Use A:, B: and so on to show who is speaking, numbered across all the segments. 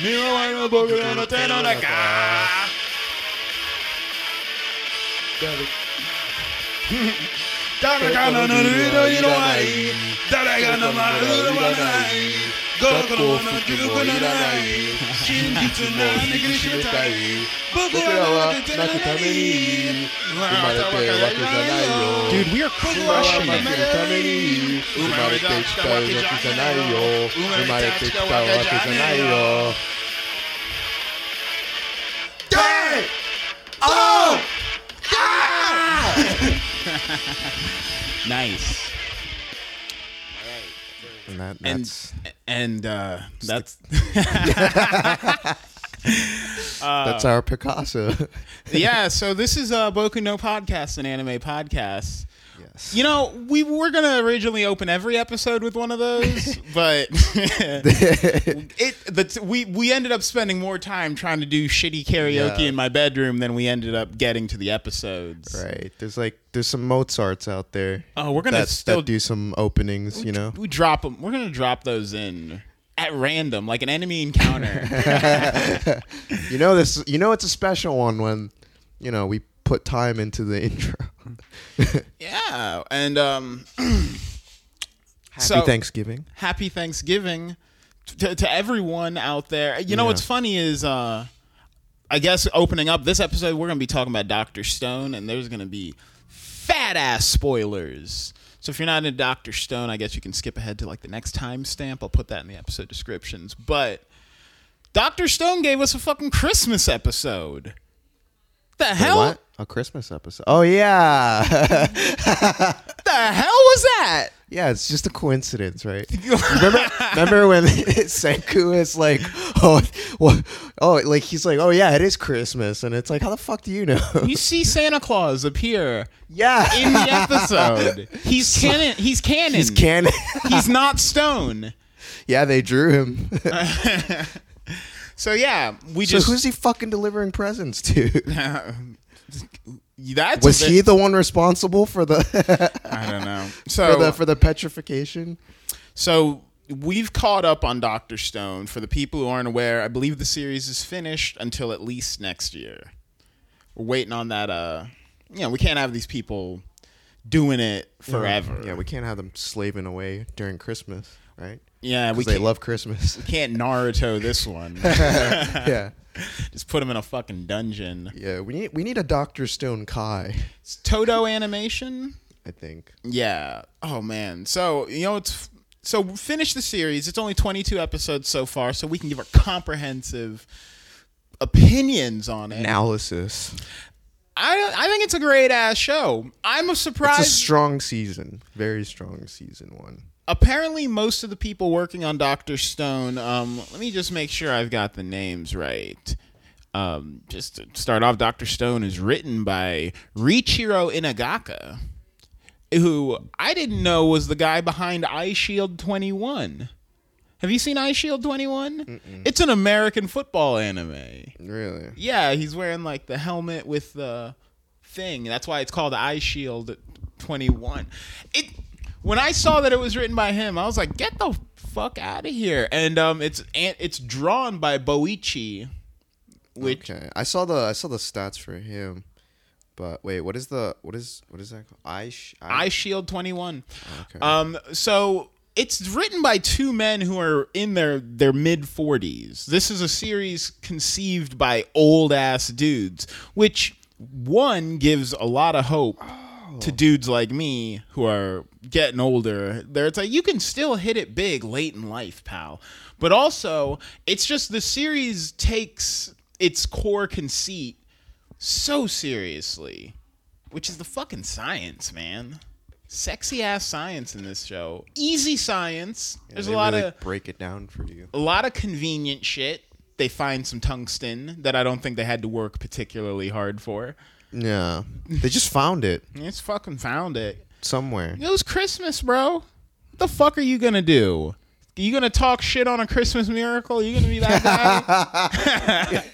A: 見回りの僕らの手の中。誰かのぬるいの色合い。誰かの丸のまない。どこのもの記憶のない真実な握りしめたい僕
B: 僕ら
A: ら
B: は
A: は
B: 泣くために生まれてわけじゃないよ
A: Dude, we are
B: 僕らは
A: crushing
B: 負け
A: it.
B: るために生まれてきたわけじゃないよ生まれてきたわけじゃないよ
A: Nice.
B: And that,
A: And
B: that's
A: and uh, that's
B: that's our Picasso.
A: yeah. So this is a Boku no Podcast, an anime podcast. You know, we were gonna originally open every episode with one of those, but it the t- we we ended up spending more time trying to do shitty karaoke
B: Yeah.
A: in my bedroom than we ended up getting to the episodes.
B: Right. There's like there's some Mozarts out there.
A: Oh, we're gonna
B: that,
A: still
B: that do some openings, you know.
A: we drop them. We're gonna drop those in at random, like an enemy encounter.
B: You know this. You know it's a special one when, you know, we put time into the intro.
A: yeah, and um,
B: Happy
A: So-
B: Thanksgiving.
A: happy Thanksgiving to, to everyone out there. You know
B: Yeah.
A: what's funny is uh I guess opening up this episode we're going to be talking about Dr. Stone and there's going to be fat ass spoilers. So if you're not into Dr. Stone, I guess you can skip ahead to like the next timestamp. I'll put that in the episode descriptions. But Dr. Stone gave us a fucking Christmas episode. The hell?
B: What? A Christmas episode. Oh yeah.
A: The hell was that?
B: yeah, it's just a coincidence, right? remember, remember when Senku is like, oh, what, oh, like he's like, oh yeah, it is Christmas, and it's like, how the fuck do you know?
A: You see Santa Claus appear
B: yeah,
A: in the episode. He's canon. He's canon.
B: he's canon.
A: He's not Stone.
B: yeah, they drew him.
A: So yeah, we
B: so
A: just.
B: who's he fucking delivering presents to?
A: that's
B: Was he the one responsible for the
A: I don't know.
B: for
A: So
B: the for the petrification?
A: so we've caught up on Doctor Stone. For the people who aren't aware, I believe the series is finished until at least next year. We're waiting on that. Uh, you know, we can't have these people doing it forever.
B: Yeah, we can't have them slaving away during Christmas, right?
A: yeah, we
B: they love Christmas.
A: We can't Naruto this one.
B: yeah,
A: Just put him in a fucking dungeon.
B: yeah. We need we need a Doctor Stone Kai.
A: It's Toto animation.
B: I think.
A: Yeah. Oh man. So you know it's so finish the series. It's only 22 episodes so far, so we can give our comprehensive opinions on it.
B: Analysis.
A: I I think it's a great ass show. I'm
B: It's
A: surprised.
B: a strong season. Very strong season one.
A: Apparently, most of the people working on Doctor Stone. Um, let me just make sure I've got the names right. Um, just to start off, Doctor Stone is written by Riichiro Inagaki, who I didn't know was the guy behind Eye Shield 21. Have you seen Eye Shield 21? It's an American football anime.
B: Really.
A: Yeah, he's wearing like the helmet with the thing. That's why it's called Eye Shield 21. It when I saw that it was written by him, I was like, "Get the fuck out of here!" And um, it's and it's drawn by Boichi, which
B: Okay. I saw the I saw the stats for him. But wait, what is the what is what is that called? I sh-
A: Eye Shield 21.
B: Okay.
A: Um, so it's written by two men who are in their their mid 40s. This is a series conceived by old ass dudes, which one gives a lot of hope to dudes like me who are getting older. There, it's like you can still hit it big late in life, pal. But also, it's just the series takes its core conceit so seriously, which is the fucking science, man. Sexy ass science in this show. Easy science.
B: Yeah,
A: There's a lot
B: really
A: of
B: break it down for you.
A: a lot of convenient shit. They find some tungsten that I don't think they had to work particularly hard for.
B: Yeah. They just found it
A: It's fucking found it.
B: somewhere.
A: It was Christmas, bro. What the fuck are you gonna do? You gonna talk shit on a Christmas miracle? You gonna be that guy?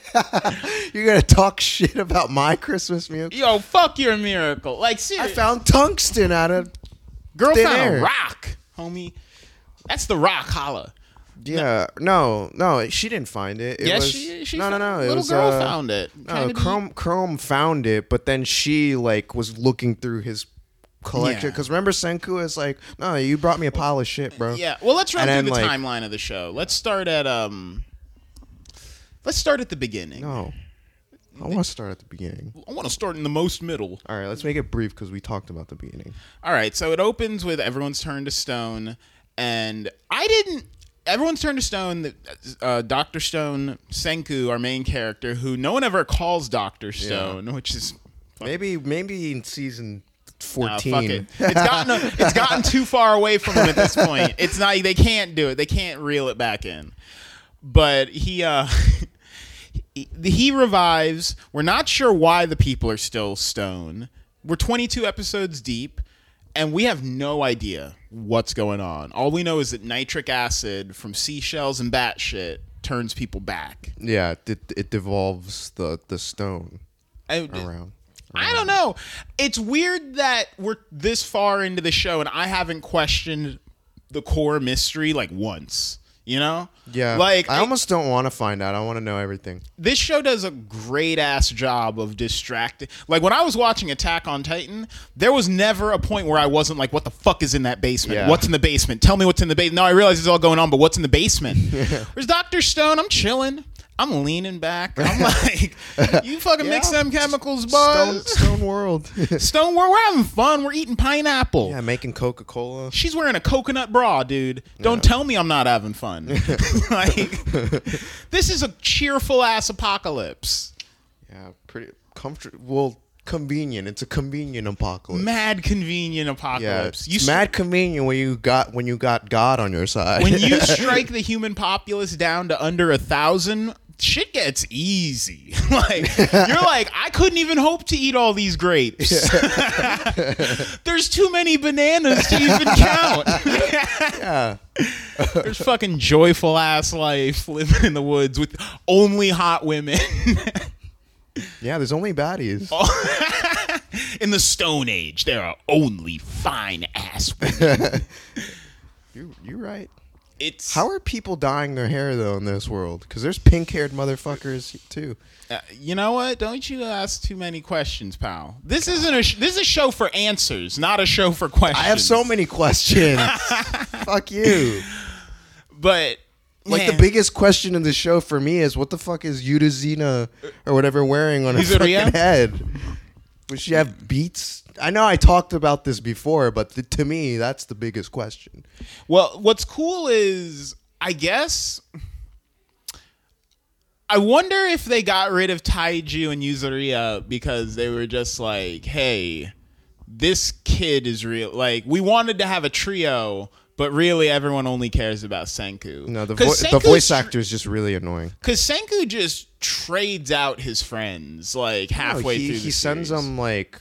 B: You're gonna talk shit about my Christmas meal?
A: Yo, fuck your miracle. Like
B: I found tungsten out of
A: girl
B: thin
A: found
B: air.
A: a rock, homie. That's the rock holla.
B: Yeah, no, no, she didn't find it. it
A: yes,
B: was,
A: she, she
B: no, no, no. It
A: Little
B: was,
A: girl
B: uh,
A: found it.
B: No, Chrome Chrome found it, but then she like was looking through his collection
A: Yeah.
B: because remember Senku is like, no, you brought me a pile of shit, bro.
A: Yeah. Well, let's run
B: And
A: through the
B: like-
A: timeline of the show. Let's start at um. Let's start at the beginning.
B: No, I want to start at the beginning.
A: I want to start in the most middle.
B: All right, let's make it brief because we talked about the beginning.
A: All right, so it opens with everyone's turned to stone, and I didn't. Everyone's turned to stone. That uh, Doctor Stone, Senku, our main character, who no one ever calls Doctor Stone, which is
B: Maybe, maybe in season
A: Nah,
B: fourteen.
A: fuck it. It's gotten it's gotten too far away from him at this point. It's not. They can't do it. They can't reel it back in. But he uh he, he revives. We're not sure why the people are still stone. We're 22 episodes deep, and we have no idea what's going on. All we know is that nitric acid from seashells and bat shit turns people back.
B: Yeah, it, it devolves the the stone
A: And-
B: around.
A: I don't know. It's weird that we're this far into the show and I haven't questioned the core mystery like once. You know?
B: Yeah,
A: Like
B: I
A: I-
B: almost don't want to find out. I want to know everything.
A: this show does a great ass job of distracting. Like when I was watching Attack on Titan, there was never a point where I wasn't like, "What the fuck is in that basement?
B: Yeah.
A: What's in the basement? Tell me what's in the basement." Now I realize it's all going on, but what's in the basement? Where's Doctor Stone? I'm chilling. I'm leaning back. I'm like, "You fucking mix
B: Yeah.
A: them chemicals,
B: Stone,
A: bud."
B: stone world.
A: Stone, we're, we're having fun. We're eating pineapple.
B: yeah, making Coca Cola.
A: She's wearing a coconut bra, dude. Don't tell me I'm not having fun. like, this is a cheerful ass apocalypse.
B: Yeah, pretty comfortable. Well, convenient. It's a convenient apocalypse.
A: Mad convenient apocalypse.
B: it's
A: you
B: mad convenient when you got when you got God on your side.
A: when you strike the human populace down to under a thousand, shit gets easy. like you're like, I couldn't even hope to eat all these grapes. There's too many bananas to even count.
B: yeah,
A: There's fucking joyful ass life living in the woods with only hot women.
B: yeah. There's only baddies.
A: in the Stone Age, there are only fine ass women.
B: You you're right.
A: It's
B: How are people dyeing their hair though in this world? Because there's pink haired motherfuckers too.
A: Uh, you know what? Don't you ask too many questions, pal. This isn't a sh- this is a show for answers, not a show for questions.
B: I have so many questions. fuck you.
A: but
B: Like the biggest question in the show for me is what the fuck is Yudazina or whatever wearing on her fucking head? Would she have beats? I know I talked about this before, but th- to me, that's the biggest question.
A: Well, what's cool is I guess I wonder if they got rid of Taiju and Yuzuriha because they were just like, hey, this kid is real. Like, we wanted to have a trio, but really everyone only cares about Senku.
B: No, the, vo- the voice actor is just really annoying.
A: Because Senku just trades out his friends like halfway
B: No, he,
A: through the
B: he sends them like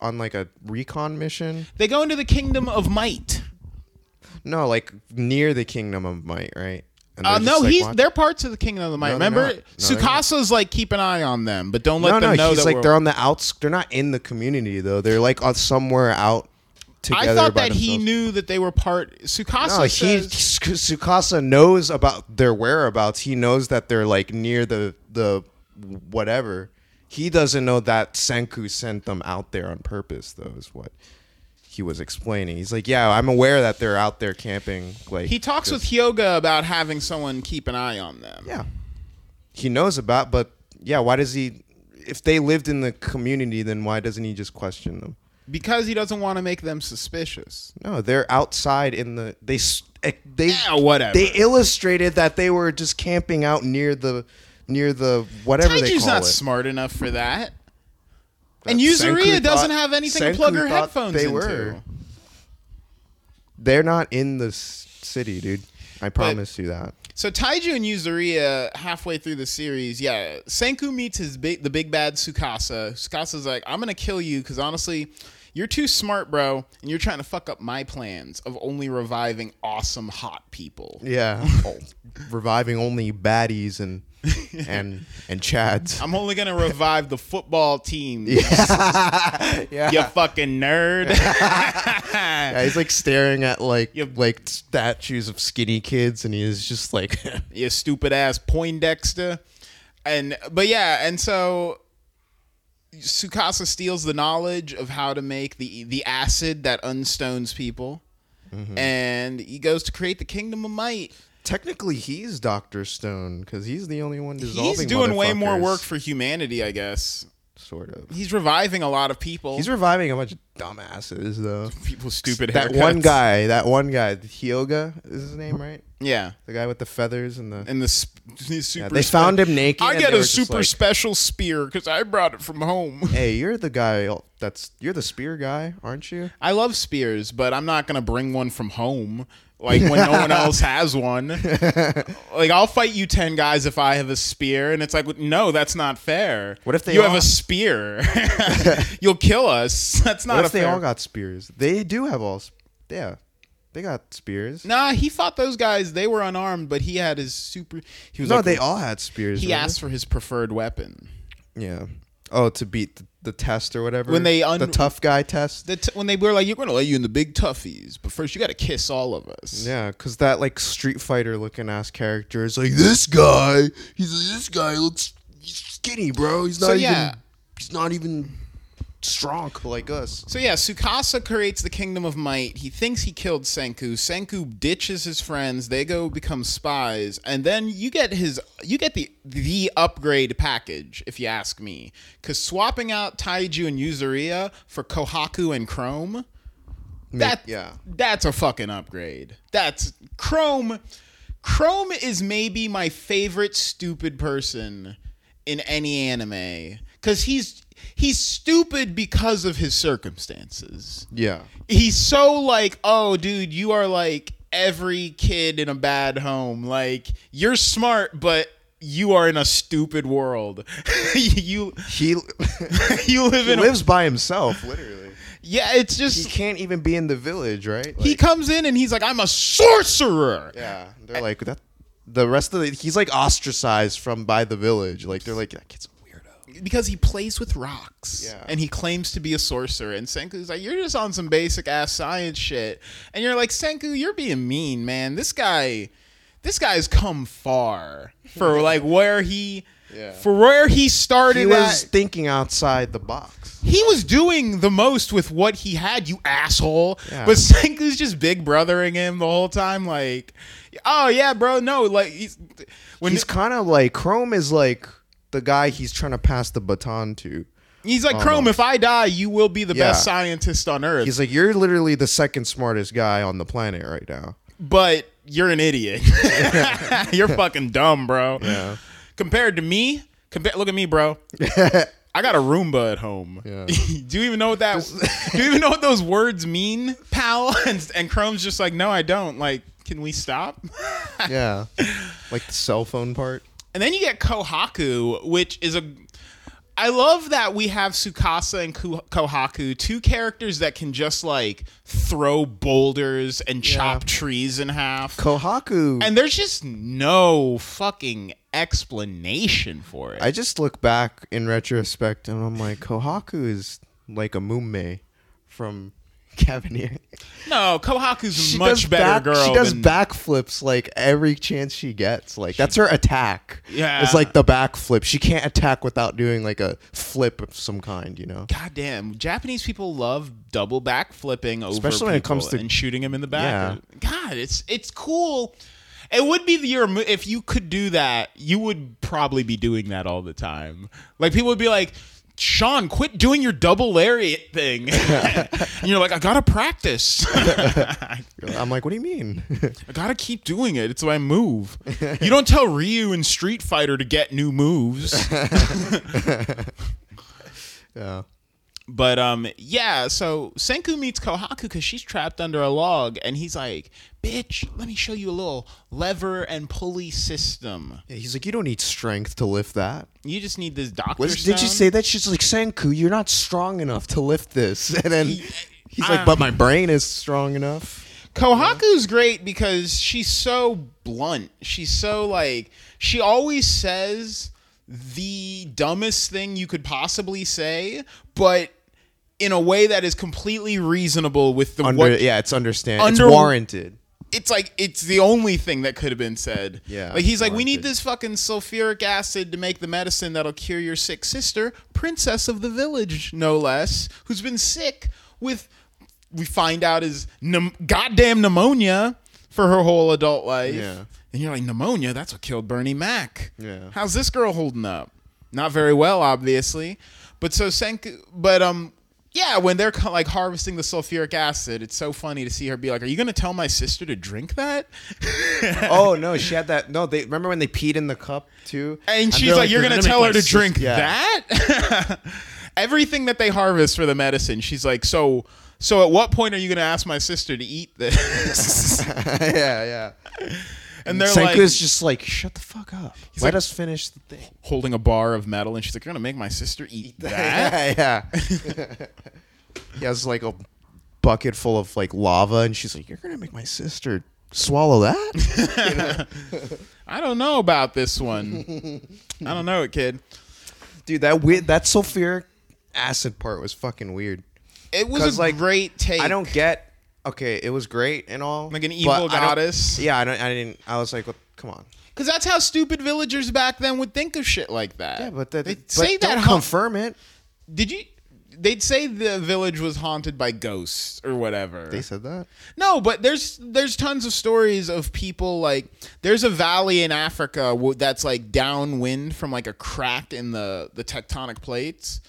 B: on like a recon mission.
A: They go into the kingdom of might.
B: No, like near the Kingdom of Might, right? And
A: Uh, no,
B: like,
A: he's
B: watch-
A: they're parts of the kingdom of the might.
B: No,
A: Remember.
B: No.
A: Tsukasa's like keep an eye on them, but don't let
B: no,
A: them
B: no.
A: know
B: He's like
A: we're-
B: they're on the outs. They're not in the community though. They're like on somewhere out together.
A: I thought that he knew that they were part. Tsukasa
B: No, he Tsukasa knows about their whereabouts. He knows that they're like near the the whatever. He doesn't know that Senku sent them out there on purpose, though. Is what he was explaining. He's like, "Yeah, I'm aware that they're out there camping." Like
A: he talks with Hyoga about having someone keep an eye on them.
B: Yeah, he knows about, but yeah, why does he? If they lived in the community, then why doesn't he just question them?
A: because he doesn't want to make them suspicious.
B: No, they're outside in the they eh, they
A: Yeah, whatever.
B: they illustrated that they were just camping out near the near the whatever they
A: Taiju's
B: call
A: not
B: it.
A: smart enough for that.
B: That
A: And
B: Senku
A: doesn't
B: thought-
A: have anything to
B: Senku
A: plug her
B: thought
A: headphones
B: they
A: into.
B: were. They're not in the s- city, dude. I promise you that.
A: So Taiju and Yuzuriha uh, halfway through the series, yeah, Senku meets his big the big bad Tsukasa. Tsukasa's like, I'm gonna kill you because honestly, You're too smart, bro, and you're trying to fuck up my plans of only reviving awesome hot people.
B: Yeah, reviving only baddies and and and chads.
A: I'm only gonna revive the football team.
B: yeah,
A: You fucking nerd.
B: Yeah, he's like staring at like
A: Yep.
B: like statues of skinny kids, and he's just like,
A: you stupid ass Poindexter. And but yeah, and so Tsukasa steals the knowledge of how to make the the acid that unstones people.
B: Mm-hmm.
A: And he goes to create the kingdom of might.
B: Technically he's Doctor Stone because he's the only one dissolving.
A: He's doing way more
B: motherfuckers,
A: work for humanity, I guess.
B: sort of.
A: He's reviving a lot of people.
B: He's reviving a bunch of dumbasses though.
A: people stupid
B: That
A: haircuts.
B: one guy, that one guy, Hyoga is his name, right?
A: Yeah.
B: The guy with the feathers and the.
A: And the sp- super
B: Yeah, they found him naked.
A: I get a super
B: like,
A: special spear because I brought it from home.
B: hey, you're the guy. That's you're the spear guy, aren't you?
A: I love spears, but I'm not gonna bring one from home. Like when no one else has one. Like I'll fight you ten guys if I have a spear, and it's like no, that's not fair.
B: What if they
A: you have a spear? You'll kill us. That's not
B: If they
A: fair.
B: all got spears? They do have all. Yeah, they got spears.
A: Nah, he fought those guys. They were unarmed, but he had his super. He was
B: No,
A: like,
B: they all had spears.
A: He asked for his preferred weapon.
B: Yeah. Oh, to beat the, the test or whatever.
A: When they un-
B: the tough guy test.
A: The t- when they were like, "You're gonna let you in the big toughies, but first you got to kiss all of us."
B: Yeah, because that like Street Fighter looking ass character is like this guy. He's like, this guy looks skinny, bro. He's not
A: So,
B: even.
A: yeah.
B: He's not even strong like us.
A: So yeah, Tsukasa creates the Kingdom of Might. He thinks he killed Senku. Senku ditches his friends. They go become spies, and then you get his you get the the upgrade package, if you ask me. Because swapping out Taiju and Yuzuriha for Kohaku and Chrome, that
B: yeah.
A: that's a fucking upgrade. That's Chrome. Chrome is maybe my favorite stupid person in any anime because he's he's stupid because of his circumstances.
B: Yeah.
A: He's so like, oh, dude, you are like every kid in a bad home. Like you're smart, but you are in a stupid world. you
B: He,
A: you live
B: he
A: in a,
B: lives by himself, literally.
A: yeah. It's just He
B: can't even be in the village, right?
A: he comes in and he's like, I'm a sorcerer.
B: Yeah, they're like that. The rest of the he's like ostracized from by the village. Like they're like that kid's a.
A: because he plays with rocks
B: Yeah.
A: and he claims to be a sorcerer and senku's like you're just on some basic ass science shit and you're like senku you're being mean man this guy this guy's come far for like where he
B: Yeah.
A: for where he started
B: He was
A: at
B: thinking outside the box.
A: he was doing the most with what he had, you asshole.
B: Yeah.
A: But Senku's just big brothering him the whole time, like, oh yeah, bro, no, like he's when
B: He's kind of like Chrome is like the guy he's trying to pass the baton to.
A: he's like, um, Chrome, if I die, you will be the
B: Yeah.
A: best scientist on earth.
B: He's like, you're literally the second smartest guy on the planet right now.
A: but you're an idiot. you're fucking dumb, bro.
B: Yeah.
A: Compared to me, compare. Look at me, bro. I got a Roomba at home.
B: Yeah.
A: do you even know what that? do you even know what those words mean, pal? And, and Chrome's just like, no, I don't. Like, can we stop?
B: Yeah, like the cell phone part.
A: And then you get Kohaku, which is a. I love that we have Tsukasa and Kohaku, two characters that can just like throw boulders and chop trees in half.
B: Kohaku.
A: and there's just no fucking explanation for it.
B: I just look back in retrospect and I'm like, Kohaku is like a Mumei from Kabaneri.
A: no, Kohaku's a
B: She
A: much better
B: back,
A: girl.
B: She does
A: than,
B: backflips like every chance she gets. Like that's her attack.
A: Yeah.
B: it's like the backflip. She can't attack without doing like a flip of some kind. You know.
A: God damn, Japanese people love double back flipping over
B: Especially when it comes to-
A: and shooting them in the back. Yeah. God, it's it's cool. It would be your if you could do that, you would probably be doing that all the time. Like people would be like, "Sean, quit doing your double lariat thing." and you're like, "I gotta practice.
B: I'm like, what do you mean?
A: I gotta keep doing it. It's my move." You don't tell Ryu in Street Fighter to get new moves.
B: yeah.
A: But um, yeah. So Senku meets Kohaku because she's trapped under a log, and he's like, "Bitch, let me show you a little lever and pulley system.
B: Yeah, he's like, you don't need strength to lift that.
A: You just need this doctor."
B: Was, did you say that? She's like, Senku, you're not strong enough to lift this. And then he's like, but my brain is strong enough.
A: Kohaku's great because she's so blunt. She's so like she always says the dumbest thing you could possibly say, but in a way that is completely reasonable with the
B: Under,
A: what
B: yeah, it's understand.
A: Under-
B: it's warranted.
A: it's like it's the only thing that could have been said.
B: Yeah,
A: Like he's like, we need this fucking sulfuric acid to make the medicine that'll cure your sick sister, princess of the village, no less, who's been sick with we find out is pneum- goddamn pneumonia for her whole adult life.
B: Yeah.
A: And you're like, pneumonia, that's what killed Bernie Mac.
B: Yeah.
A: How's this girl holding up? Not very well, obviously. But so Senku, but um, yeah, when they're like harvesting the sulfuric acid, it's so funny to see her be like, "Are you gonna tell my sister to drink that?"
B: oh no, she had that. No, they remember when they peed in the cup too.
A: And she's
B: they're
A: like, "You're
B: "They're
A: gonna tell her to
B: sis-"
A: drink
B: Yeah.
A: that?" Everything that they harvest for the medicine, she's like, "So, so at what point are you gonna ask my sister to eat this?"
B: yeah, yeah.
A: And they're
B: Senku's
A: like
B: just like, shut the fuck up. Let
A: like-
B: us finish the thing.
A: holding a bar of metal, and she's like, "You're gonna make my sister eat that?"
B: yeah, yeah. he has like a bucket full of like lava, and she's like, "You're gonna make my sister swallow that?"
A: I don't know about this one. I don't know it, kid.
B: Dude, that weird, that sulfuric acid part was fucking weird.
A: It was a
B: like,
A: great take.
B: I don't get. Okay, it was great and all.
A: Like an
B: but
A: evil
B: I don't-
A: goddess?
B: Yeah, I don't. I didn't. I was like, what, come on.
A: Because that's how stupid villagers back then would think of shit like that.
B: Yeah, but that,
A: they
B: but
A: say
B: don't
A: that. haunt-
B: confirm it.
A: Did you? They'd say the village was haunted by ghosts or whatever.
B: They said that.
A: no, but there's there's tons of stories of people like there's a valley in Africa wo- that's like downwind from like a crack in the the tectonic plates,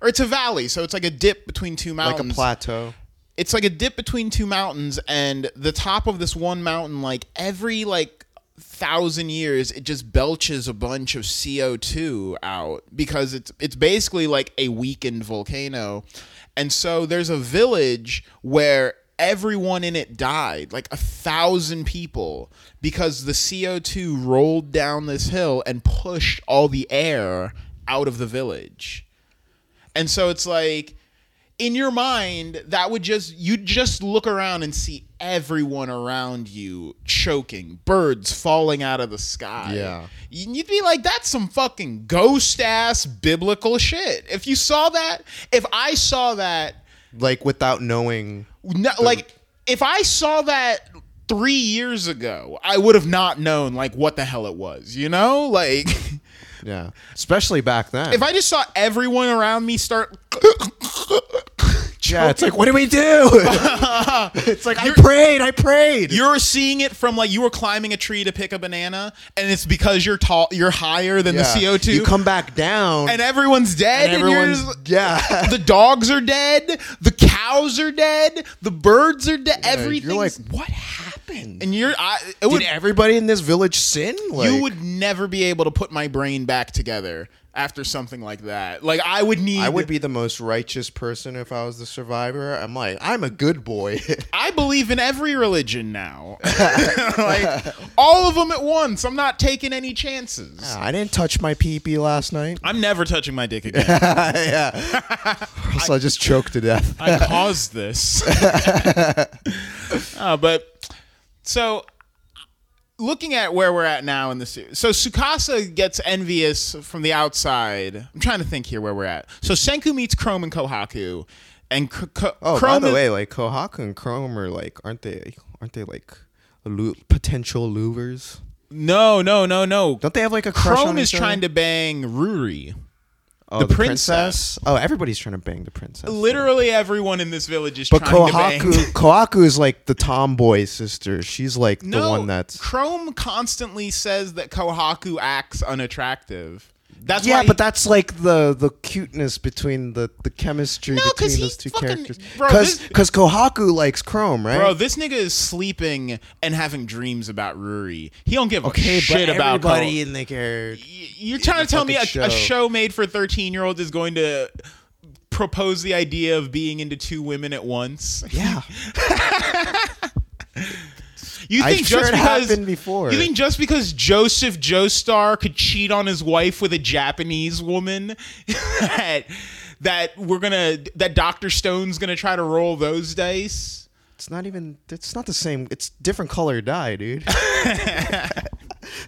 A: or it's a valley, so it's like a dip between two mountains.
B: Like a plateau.
A: It's like a dip between two mountains and the top of this one mountain like every like thousand years it just belches a bunch of CO2 out because it's it's basically like a weakened volcano. And so there's a village where everyone in it died like a thousand people because the CO2 rolled down this hill and pushed all the air out of the village. And so it's like in your mind, that would just you'd just look around and see everyone around you choking, birds falling out of the sky.
B: Yeah.
A: You'd be like, that's some fucking ghost ass biblical shit. If you saw that, if I saw that,
B: Like without knowing.
A: no, like if I saw that three years ago, I would have not known like what the hell it was. You know, like.
B: Yeah. Especially back then.
A: If I just saw everyone around me start
B: yeah, it's like, what do we do? it's like, I prayed, I prayed.
A: You're seeing it from like you were climbing a tree to pick a banana, and it's because you're tall, you're higher than
B: Yeah.
A: the CO2.
B: You come back down,
A: and everyone's dead,
B: and
A: and,
B: everyone's
A: just-
B: yeah.
A: the dogs are dead, the cows are dead, the birds are dead. Everything.
B: You're like, what happened?
A: And you're, I, it
B: Did
A: would,
B: everybody in this village sin? Like,
A: you would never be able to put my brain back together after something like that. Like I would need.
B: I would be the most righteous person if I was the survivor. I'm like, I'm a good boy.
A: I believe in every religion now. like all of them at once. I'm not taking any chances.
B: I didn't touch my pee pee last night.
A: I'm never touching my dick again.
B: yeah. so I just choked to death.
A: I caused this. uh, but so looking at where we're at now in the series, so Tsukasa gets envious from the outside. I'm trying to think here where we're at. So Senku meets Chrome and Kohaku, and K- K-
B: Oh,
A: Chrome
B: by the
A: is-
B: way, like Kohaku and Chrome are like, aren't they? Aren't they like lu- potential luvers?
A: no, no, no, no.
B: Don't they have like a crush
A: Chrome is trying to bang Ruri.
B: Oh,
A: the princess.
B: Oh, everybody's trying to bang the princess.
A: Literally everyone in this village is
B: But
A: trying to bang.
B: Kohaku, Kohaku is like the tomboy sister. She's like
A: No,
B: the one that's
A: Chrome constantly says that Kohaku acts unattractive. That's
B: yeah,
A: why
B: but that's like the the cuteness between the the chemistry
A: No,
B: between those two
A: fucking-
B: characters. Because because Kohaku likes Chrome, right?
A: Bro, this nigga is sleeping and having dreams about Ruri. He don't give a
B: okay,
A: shit about
B: everybody
A: Ko-
B: in the character.
A: You're trying to tell me a,
B: fucking
A: a
B: show.
A: show made for 13 year olds is going to propose the idea of being into two women at once.
B: Yeah.
A: You
B: I'm
A: think
B: sure
A: just
B: it
A: because
B: happened before.
A: You think just because Joseph Joestar could cheat on his wife with a Japanese woman that that we're gonna that Doctor Stone's gonna try to roll those dice?
B: It's not even. It's not the same. It's different color dye, dude.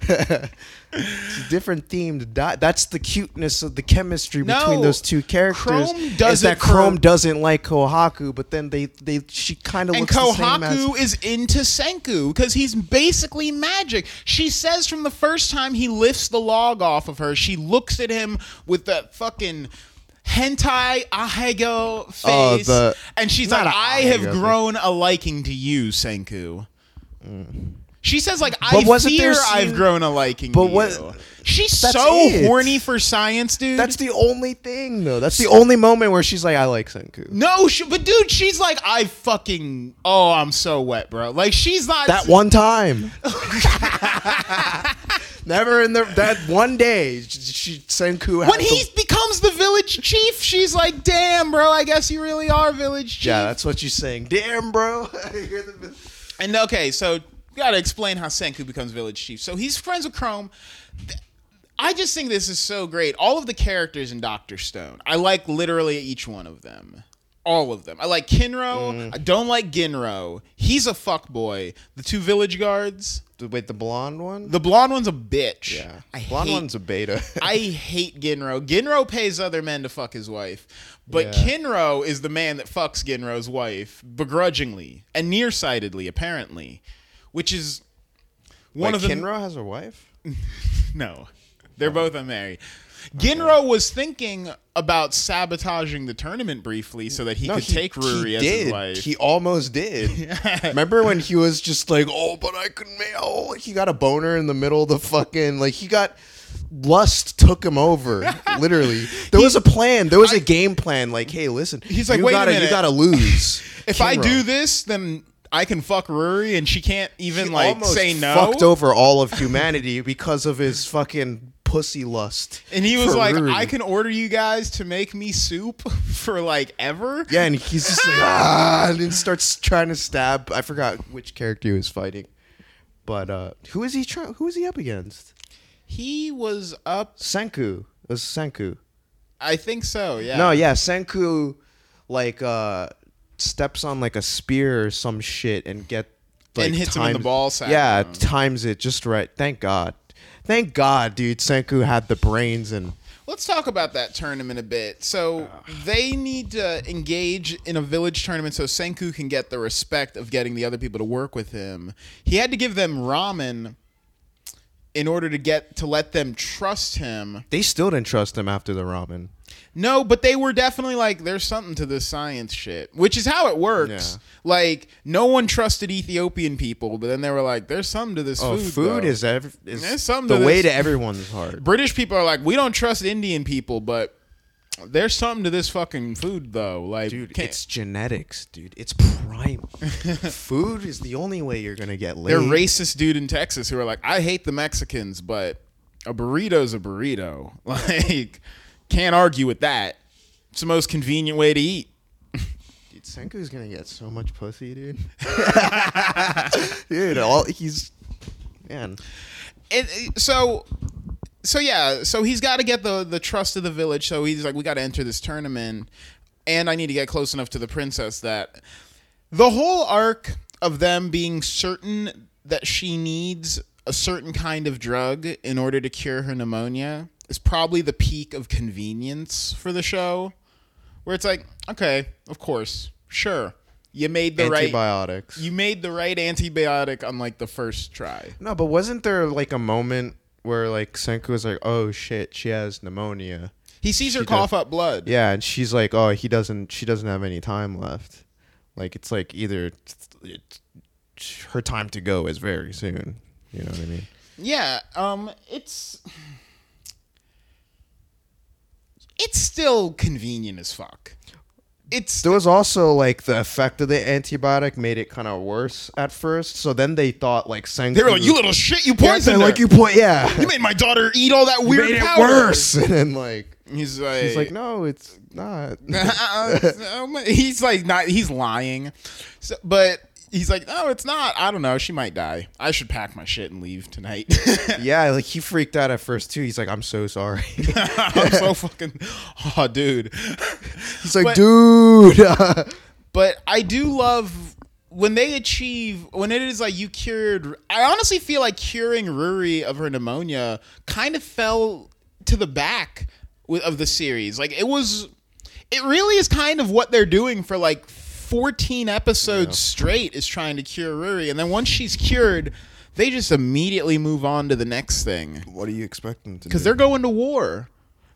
B: it's a different themed dye. That's the cuteness of the chemistry
A: No,
B: between those two characters.
A: Chrome
B: is
A: does
B: that
A: it for-
B: Chrome doesn't like Kohaku, but then they they she kind of
A: And
B: looks same as.
A: Kohaku is into Senku because he's basically magic. She says from the first time he lifts the log off of her, she looks at him with that fucking hentai ahegao face,
B: Oh, the-
A: and she's like, "I have
B: thing.
A: grown a liking to you, Senku." Mm. She says, "Like I
B: wasn't
A: fear
B: there
A: I've grown a liking
B: But what-
A: you." She's
B: That's
A: so
B: it.
A: horny for science, dude.
B: That's the only thing, though. That's the only moment where she's like, "I like Senku."
A: no, she, but dude, she's like, "I fucking oh, I'm so wet, bro." Like she's not
B: That one time. Never in the that one day, she Senku. had
A: when he becomes the village chief, she's like, "Damn, bro, I guess you really are village chief."
B: yeah, that's what she's saying. Damn, bro. You're the-
A: and okay, so gotta explain how Senku becomes village chief. So he's friends with Chrome. I just think this is so great. All of the characters in Doctor Stone, I like literally each one of them. All of them. I like Kinro.
B: Mm.
A: I don't like Ginro. He's a fuck boy. The two village guards.
B: Wait, the blonde one?
A: The blonde one's a bitch.
B: yeah,
A: I
B: blonde
A: hate
B: one's a beta.
A: I hate Ginro. Ginro pays other men to fuck his wife, but
B: Yeah.
A: Kinro is the man that fucks Ginro's wife begrudgingly and nearsightedly, apparently, which is one
B: Wait,
A: of the
B: Kinro has a wife.
A: no, they're both unmarried. Ginro was thinking about sabotaging the tournament briefly so that he could take Ruri as
B: did.
A: his wife.
B: He almost did. Remember when he was just like, "Oh, but I could make." Oh, he got a boner in the middle of the fucking like he got lust took him over. literally, there was a plan. There was a game plan. Like, hey, listen,
A: He's like,
B: you
A: "Wait a
B: gotta,
A: minute.
B: you gotta lose.
A: if I do this, then I can fuck Ruri and she can't even
B: He
A: like
B: almost
A: say no.
B: Fucked over all of humanity because of his fucking pussy lust.
A: And he was
B: for
A: like,
B: Ruri.
A: I can order you guys to make me soup for like ever.
B: Yeah, and he's just like ah, and then starts trying to stab. I forgot which character he was fighting, but uh who is he trying? Who is he up against?
A: He was up.
B: Senku. It was Senku.
A: I think so. Yeah.
B: No, yeah, Senku, like uh steps on like a spear or some shit and get like,
A: And hits him in the
B: times-
A: ball sack.
B: Yeah, times it just right. Thank God. Thank God, dude. Senku had the brains and
A: Let's talk about that tournament a bit. So ah. they need to engage in a village tournament so Senku can get the respect of getting the other people to work with him. He had to give them ramen in order to get to let them trust him.
B: they still didn't trust him after the ramen.
A: No, but they were definitely like, there's something to this science shit, which is how it works.
B: Yeah.
A: Like, no one trusted Ethiopian people, but then they were like, there's something to this
B: Oh,
A: food.
B: food is, ev- is
A: There's something
B: the
A: to
B: way to everyone's heart.
A: British people are like, we don't trust Indian people, but there's something to this fucking food, though. Like,
B: Dude,
A: can't-
B: it's genetics, dude. It's primal. Food is the only way you're gonna get laid.
A: they're racist dude in Texas who are like, I hate the Mexicans, but a burrito's a burrito. Like, can't argue with that. It's the most convenient way to eat.
B: Dude, Senku's gonna get so much pussy, dude. dude, all he's man.
A: And uh, so, so yeah, so he's got to get the the trust of the village. So he's like, we got to enter this tournament, and I need to get close enough to the princess that the whole arc of them being certain that she needs a certain kind of drug in order to cure her pneumonia is probably the peak of convenience for the show where it's like okay of course sure you made the right
B: Antibiotics.
A: you made the right antibiotic on like the first try
B: no, but wasn't there like a moment where like Senku was like, "Oh shit, she has pneumonia."
A: he sees her
B: She
A: cough up blood
B: Yeah, and she's like, "Oh, he doesn't. She doesn't have any time left. Like it's like either it's, her time to go is very soon. You know what I mean?"
A: Yeah, um, it's it's still convenient as fuck. It's
B: There was also like the effect of the antibiotic made it kind of worse at first. So then they thought like Senku.
A: they were like, "You little shit, you
B: Yeah,
A: poisoned
B: they're
A: her.
B: like you point. Yeah,
A: You made my daughter eat all that
B: You
A: weird
B: made it worse. And then like
A: He's like,
B: He's like, no, it's not.
A: Uh, uh, uh, he's like not. He's lying. So, but he's like, no, it's not. I don't know. She might die. I should pack my shit and leave tonight.
B: yeah, like he freaked out at first too. He's like, I'm so sorry.
A: I'm so fucking. Oh, dude.
B: He's like,
A: But-
B: dude.
A: But I do love when they achieve when it is like you cured. I honestly feel like curing Ruri of her pneumonia kind of fell to the back of the series. Like it was, it really is kind of what they're doing for like 14 episodes straight is trying to cure Ruri, and then once she's cured, they just immediately move on to the next thing
B: what are you expecting to?
A: because they're going to war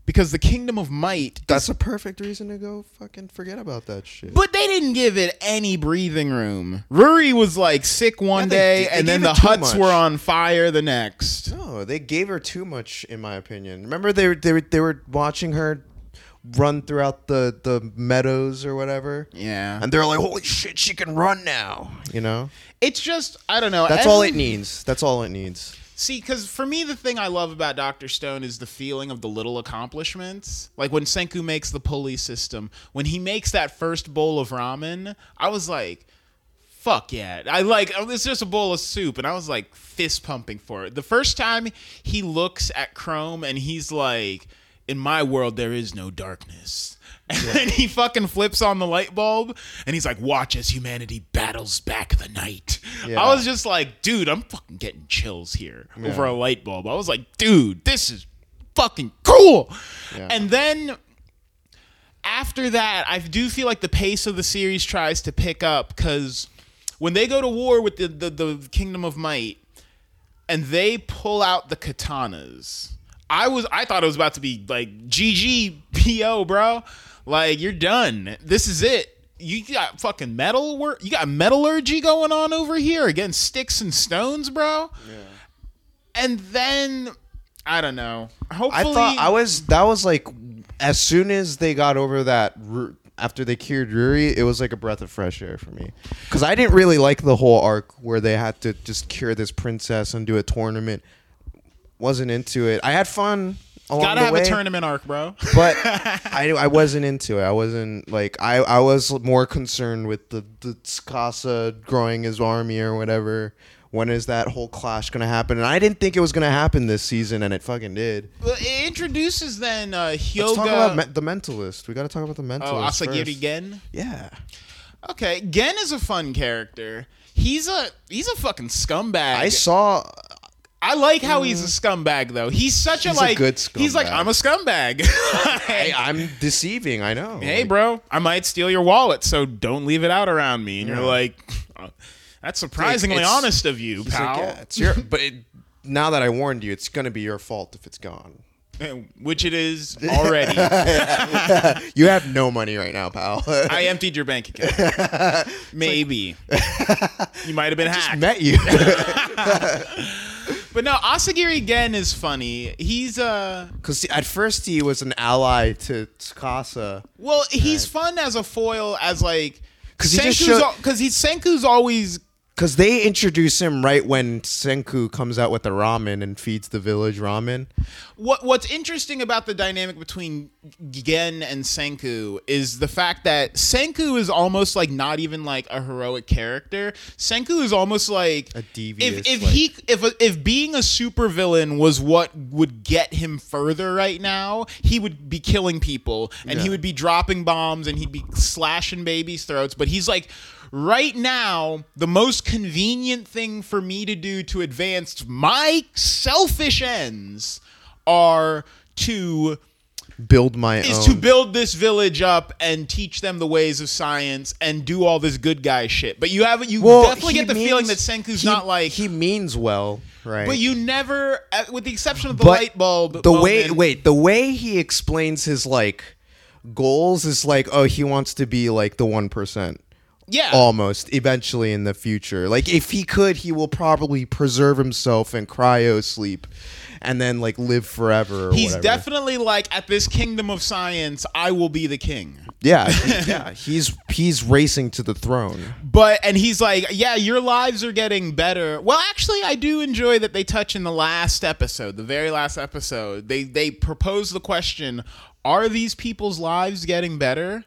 A: because the Kingdom of Might
B: That's a perfect reason to go fucking forget about that shit.
A: But they didn't give it any breathing room. Ruri was like sick one
B: Yeah, they-
A: day,
B: they
A: and then the huts
B: much.
A: were on fire the next.
B: No, they gave her too much, in my opinion. Remember, they were they were, they were watching her run throughout the the meadows or whatever,
A: Yeah,
B: and they're like, "Holy shit, she can run now!" You know,
A: it's just I don't know.
B: that's
A: Every-
B: all it needs. That's all it needs.
A: See, because for me, the thing I love about Doctor Stone is the feeling of the little accomplishments. Like when Senku makes the pulley system, when he makes that first bowl of ramen, I was like. Fuck yeah. I like oh, it's just a bowl of soup and I was like fist pumping for it. The first time he looks at Chrome and he's like in my world there is no darkness. And then he fucking flips on the light bulb and he's like watch as humanity battles back the night.
B: Yeah.
A: I was just like, dude, I'm fucking getting chills here over a light bulb. I was like, dude, this is fucking cool.
B: Yeah.
A: And then after that, I do feel like the pace of the series tries to pick up because when they go to war with the, the, the Kingdom of Might and they pull out the katanas, I was I thought it was about to be like GG PO, bro. Like you're done. This is it. You got fucking metal work. You got metallurgy going on over here against sticks and stones, bro. Yeah. And then I don't know. Hopefully,
B: I thought I was that was like as soon as they got over that after they cured Ruri, it was like a breath of fresh air for me because I didn't really like the whole arc where they had to just cure this princess and do a tournament. Wasn't into it. I had fun. Along
A: gotta
B: the
A: have
B: way,
A: a tournament arc, bro.
B: but I I wasn't into it. I wasn't like I I was more concerned with the the Tsukasa growing his army or whatever. When is that whole clash gonna happen? And I didn't think it was gonna happen this season, and it fucking did.
A: Well, it introduces then uh, Hyoga.
B: Let's talk about me- the mentalist. We got to talk about the mentalist.
A: oh, Asagiri
B: first.
A: Gen.
B: Yeah.
A: Okay, Gen is a fun character. He's a he's a fucking scumbag.
B: I saw.
A: I like how he's a mm. scumbag though. He's such a
B: He's a
A: like
B: good
A: He's like
B: scumbag.
A: I'm a scumbag.
B: Hey, I'm deceiving. I know.
A: hey,
B: Like,
A: bro, I might steal your wallet, so don't leave it out around me. And you're like, "Oh, that's surprisingly
B: it's-
A: honest of you,
B: he's like,
A: pal.
B: yeah, it's your. But it, now that I warned you, it's gonna be your fault if it's gone.
A: Uh, which it is already.
B: You have no money right now, pal.
A: I emptied your bank account. Maybe. you might have been hacked.
B: met you.
A: But no, Asagiri Gen is funny. He's uh
B: Because at first he was an ally to Tsukasa.
A: well, he's fun as a foil as like
B: 'Cause he
A: Senku's
B: showed-
A: al- cuz he's Senku's always
B: Because they introduce him right when Senku comes out with the ramen and feeds the village ramen.
A: what what's interesting about the dynamic between Gen and Senku is the fact that Senku is almost like not even like a heroic character. Senku is almost like
B: A devious,
A: If if
B: like-
A: he if if being a supervillain was what would get him further right now, he would be killing people and he would be dropping bombs and he'd be slashing babies' throats. But he's like. Right now, the most convenient thing for me to do to advance my selfish ends are to
B: Build my
A: is
B: own.
A: to build this village up and teach them the ways of science and do all this good guy shit. But you have you
B: Well,
A: definitely get the feeling that
B: means-
A: Senku's
B: he-
A: not like
B: he means well, right?
A: but you never uh, with the exception of the
B: But
A: light bulb
B: the way wait the way he explains his like goals is like oh he wants to be like the one percent
A: Yeah.
B: almost eventually in the future. Like if he could, he will probably preserve himself and cryo sleep, and then like live forever. Or
A: He's
B: whatever.
A: definitely like at this kingdom of science, I will be the king.
B: yeah, yeah. He's he's racing to the throne.
A: But and he's like, yeah, your lives are getting better. Well, actually, I do enjoy that they touch in the last episode, the very last episode. They they propose the question: Are these people's lives getting better?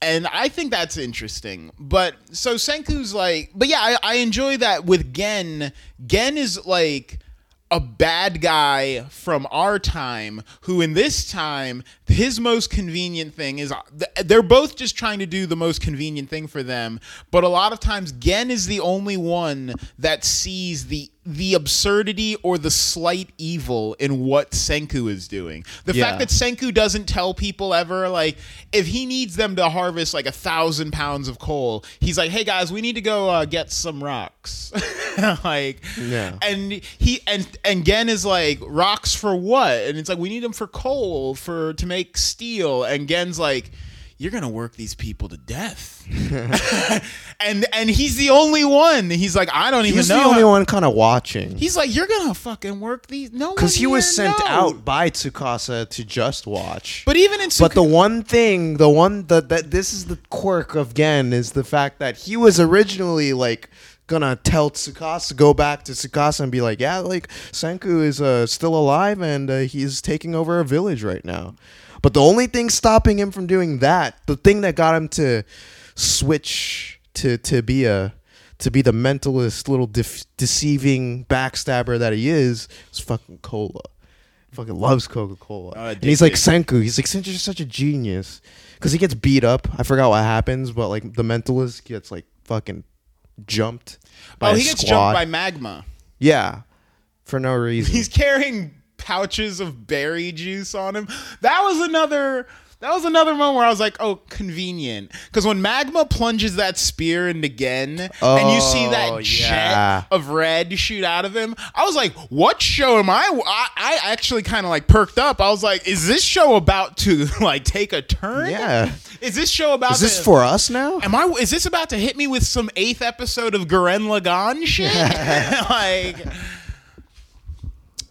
A: And I think that's interesting. But so Senku's like, but yeah, I, I enjoy that with Gen. Gen is like a bad guy from our time who in this time his most convenient thing is they're both just trying to do the most convenient thing for them but a lot of times gen is the only one that sees the the absurdity or the slight evil in what senku is doing the
B: Yeah.
A: fact that senku doesn't tell people ever like if he needs them to harvest like a thousand pounds of coal he's like hey guys we need to go uh, get some rocks like
B: Yeah.
A: and he and and Gen is like rocks for what? And it's like we need them for coal for to make steel. And Gen's like, you're gonna work these people to death. and and he's the only one. He's like, I don't even
B: He's
A: know.
B: He's the only
A: how-
B: one kind of watching.
A: He's like, you're gonna fucking work these. No,
B: Because he was sent
A: knows."
B: out by Tsukasa to just watch.
A: But even in
B: But the one thing, the one that that this is the quirk of Gen is the fact that he was originally like gonna tell Tsukasa go back to Tsukasa and be like, yeah, like Senku is uh, still alive and uh, he's taking over a village right now. But the only thing stopping him from doing that, the thing that got him to switch to to be a to be the mentalist little def- deceiving backstabber that he is, is fucking cola. Fucking loves Coca Cola.
A: Oh,
B: and he's like. Senku. He's like Senku's such a genius because he gets beat up. I forgot what happens, but like the mentalist gets like fucking jumped. Oh, by
A: oh, he gets
B: squad.
A: jumped by magma.
B: yeah, for no reason.
A: He's carrying pouches of berry juice on him. That was another. That was another moment where I was like, "Oh, convenient." Because when Magma plunges that spear into Gen, and you see
B: Oh,
A: that
B: yeah.
A: jet of red shoot out of him, I was like, "What show am I?" I, I actually kind of like perked up. I was like, "Is this show about to like take a turn?
B: Yeah.
A: Is this show about?
B: is this
A: to-
B: for us now?
A: Am I? Is this about to hit me with some eighth episode of Gurren Lagann shit? like,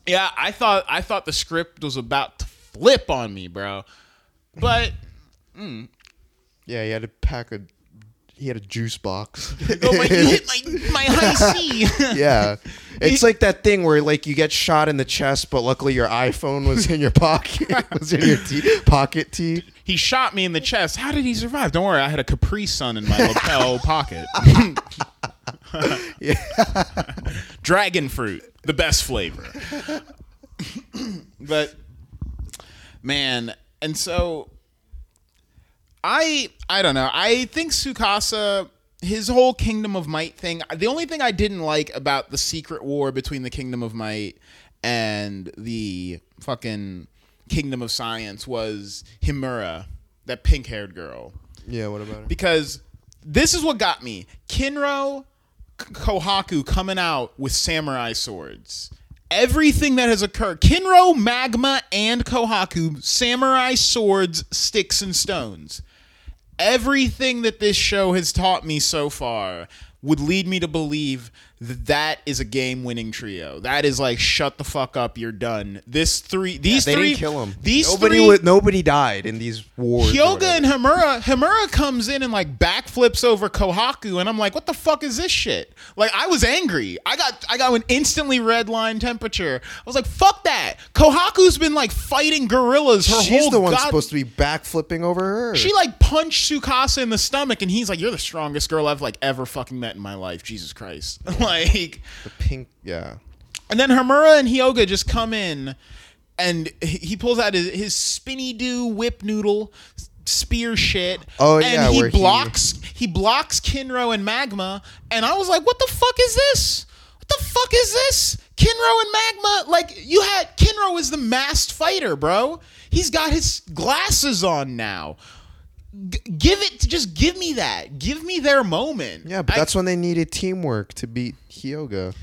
A: yeah, I thought I thought the script was about to flip on me, bro. But hmm.
B: Yeah, he had to pack a. He had a juice box.
A: oh my, you hit my my high C.
B: yeah, it's like that thing where like you get shot in the chest, but luckily your iPhone was in your pocket. was in your tea, pocket tee.
A: he shot me in the chest. How did he survive? Don't worry, I had a Capri Sun in my lapel pocket. Dragon fruit, the best flavor. but man, and so I I don't know. I think Tsukasa his whole Kingdom of Might thing. The only thing I didn't like about the secret war between the Kingdom of Might and the fucking Kingdom of Science was Himura, that pink-haired girl
B: Yeah, what about it?
A: because this is what got me. Kinro K- Kohaku coming out with samurai swords. Everything that has occurred, Kinro, Magma, and Kohaku, samurai swords, sticks, and stones. Everything that this show has taught me so far would lead me to believe that is a game-winning trio. That is like, shut the fuck up, you're done. This three, these
B: They
A: three,
B: didn't kill him.
A: These
B: nobody
A: three,
B: nobody died in these wars.
A: Hyoga and Himura, Himura comes in and like backflips over Kohaku, and I'm like, what the fuck is this shit? Like, I was angry. I got I got an instantly red line temperature. I was like, fuck that. Kohaku's been like fighting gorillas her
B: She's
A: whole
B: the one
A: god-
B: supposed to be backflipping over her.
A: She like punched Tsukasa in the stomach, and he's like, "You're the strongest girl I've like ever fucking met in my life." Jesus Christ! like,
B: the pink. Yeah.
A: and then Hamura and Hyoga just come in, and he pulls out his, his spinny do whip noodle spear shit.
B: Oh,
A: and
B: yeah,
A: he
B: where he-
A: blocks he, blocks Kinro and Magma, and I was like, "What the fuck is this? What the fuck is this?" Kinro and Magma, like you had Kinro is the masked fighter, bro. He's got his glasses on now. G- give it, just give me that. Give me their moment.
B: Yeah, but
A: I-
B: that's when they needed teamwork to beat Hyoga.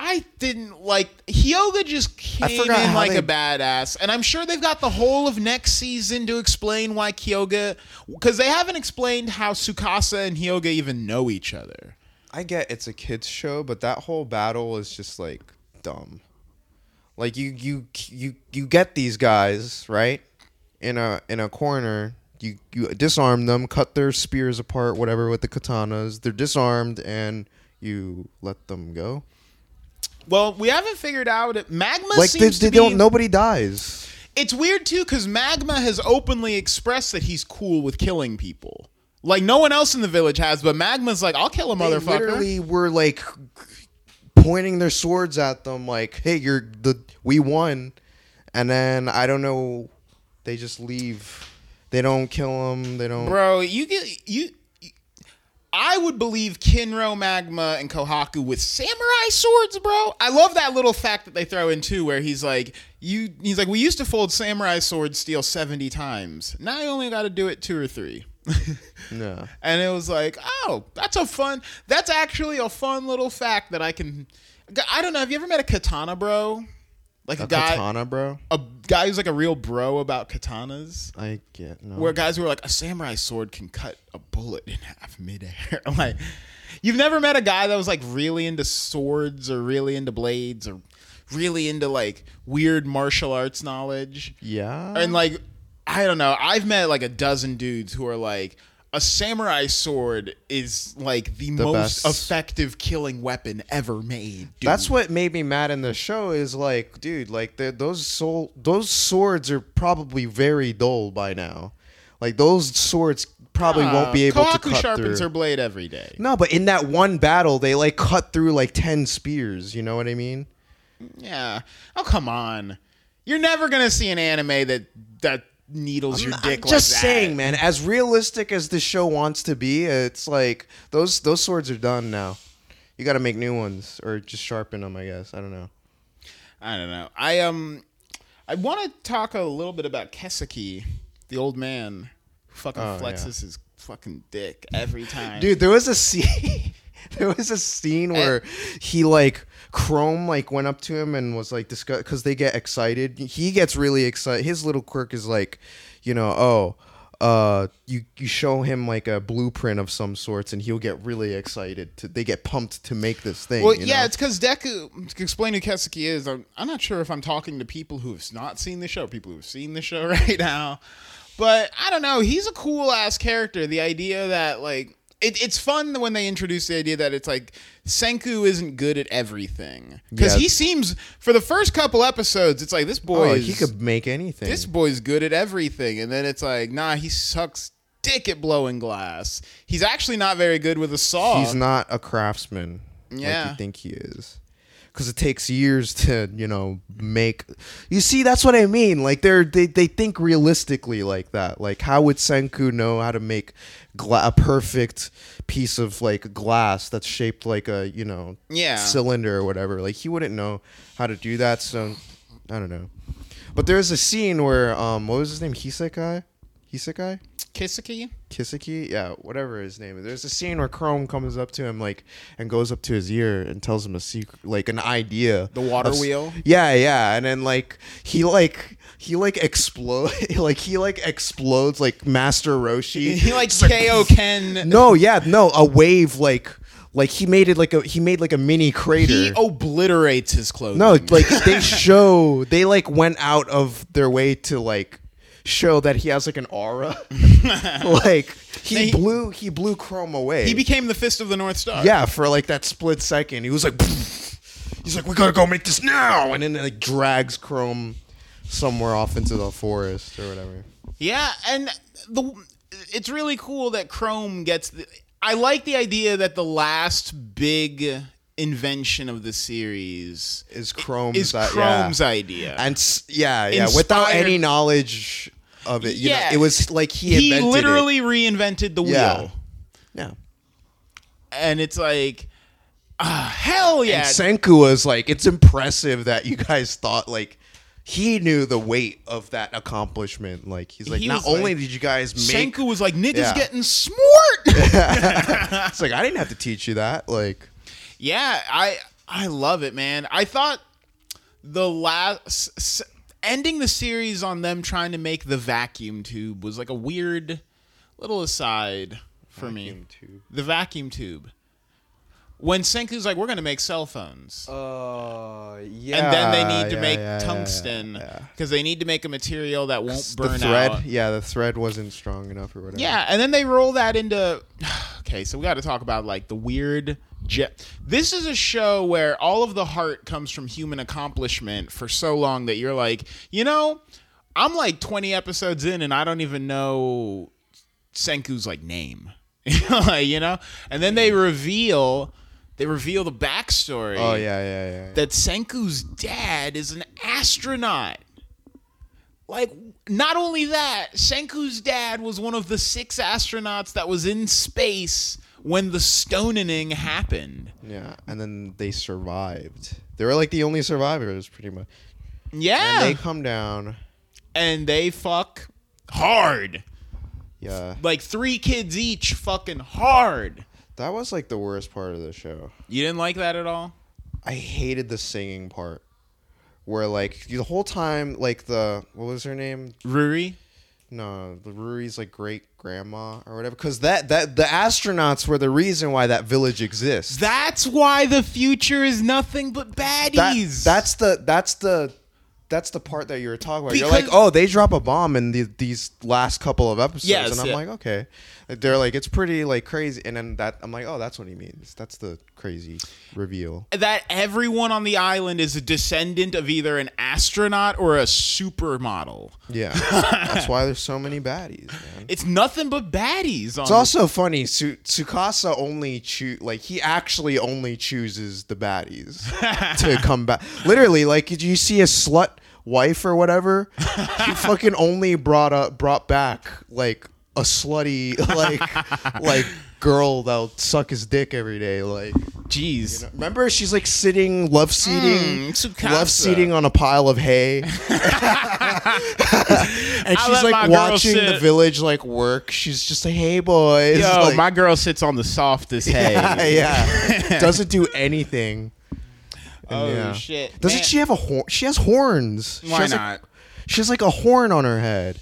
A: I didn't like Hyoga just came in like
B: they-
A: a badass, and I'm sure they've got the whole of next season to explain why Hyoga, because they haven't explained how Tsukasa and Hyoga even know each other.
B: I get it's a kids show, but that whole battle is just like dumb. Like you you you you get these guys right in a in a corner. You you disarm them, cut their spears apart, whatever with the katanas. They're disarmed, and you let them go.
A: Well, we haven't figured out it. Magma
B: Like they,
A: seems
B: they
A: to be.
B: don't. Nobody dies.
A: It's weird too because Magma has openly expressed that he's cool with killing people. Like no one else in the village has, but Magma's like, "I'll kill a
B: They
A: motherfucker."
B: Literally, we're like pointing their swords at them, like, "Hey, you're the we won," and then I don't know. They just leave. They don't kill them. They don't.
A: Bro, you get you. you- I would believe Kinro, Magma, and Kohaku with samurai swords, bro. I love that little fact that they throw in too, where he's like, "You." He's like, "We used to fold samurai sword steel seventy times. Now you only got to do it two or three.
B: Yeah.
A: And it was like, oh, that's a fun. That's actually a fun little fact that I can. I don't know. Have you ever met a katana, bro? Like a,
B: A
A: guy,
B: katana, bro.
A: a guy who's like a real bro about katanas.
B: I get no.
A: Where guys who are like, a samurai sword can cut a bullet in half midair. like, you've never met a guy that was like really into swords or really into blades or really into like weird martial arts knowledge.
B: yeah.
A: And like, I don't know. I've met like a dozen dudes who are like, a samurai sword is like the, most
B: best.
A: effective killing weapon ever made. Dude.
B: That's what made me mad in the show is like, dude, like the, those soul, those swords are probably very dull by now. Like those swords probably ah, won't be able to cut
A: sharpens
B: through.
A: her blade every day.
B: no, but in that one battle, they like cut through like ten spears. You know what I mean?
A: Yeah. Oh come on. You're never gonna see an anime that that needles your
B: I'm
A: dick like
B: just
A: that.
B: saying, man. As realistic as the show wants to be, it's like those those swords are done now. You got to make new ones or just sharpen them. I guess I don't know.
A: I don't know. I um I want to talk a little bit about Kesaki, the old man who fucking
B: Oh,
A: flexes his fucking dick every time.
B: Dude, there was a scene. there was a scene where he like Chrome like went up to him and was like discuss because they get excited. He gets really excited. His little quirk is like, you know, oh, uh, you you show him like a blueprint of some sorts, and he'll get really excited. To they get pumped to make this thing.
A: Well, yeah,
B: know?
A: it's because Deku. To explain who Kesaki is, I'm, I'm not sure if I'm talking to people who have not seen the show, people who've seen the show right now. But I don't know. He's a cool ass character. The idea that like it, it's fun when they introduce the idea that it's like Senku isn't good at everything because
B: Yeah.
A: he seems for the first couple episodes, it's like this boy
B: oh,
A: is
B: he could make anything.
A: this boy's good at everything, and then it's like nah, he sucks dick at blowing glass. He's actually not very good with a saw.
B: He's not a craftsman like
A: Yeah.
B: you think he is. Because it takes years to, you know, make. You see, that's what I mean. Like they're they, they think realistically like that. Like how would Senku know how to make gla- a perfect piece of like glass that's shaped like a you know
A: Yeah.
B: cylinder or whatever? Like he wouldn't know how to do that. So I don't know. But there's a scene where um what was his name Hisekai, Hisekai.
A: Kisaki.
B: Kisaki, yeah, whatever his name is. There's a scene where Chrome comes up to him like and goes up to his ear and tells him a secret, like an idea.
A: The water
B: of
A: wheel?
B: Yeah, yeah, and then like he like he like explode, like he like explodes like Master Roshi.
A: He like KO Ken.
B: No, yeah, no, a wave like like he made it like a he made like a mini crater.
A: He obliterates his clothing.
B: No, like they show they like went out of their way to like show that he has like an aura. like he
A: He-
B: blew he blew Chrome away.
A: he became the fist of the North Star.
B: yeah, for like that split second. He was like he's like we got to go make this now and then it, like drags Chrome somewhere off into the forest or whatever.
A: Yeah, and the it's really cool that Chrome gets the I like the idea that the last big invention of the series
B: Is Chrome's
A: is
B: that- yeah.
A: Chrome's idea.
B: And yeah, yeah, without any knowledge of it. You
A: Yeah.
B: know, it was like he
A: he
B: invented it.
A: literally reinvented the
B: Yeah.
A: wheel.
B: Yeah.
A: And it's like ah, hell yeah.
B: And Senku was like, it's impressive that you guys thought like he knew the weight of that accomplishment. Like he's like,
A: He
B: not
A: was
B: only
A: like-
B: did you guys make,
A: Senku was like niggas
B: Yeah.
A: getting smart.
B: it's like I didn't have to teach you that. Like,
A: Yeah, I I love it, man. I thought the last s- ending the series on them trying to make the vacuum tube was like a weird little aside for me.
B: Vacuum tube.
A: The vacuum tube. When Senku's like, we're gonna make cell phones.
B: Uh, yeah.
A: and then they need to
B: yeah,
A: make
B: yeah,
A: tungsten because they need to make a material that won't burn The
B: thread,
A: out.
B: yeah, the thread wasn't strong enough or whatever.
A: Yeah, and then they roll that into. Okay, so we got to talk about like the weird. Jet. This is a show where all of the heart comes from human accomplishment for so long that you're like, you know, I'm like 20 episodes in and I don't even know Senku's like name, you know, and then they reveal they reveal the backstory.
B: Oh yeah, yeah, yeah.
A: that Senku's dad is an astronaut. Like, not only that, Senku's dad was one of the six astronauts that was in space when the stoning happened.
B: yeah, and then they survived. They were like the only survivors, pretty much.
A: Yeah.
B: And they come down.
A: and they fuck hard.
B: Yeah,
A: Like three kids each fucking hard.
B: That was like the worst part of the show.
A: You didn't like that at all?
B: I hated the singing part, where like the whole time, like the what was her name?
A: Ruri?
B: No, the Ruri's like great grandma or whatever. Because that that the astronauts were the reason why that village exists.
A: That's why the future is nothing but
B: That-
A: baddies.
B: that's the that's the that's the part that you were talking about. You're like, oh, they drop a bomb in the, these last couple of episodes,
A: Yes,
B: and I'm
A: yeah.
B: like, okay. They're like, it's pretty like crazy, and then that I'm like, oh, that's what he means. That's the crazy reveal.
A: that everyone on the island is a descendant of either an astronaut or a supermodel.
B: Yeah, that's why there's so many baddies, man.
A: It's nothing but baddies. On
B: It's also funny. Su- Tsukasa only choose like he actually only chooses the baddies to come back. Literally, like did you see a slut wife or whatever? He fucking only brought up brought back like a slutty like like girl that'll suck his dick every day. Like
A: jeez.
B: remember, she's like sitting love seating.
A: Mm,
B: Love seating on a pile of hay, and she's like watching the village like work. She's just like, "Hey boys,
A: Yo,
B: like,
A: my girl sits on the softest hay.
B: yeah, yeah. Doesn't do anything. And
A: Oh
B: yeah.
A: shit.
B: Doesn't
A: Man,
B: she have a horn? She has horns. She
A: Why
B: has, like-
A: not?
B: she has like a horn on her head.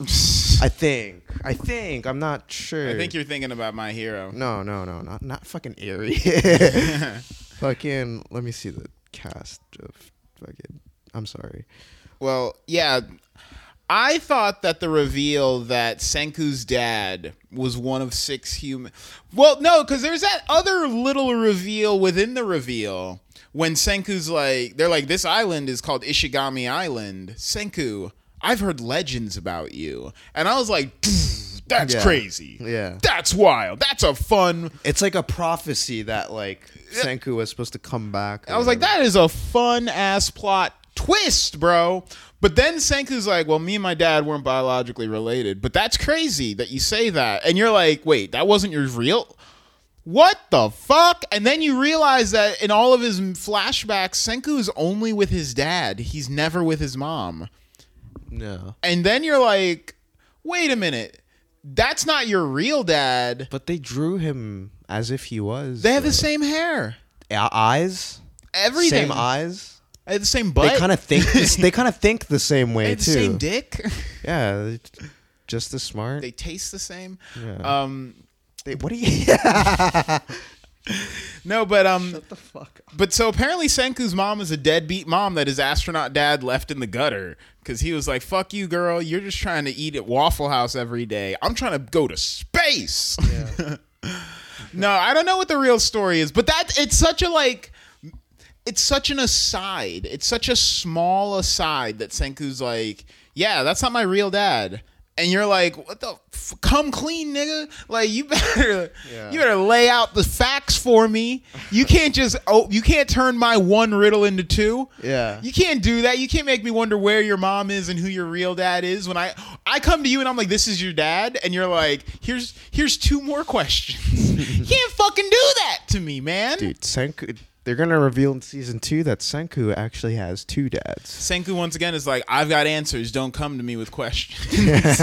B: I think. I think. I'm not sure.
A: I think you're thinking about my hero.
B: No, no, no, not not fucking Eerie. fucking. Let me see the cast of fucking. I'm sorry.
A: Well, yeah. I thought that the reveal that Senku's dad was one of six human. Well, no, because there's that other little reveal within the reveal when Senku's like, they're like, this island is called Ishigami Island. Senku, I've heard legends about you. And I was like, that's
B: Yeah.
A: crazy.
B: Yeah.
A: That's wild. That's a fun.
B: It's like a prophecy that like Senku was supposed to come back.
A: I was like, that is a fun ass plot twist, bro. But then Senku's like, well, me and my dad weren't biologically related. But that's crazy that you say that. And you're like, wait, that wasn't your real. What the fuck? And then you realize that in all of his flashbacks, Senku is only with his dad. He's never with his mom.
B: No.
A: And then you're like, wait a minute. That's not your real dad.
B: But they drew him as if he was.
A: They have the same hair.
B: eyes.
A: Everything.
B: Same eyes.
A: They have the same butt.
B: They kind of think. This, they kind of think the same way too.
A: same dick.
B: Yeah, just as smart.
A: they taste the same.
B: Yeah.
A: Um,
B: They- what do you?
A: no, but um,
B: the fuck.
A: but so apparently Senku's mom is a deadbeat mom that his astronaut dad left in the gutter because he was like, "Fuck you, girl. You're just trying to eat at Waffle House every day. I'm trying to go to space." no, I don't know what the real story is, but that it's such a like. It's such an aside. It's such a small aside that Senku's like, yeah, that's not my real dad. And you're like, what the? F- come clean, nigga. Like you better,
B: Yeah.
A: you better lay out the facts for me. You can't just, oh, you can't turn my one riddle into two.
B: Yeah.
A: You can't do that. You can't make me wonder where your mom is and who your real dad is. When I I come to you and I'm like, this is your dad, and you're like, here's here's two more questions. you can't fucking do that to me, man.
B: Dude, Senku. They're gonna reveal in season two that Senku actually has two dads.
A: Senku once again is like, I've got answers. Don't come to me with questions.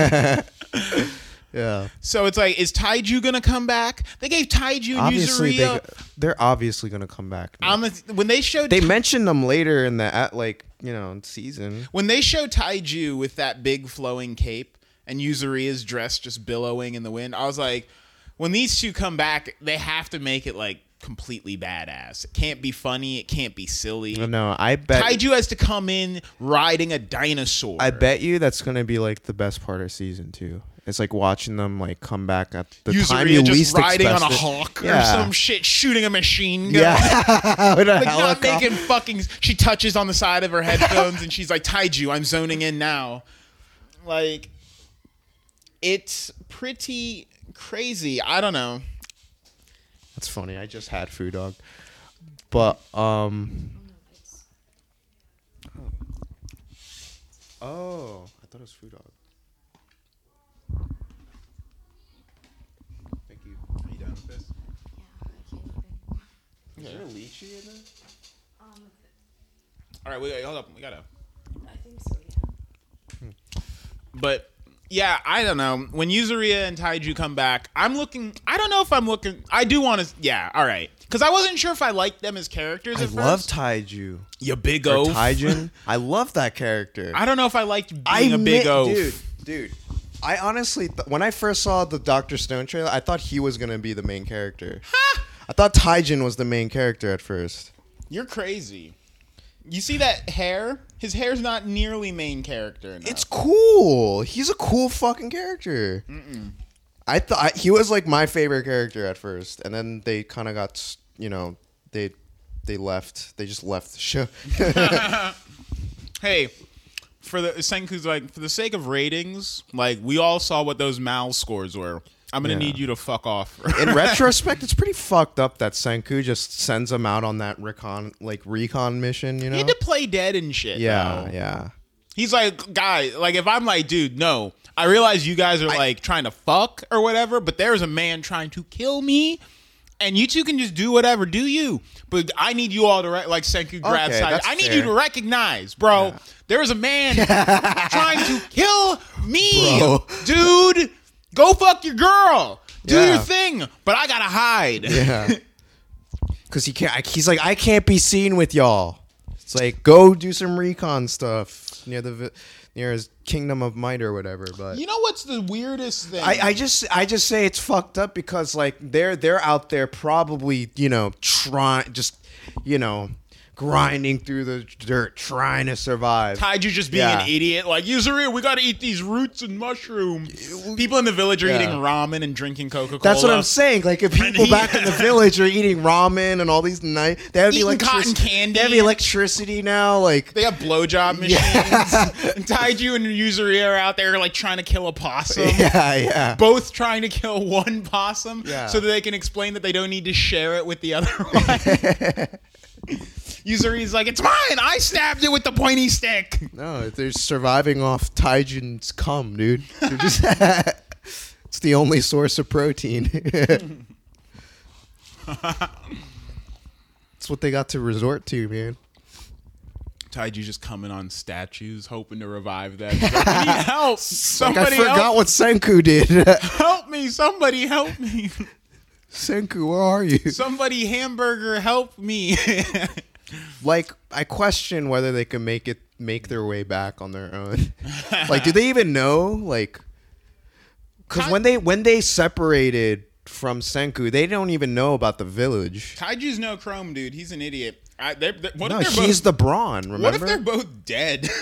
B: Yeah.
A: So it's like, is Taiju gonna come back? They gave Taiju and
B: Obviously, they, they're obviously gonna come back.
A: I'm a, when they showed
B: they mentioned them later in the at like you know season.
A: when they show Taiju with that big flowing cape and Yuzuriha's dress just billowing in the wind, I was like, when these two come back, they have to make it like completely badass. It can't be funny. It can't be silly.
B: No, I bet.
A: Taiju has to come in riding a dinosaur.
B: I bet you that's gonna be like the best part of season two. It's like watching them like come back at the time
A: Yuzuriha
B: you
A: just
B: least
A: riding on a hawk or some shit, shooting a machine gun.
B: Yeah,
A: like not making fucking. She touches on the side of her headphones and she's like, "Taiju, I'm zoning in now." Like, it's pretty crazy. I don't know.
B: That's funny. I just had food dog, but um. Oh, I thought it was food dog. Thank you.
A: Are you done with this?
B: Yeah, Is there a lychee in there?
A: All right, wait, wait, hold up. We gotta.
C: I think so, yeah.
A: But yeah, I don't know. When Yuzuriha and Taiju come back, I'm looking. I don't know if I'm looking. I do want to. Yeah, all right. Because I wasn't sure if I liked them as characters.
B: I
A: at
B: love
A: first.
B: Taiju.
A: you big
B: O.
A: oaf.
B: Taijin. I love that character.
A: I don't know if I liked being
B: I
A: a big O.
B: dude, dude. I honestly, th- when I first saw the Doctor Stone trailer, I thought he was gonna be the main character. I thought Taijin was the main character at first.
A: You're crazy. You see that hair? His hair's not nearly main character. Enough.
B: It's cool. He's a cool fucking character. I thought he was like my favorite character at first, and then they kind of got, you know, they they left. They just left the show.
A: hey, for the Senku's like for the sake of ratings, like we all saw what those Mal scores were. I'm gonna
B: Yeah.
A: need you to fuck off.
B: In retrospect, it's pretty fucked up that Senku just sends them out on that recon like recon mission. You
A: he
B: know?
A: had to play dead and shit.
B: Yeah,
A: though.
B: yeah.
A: He's like, guy, like if I'm like, dude, no, I realize you guys are like trying to fuck or whatever, but there's a man trying to kill me, and you two can just do whatever, do you? But I need you all to re- like Senku grab
B: Okay,
A: side. I need
B: fair.
A: you to recognize, bro. There is a man trying to kill me,
B: Bro.
A: dude. Go fuck your girl. Do
B: Yeah.
A: your thing, but I gotta hide.
B: Yeah. Cause he can't. He's like, I can't be seen with y'all. It's like, go do some recon stuff near the near his Kingdom of Might or whatever. But
A: You know what's the weirdest thing?
B: I, I just I just say it's fucked up because like they're they're out there probably you know trying just you know grinding through the dirt trying to survive.
A: Taiju just being
B: Yeah.
A: an idiot, like Yuzuriha, we gotta eat these roots and mushrooms. People in the village are
B: Yeah.
A: eating ramen and drinking Coca Cola.
B: That's what I'm saying. Like if people
A: he-
B: back in the village are eating ramen and all these nice, they have electricity.
A: cotton candy.
B: They have electricity now. Like
A: They have blowjob machines.
B: Yeah.
A: and Taiju and Yuzuriha are out there like trying to kill a possum.
B: yeah, yeah.
A: Both trying to kill one possum
B: Yeah.
A: so that they can explain that they don't need to share it with the other one. Yuzuriha's like, it's mine. I stabbed it with the pointy stick.
B: No, they're surviving off Taijin's cum, dude. They're just it's the only source of protein. It's what they got to resort to, man.
A: Taiju just coming on statues, hoping to revive them. He's like, I need help.
B: Like
A: Somebody
B: I forgot
A: help.
B: what Senku did.
A: help me. Somebody help me.
B: Senku, where are you?
A: Somebody hamburger help me.
B: Like I question whether they can make it make their way back on their own. like, do they even know? Like, because when they when they separated from Senku, they don't even know about the village.
A: Taiju's no chrome, dude. He's an idiot. I, they're, they're- what
B: No,
A: if they're
B: he's
A: both,
B: the brawn. Remember?
A: What if they're both dead?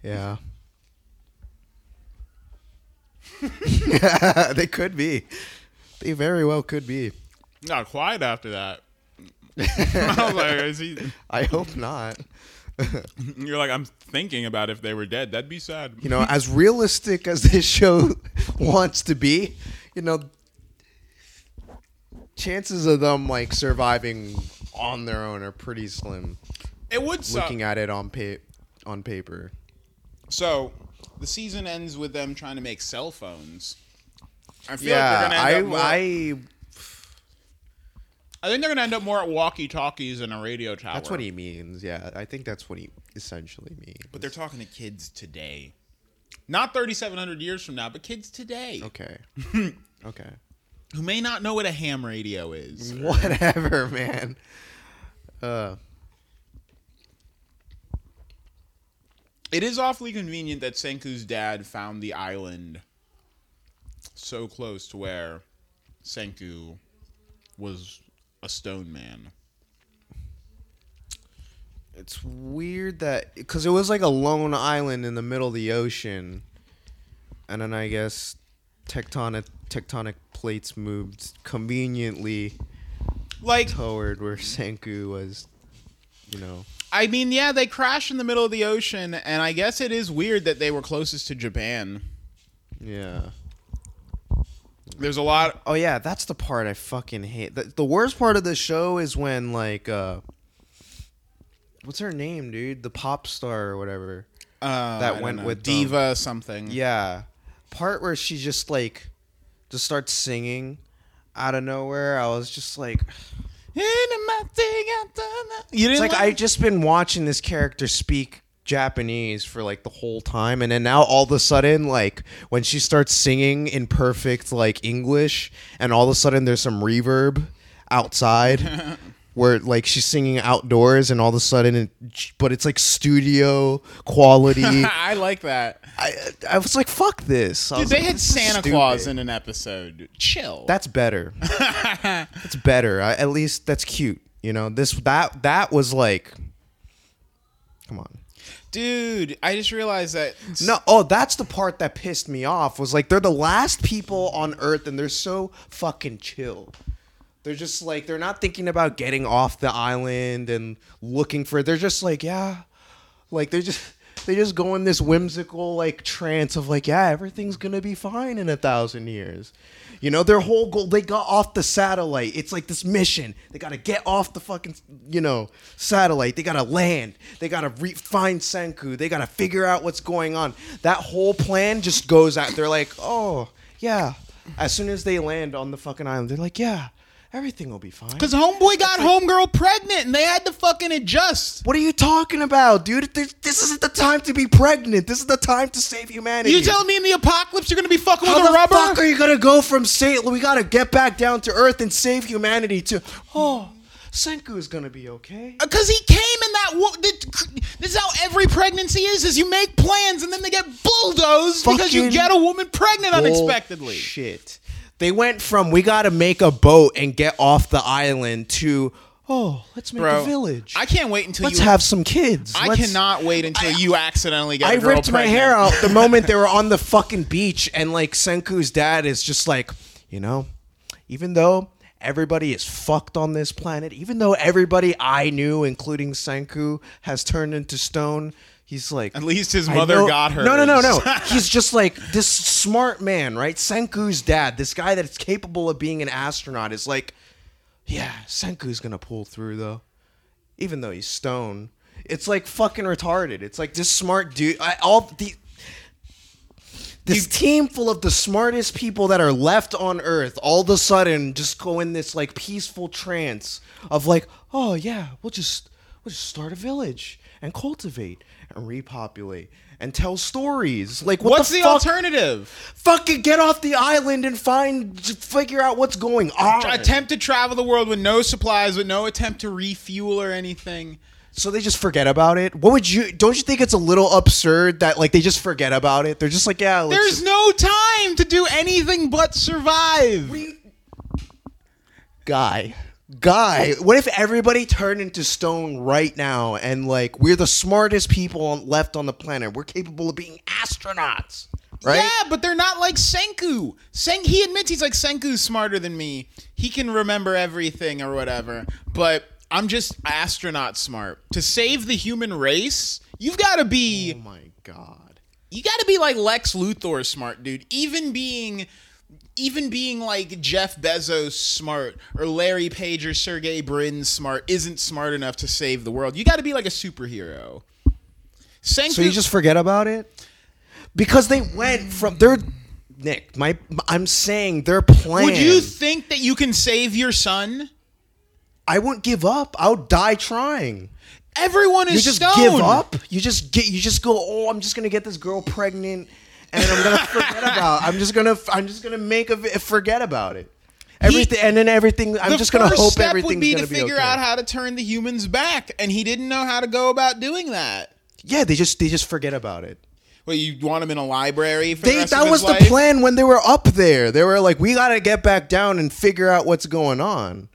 B: Yeah. they could be. They very well could be.
A: Got quiet after that. I was like, he?
B: I hope not.
A: You're like, I'm thinking about if they were dead. That'd be sad.
B: You know, as realistic as this show wants to be, you know, chances of them like surviving on their own are pretty slim.
A: It would suck.
B: Looking at it on pa- on paper.
A: So the season ends with them trying to make cell phones. I feel
B: Yeah,
A: like they're gonna
B: I I
A: I think they're gonna end up more at walkie talkies than a radio tower.
B: that's what he means. Yeah, I think that's what he essentially means.
A: But they're talking to kids today. Not 3,700 years from now, but kids today
B: Okay. okay.
A: who may not know what a ham radio is.
B: Whatever, man. Uh,
A: It is awfully convenient that Senku's dad found the island so close to where Senku was a stone man.
B: it's weird that because it was like a lone island in the middle of the ocean, and then I guess tectonic tectonic plates moved conveniently
A: Like,
B: toward where Senku was. You know.
A: I mean, yeah, they crashed in the middle of the ocean, and I guess it is weird that they were closest to Japan.
B: Yeah.
A: There's a lot.
B: Oh yeah, that's the part I fucking hate. The, the worst part of the show is when like uh what's her name, dude? The pop star or whatever.
A: Uh,
B: That
A: I
B: went with
A: Diva something.
B: Yeah. Part where she just like just starts singing out of nowhere. I was just like
A: You didn't
B: it's like
A: like-
B: I just been watching this character speak Japanese for like the whole time and then now all of a sudden like when she starts singing in perfect like English and all of a sudden there's some reverb outside where like she's singing outdoors and all of a sudden it, but it's like studio quality
A: I like that.
B: I I was like fuck this
A: Dude, they
B: like,
A: had Santa
B: stupid.
A: Claus in an episode. Chill.
B: That's better. that's better. I, at least that's cute. You know, this that that was like, come on.
A: Dude, I just realized that.
B: No, oh, that's the part that pissed me off. Was like they're the last people on Earth, and they're so fucking chill. They're just like they're not thinking about getting off the island and looking for. They're just like yeah, like they're just they just go in this whimsical like trance of like yeah everything's gonna be fine in a thousand years. You know their whole goal. They got off the satellite. It's like this mission. They gotta get off the fucking you know satellite. They gotta land. They gotta re- find Senku. They gotta figure out what's going on. That whole plan just goes out. They're like oh yeah. As soon as they land on the fucking island, they're like yeah everything will be fine.
A: Because Homeboy got Homegirl pregnant and they had to fucking adjust.
B: What are you talking about, dude? This, this isn't the time to be pregnant. This is the time to save humanity.
A: You telling me in the apocalypse you're gonna be fucking
B: How
A: with a
B: the
A: rubber?
B: fuck are you gonna go from say we gotta get back down to Earth and save humanity to oh Senku is gonna be okay?
A: Uh, because he came in that. Wo- this is how every pregnancy is: is you make plans and then they get bulldozed because you get a woman pregnant unexpectedly.
B: Shit. They went from we gotta make a boat and get off the island to oh let's make
A: Bro,
B: a village.
A: I can't wait until
B: let's
A: you.
B: have some kids.
A: I
B: Let's-
A: cannot wait until you accidentally get.
B: I ripped my hair out the moment they were on the fucking beach, and like Senku's dad is just like, you know, even though everybody is fucked on this planet, even though everybody I knew, including Senku, has turned into stone, he's like,
A: At least his mother
B: know-
A: got her.
B: No, no, no, no. He's just like this smart man, right? Senku's dad, this guy that's capable of being an astronaut, is like, yeah, Senku's gonna pull through though, even though he's stone. It's like fucking retarded. It's like this smart dude. I, all the this team full of the smartest people that are left on Earth, all of a sudden just go in this like peaceful trance of like, oh yeah, we'll just we'll just start a village and cultivate and repopulate and tell stories. Like what
A: What's
B: the,
A: the, alternative?
B: Fucking get off the island and find figure out what's going on.
A: Attempt to travel the world with no supplies, with no attempt to refuel or anything.
B: so they just forget about it. What would you? Don't you think it's a little absurd that like they just forget about it? They're just like, yeah,
A: There's
B: just-
A: no time to do anything but survive.
B: guy. Guy, what if everybody turned into stone right now and like we're the smartest people on, left on the planet? We're capable of being astronauts, right?
A: Yeah, but they're not like Senku. Sen- he admits he's like Senku's smarter than me. He can remember everything or whatever. But I'm just astronaut smart. To save the human race, you've got to be
B: Oh my god.
A: you got to be like Lex Luthor smart, dude. Even being even being like Jeff Bezos smart or Larry Page or Sergey Brin smart isn't smart enough to save the world. You got to be like a superhero.
B: So you just forget about it? Because they went from their Nick, my I'm saying their plan.
A: would you think that you can save your son?
B: I wouldn't give up. I would die trying.
A: Everyone is
B: you just
A: stoned.
B: give up. You just get. You just go. Oh, I'm just gonna get this girl pregnant, and I'm gonna forget about. I'm just gonna. I'm just gonna make a forget about it. Everything, and then everything. I'm
A: the
B: just gonna hope
A: step
B: everything's
A: would be to
B: be
A: figure
B: okay.
A: out how to turn the humans back, and he didn't know how to go about doing that.
B: yeah, they just they just forget about it.
A: Well, you want him in a library for the
B: that was the
A: life?
B: plan when they were up there. They were like, we got to get back down and figure out what's going on.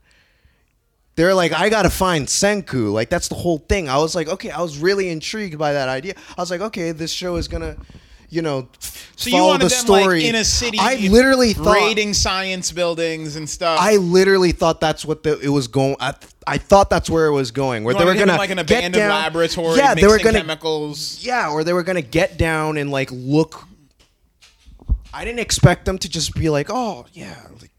B: They're like, I got to find Senku. Like, that's the whole thing. I was like, okay, I was really intrigued by that idea. I was like, okay, this show is going to, you know,
A: So you
B: follow
A: wanted
B: the
A: them
B: story.
A: like in a city,
B: I literally thought.
A: raiding science buildings and stuff.
B: I literally thought that's what the, it was going. I, I thought that's where it was going. Where
A: You
B: they were gonna
A: in, like an abandoned
B: down-
A: laboratory,
B: Yeah, they were gonna
A: chemicals.
B: yeah, or they were gonna get down and like look. I didn't expect them to just be like, "Oh yeah, like,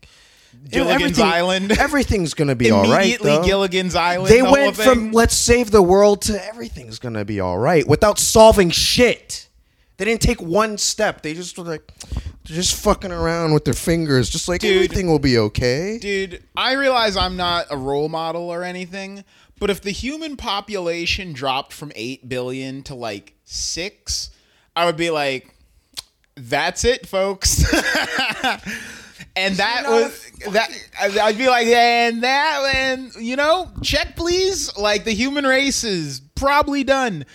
B: you know,
A: Gilligan's
B: everything-
A: Island.
B: Everything's gonna be all right."
A: Immediately
B: though.
A: Gilligan's Island.
B: They
A: the
B: went from "Let's save the world" to "Everything's gonna be all right" without solving shit. They didn't take one step. They just were like, they're just fucking around with their fingers, just like
A: Dude.
B: everything will be okay.
A: Dude, I realize I'm not a role model or anything, but if the human population dropped from 8 billion to like 6, I would be like, that's it, folks. and that was that I'd be like, and that and you know, check please. Like the human race is probably done.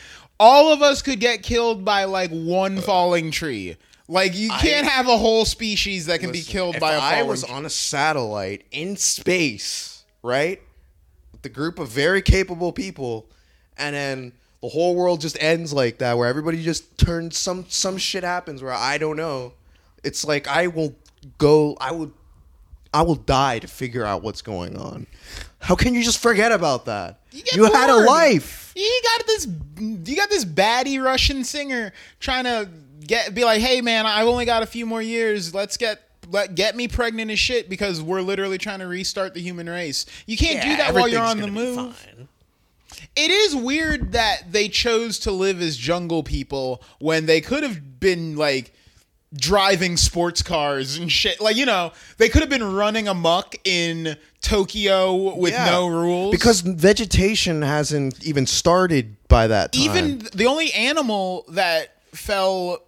A: All of us could get killed by like one falling tree. Like you can't have a whole species that can be killed by a
B: I
A: falling
B: was
A: tree.
B: on a satellite in space, right? With a group of very capable people, and then the whole world just ends like that, where everybody just turns some some shit happens where I don't know. It's like I will go. I would. I will die to figure out what's going on. How can you just forget about that?
A: You
B: You had a life.
A: You got this. You got this baddie Russian singer trying to get be like, hey man, I've only got a few more years. Let's get let get me pregnant as shit because we're literally trying to restart the human race. You can't do that while you're on the move. It is weird that they chose to live as jungle people when they could have been like driving sports cars and shit. Like, you know, they could have been running amok in Tokyo with
B: Yeah.
A: no rules.
B: Because vegetation hasn't even started by that time.
A: even the only animal that fell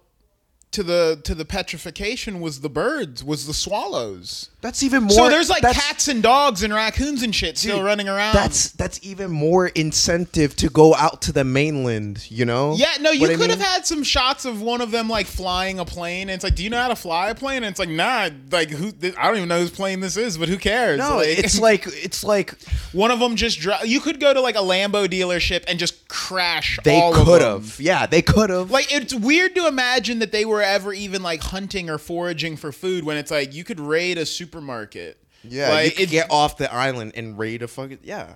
A: to the to the petrification was the birds, was the swallows.
B: that's even more.
A: so there's like cats and dogs and raccoons and shit still
B: Dude,
A: running around.
B: That's that's even more incentive to go out to the mainland. You know?
A: Yeah, no, you
B: What I
A: could have had some shots of one of them like flying a plane. And it's like, do you know how to fly a plane? And it's like, nah, like who? I don't even know whose plane this is, but who cares?
B: No, it's like it's like
A: one of them just. Dri- you could go to like a Lambo dealership and just crash.
B: they could have. Yeah, they could have.
A: Like it's weird to imagine that they were ever even like hunting or foraging for food when it's like you could raid a supermarket.
B: yeah,
A: like,
B: you could
A: it-
B: get off the island and raid a fucking yeah.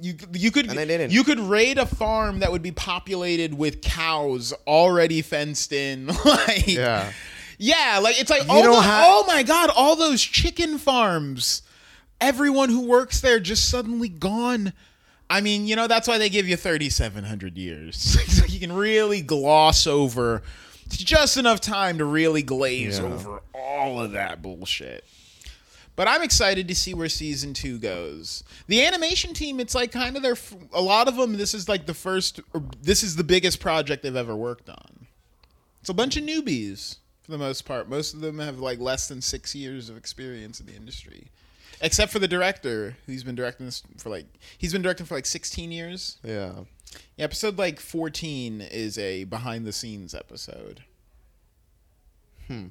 A: You you could
B: And they didn't.
A: you could raid a farm that would be populated with cows already fenced in. like
B: Yeah.
A: yeah, like it's like
B: You
A: oh
B: don't
A: my,
B: have-
A: oh my god, all those chicken farms. Everyone who works there just suddenly gone. I mean, you know that's why they give you 3700 years. so you can really gloss over just enough time to really glaze
B: Yeah.
A: over all of that bullshit. But I'm excited to see where season two goes. The animation team, it's like kind of their. A lot of them, this is like the first. Or this is the biggest project they've ever worked on. It's a bunch of newbies for the most part. Most of them have like less than six years of experience in the industry, except for the director, who's been directing this for like. He's been directing for like 16 years.
B: Yeah.
A: Episode like 14 is a behind the scenes episode. Hmm.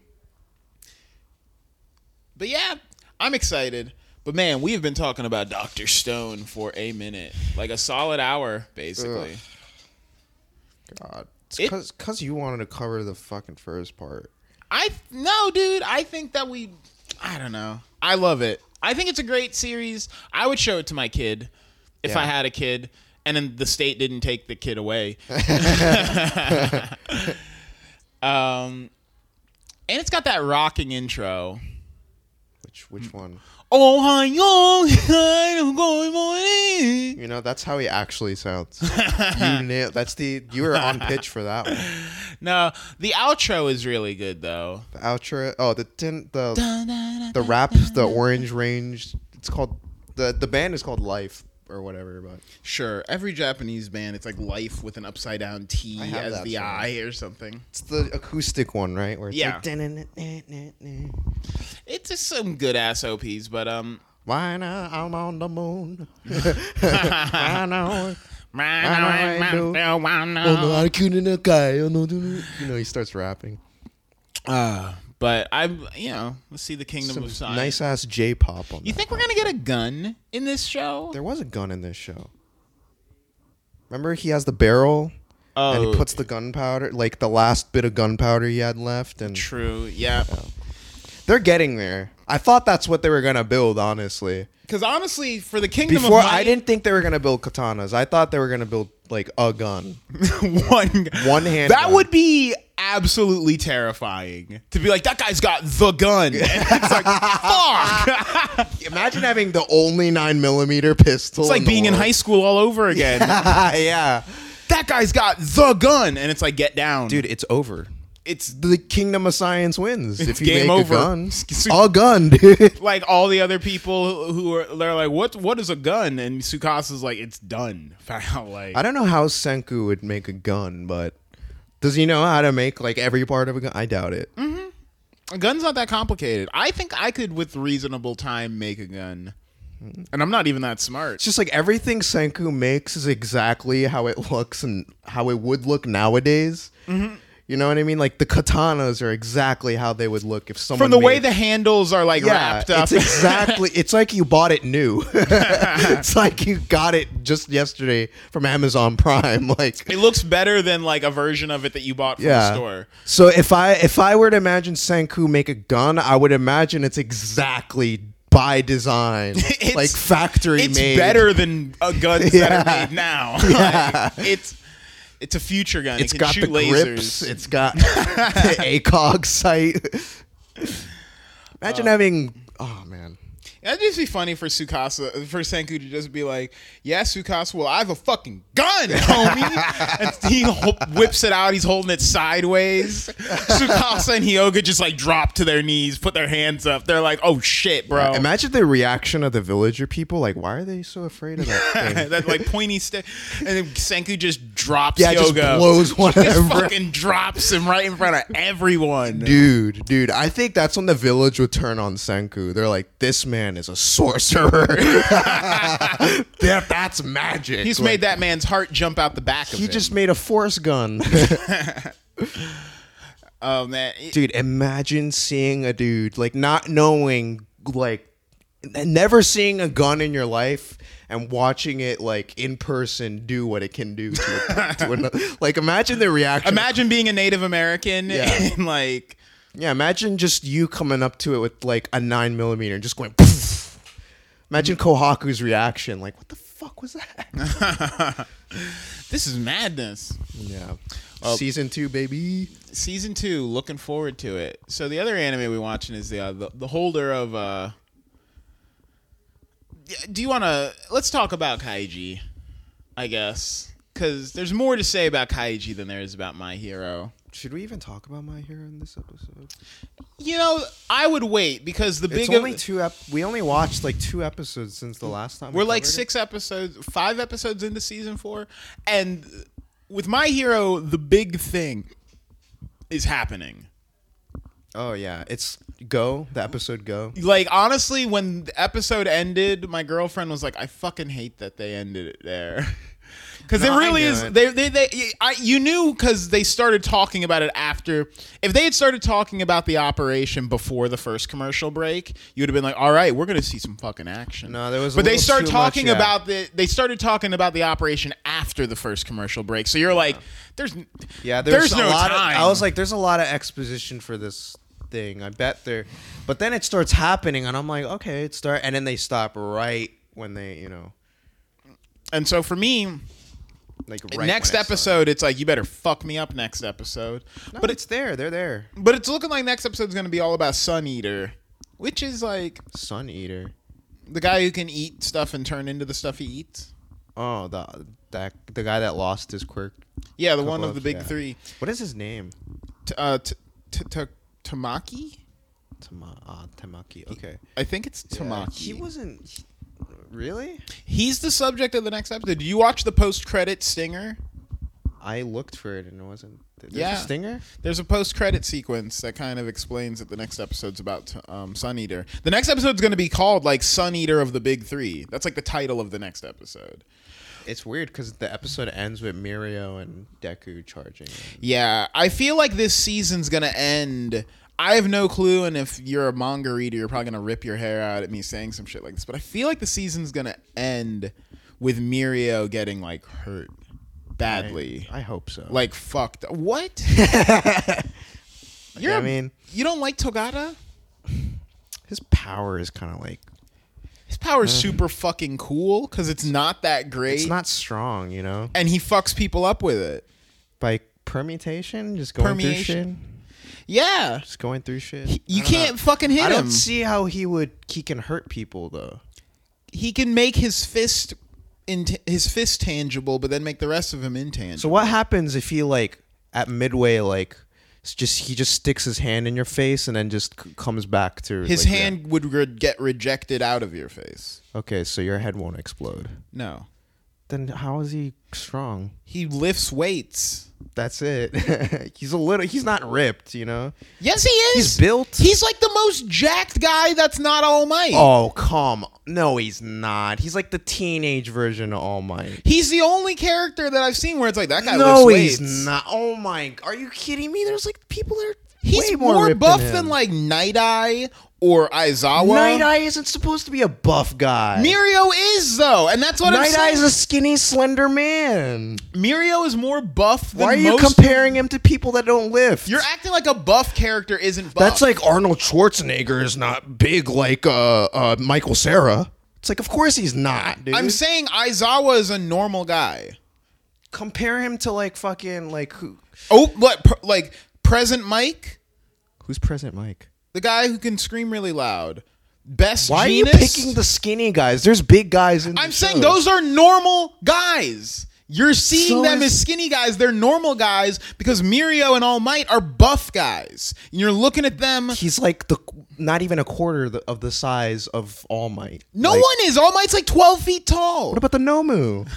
A: But yeah, I'm excited. But man, we have been talking about Doctor Stone for a minute, like a solid hour, basically.
B: God. It's cause, cause you wanted to cover the fucking first part.
A: I no, dude. I think that we. I don't know. I love it. I think it's a great series. I would show it to my kid if
B: Yeah.
A: I had a kid, and then the state didn't take the kid away. um, and it's got that rocking intro.
B: Which which one?
A: Oh, hi, yo, I'm going morning.
B: You know, that's how he actually sounds. you nailed that's the you were on pitch for that one.
A: No, the outro is really good though.
B: The outro oh the tin the the rap, the orange range. It's called the the band is called Life or whatever. But
A: Sure, every Japanese band, it's like life with an upside down T
B: I have
A: as
B: that
A: the
B: song.
A: eye or something.
B: it's the acoustic one, right? Where it's
A: Yeah.
B: like.
A: It's just some good ass OPs, but um,
B: Why now I'm on the moon? Why now? I couldn't a guy. You know, he starts rapping.
A: Uh, but I'm, you know, let's see the Kingdom
B: Some
A: of Science.
B: nice ass J pop on.
A: You
B: that.
A: think we're gonna get a gun in this show?
B: there was a gun in this show? Remember, he has the barrel
A: oh,
B: and he oh. puts the gunpowder, like the last bit of gunpowder he had left, and
A: true, yeah.
B: they're getting there. I thought that's what they were gonna build, honestly.
A: Because honestly, for the Kingdom
B: Before
A: of Might,
B: I didn't think they were gonna build katanas. I thought they were gonna build like a gun,
A: one
B: one hand.
A: That
B: gun.
A: would be absolutely terrifying to be like that guy's got the gun. And it's like fuck.
B: imagine having the only nine millimeter pistol.
A: It's like being in high school all over again.
B: yeah,
A: that guy's got the gun, and it's like get down,
B: dude, it's over.
A: It's
B: The kingdom of science wins if you
A: game
B: make
A: over.
B: a gun.
A: Su-
B: A gun, dude.
A: like all the other people who are they're like, what what is a gun? And Tsukasa's like, it's done. like
B: I don't know how Senku would make a gun, but does he know how to make like every part of a gun? I doubt it.
A: a gun's not that complicated. I think I could with reasonable time make a gun. And I'm not even that smart.
B: It's just like everything Senku makes is exactly how it looks and how it would look nowadays.
A: Mm-hmm.
B: You know what I mean? Like the katanas are exactly how they would look if someone
A: From the way
B: made-
A: the handles are like
B: yeah,
A: wrapped up.
B: it's exactly. It's like you bought it new. it's like you got it just yesterday from Amazon Prime. Like
A: it looks better than like a version of it that you bought from
B: yeah.
A: the store.
B: So if I if I were to imagine Senku make a gun, I would imagine it's exactly by design,
A: It's-
B: like factory
A: It's
B: made.
A: better than uh, guns that
B: Yeah.
A: are made now.
B: Yeah.
A: Like, it's it's a future gun.
B: It's
A: it
B: got the
A: lasers.
B: grips. It's got the ACOG sight. Uh, Imagine having. Oh man.
A: That'd just be funny for Tsukasa, for Senku to just be like, "Yeah, Tsukasa, well, I have a fucking gun, homie." and he ho- whips it out. He's holding it sideways. Tsukasa and Hyoga just like drop to their knees, put their hands up. They're like, "Oh shit, bro!"
B: Imagine the reaction of the villager people. Like, why are they so afraid of that thing?
A: that like pointy stick, and then Senku just drops
B: Yeah, just
A: Hyoga.
B: blows one
A: Just
B: over.
A: fucking drops him right in front of everyone.
B: Dude, dude, I think that's when the village would turn on Senku. They're like, this man is a sorcerer. that, that's magic.
A: He's
B: Like,
A: made that man's heart jump out the back of him.
B: He just made a force gun.
A: oh man,
B: dude, imagine seeing a dude, like, not knowing, like, never seeing a gun in your life and watching it, like, in person do what it can do to, to another. Like, imagine the reaction.
A: Imagine being a Native American
B: Yeah.
A: and like
B: Yeah, imagine just you coming up to it with like a nine millimeter and just going. Poof. Imagine Kohaku's reaction, like, "What the fuck was that?"
A: this is madness.
B: yeah. Season two, baby.
A: Season two, looking forward to it. So the other anime we're watching is the uh, the, the holder of. uh Do you want to? Let's talk about Kaiji, I guess, because there's more to say about Kaiji than there is about My Hero.
B: Should we even talk about My Hero in this episode?
A: You know, I would wait because the
B: It's
A: big.
B: only two. Ep- we only watched like two episodes since the last time. we
A: We're like
B: covered it.
A: six episodes, five episodes into season four, and with My Hero, the big thing is happening.
B: Oh yeah, it's Go. The episode Go.
A: Like honestly, when the episode ended, my girlfriend was like, "I fucking hate that they ended it there." Because
B: No,
A: it really is.
B: it.
A: They, they, they, I, you knew because they started talking about it after. If they had started talking about the operation before the first commercial break, you would have been like, "All right, we're gonna see some fucking action."
B: No, there was a
A: But they
B: little
A: started
B: much,
A: talking
B: yeah.
A: about the. They started talking about the operation after the first commercial break. So you're like, "There's,
B: Yeah, there's,
A: there's
B: a
A: no
B: lot
A: time."
B: Of, I was like, there's a lot of exposition for this thing. I bet there, but then it starts happening, and I'm like, okay, it start, and then they stop right when they, you know,
A: and so for me,
B: like right
A: next
B: it
A: episode, it's like you better fuck me up next episode.
B: No,
A: but
B: it's there. They're there.
A: But it's looking like next episode's gonna be all about Sun Eater, which is like
B: Sun Eater.
A: the guy who can eat stuff and turn into the stuff he eats.
B: Oh, the that the guy that lost his quirk.
A: Yeah, the one of the big
B: yeah.
A: three.
B: What is his name?
A: T- uh, t- t- t- Tamaki.
B: Tama, uh, Tamaki. Okay.
A: I think it's
B: Yeah,
A: Tamaki.
B: he wasn't. he- Really?
A: He's the subject of the next episode. Did you watch the post-credit stinger?
B: I looked for it and it wasn't. There's
A: Yeah.
B: a stinger.
A: There's a post-credit sequence that kind of explains that the next episode's about um, Sun Eater. The next episode's going to be called like Sun Eater of the Big Three. That's like the title of the next episode.
B: It's weird because the episode ends with Mirio and Deku charging.
A: Yeah, I feel like this season's gonna end. I have no clue, and if you're a manga reader, you're probably gonna rip your hair out at me saying some shit like this. But I feel like the season's gonna end with Mirio getting like hurt badly,
B: I, I hope so.
A: like fucked. What? you're,
B: I mean,
A: you don't like Togata?
B: his power is kind of like
A: His power power's mm. super fucking cool because it's not that great,
B: it's not strong, you know.
A: and he fucks people up with it.
B: By permutation, just going
A: Permeation.
B: through shit.
A: Yeah,
B: Just going through shit.
A: you can't
B: know.
A: fucking hit
B: I
A: him.
B: don't see how he would. He can hurt people though.
A: he can make his fist in his fist tangible, but then make the rest of him intangible.
B: So what happens if he like at midway like it's just he just sticks his hand in your face and then just c- comes back to
A: his
B: like, yeah.
A: hand would re- get rejected out of your face.
B: Okay, so your head won't explode.
A: No,
B: Then how is he strong?
A: he lifts weights.
B: That's it. he's a little. He's not ripped, you know.
A: Yes, he is.
B: He's built.
A: He's like the most jacked guy that's not All Might.
B: Oh come! No, he's not. He's like the teenage version of All Might.
A: He's the only character that I've seen where it's like that guy
B: No, he's
A: weights.
B: not. Oh my! Are you kidding me? There's like people that are
A: He's
B: way more,
A: more, buff
B: than,
A: than, like Night Eye or Aizawa.
B: Night Eye isn't supposed to be a buff guy.
A: Mirio is though, and that's what I'm
B: Night
A: saying.
B: Eye's a skinny, slender man.
A: Mirio is more buff than
B: Why are you
A: most
B: comparing him to people that don't lift?
A: You're acting like a buff character isn't buff.
B: That's like Arnold Schwarzenegger is not big like uh, uh, Michael Cera. It's like, of course he's not, dude.
A: I'm saying Aizawa is a normal guy.
B: compare him to like fucking like who?
A: Oh, what? Pr- like Present Mic,
B: Who's Present Mic?
A: The guy who can scream really loud. Best.
B: Why
A: Jeanist?
B: are you picking the skinny guys? There's big guys in.
A: I'm saying
B: show.
A: those are normal guys. You're seeing
B: So
A: them as skinny guys. They're normal guys because Mirio and All Might are buff guys. And you're looking at them.
B: He's like the not even a quarter of the, of the size of All Might.
A: No
B: Like,
A: one is. All Might's like 12 feet tall.
B: What about the Nomu?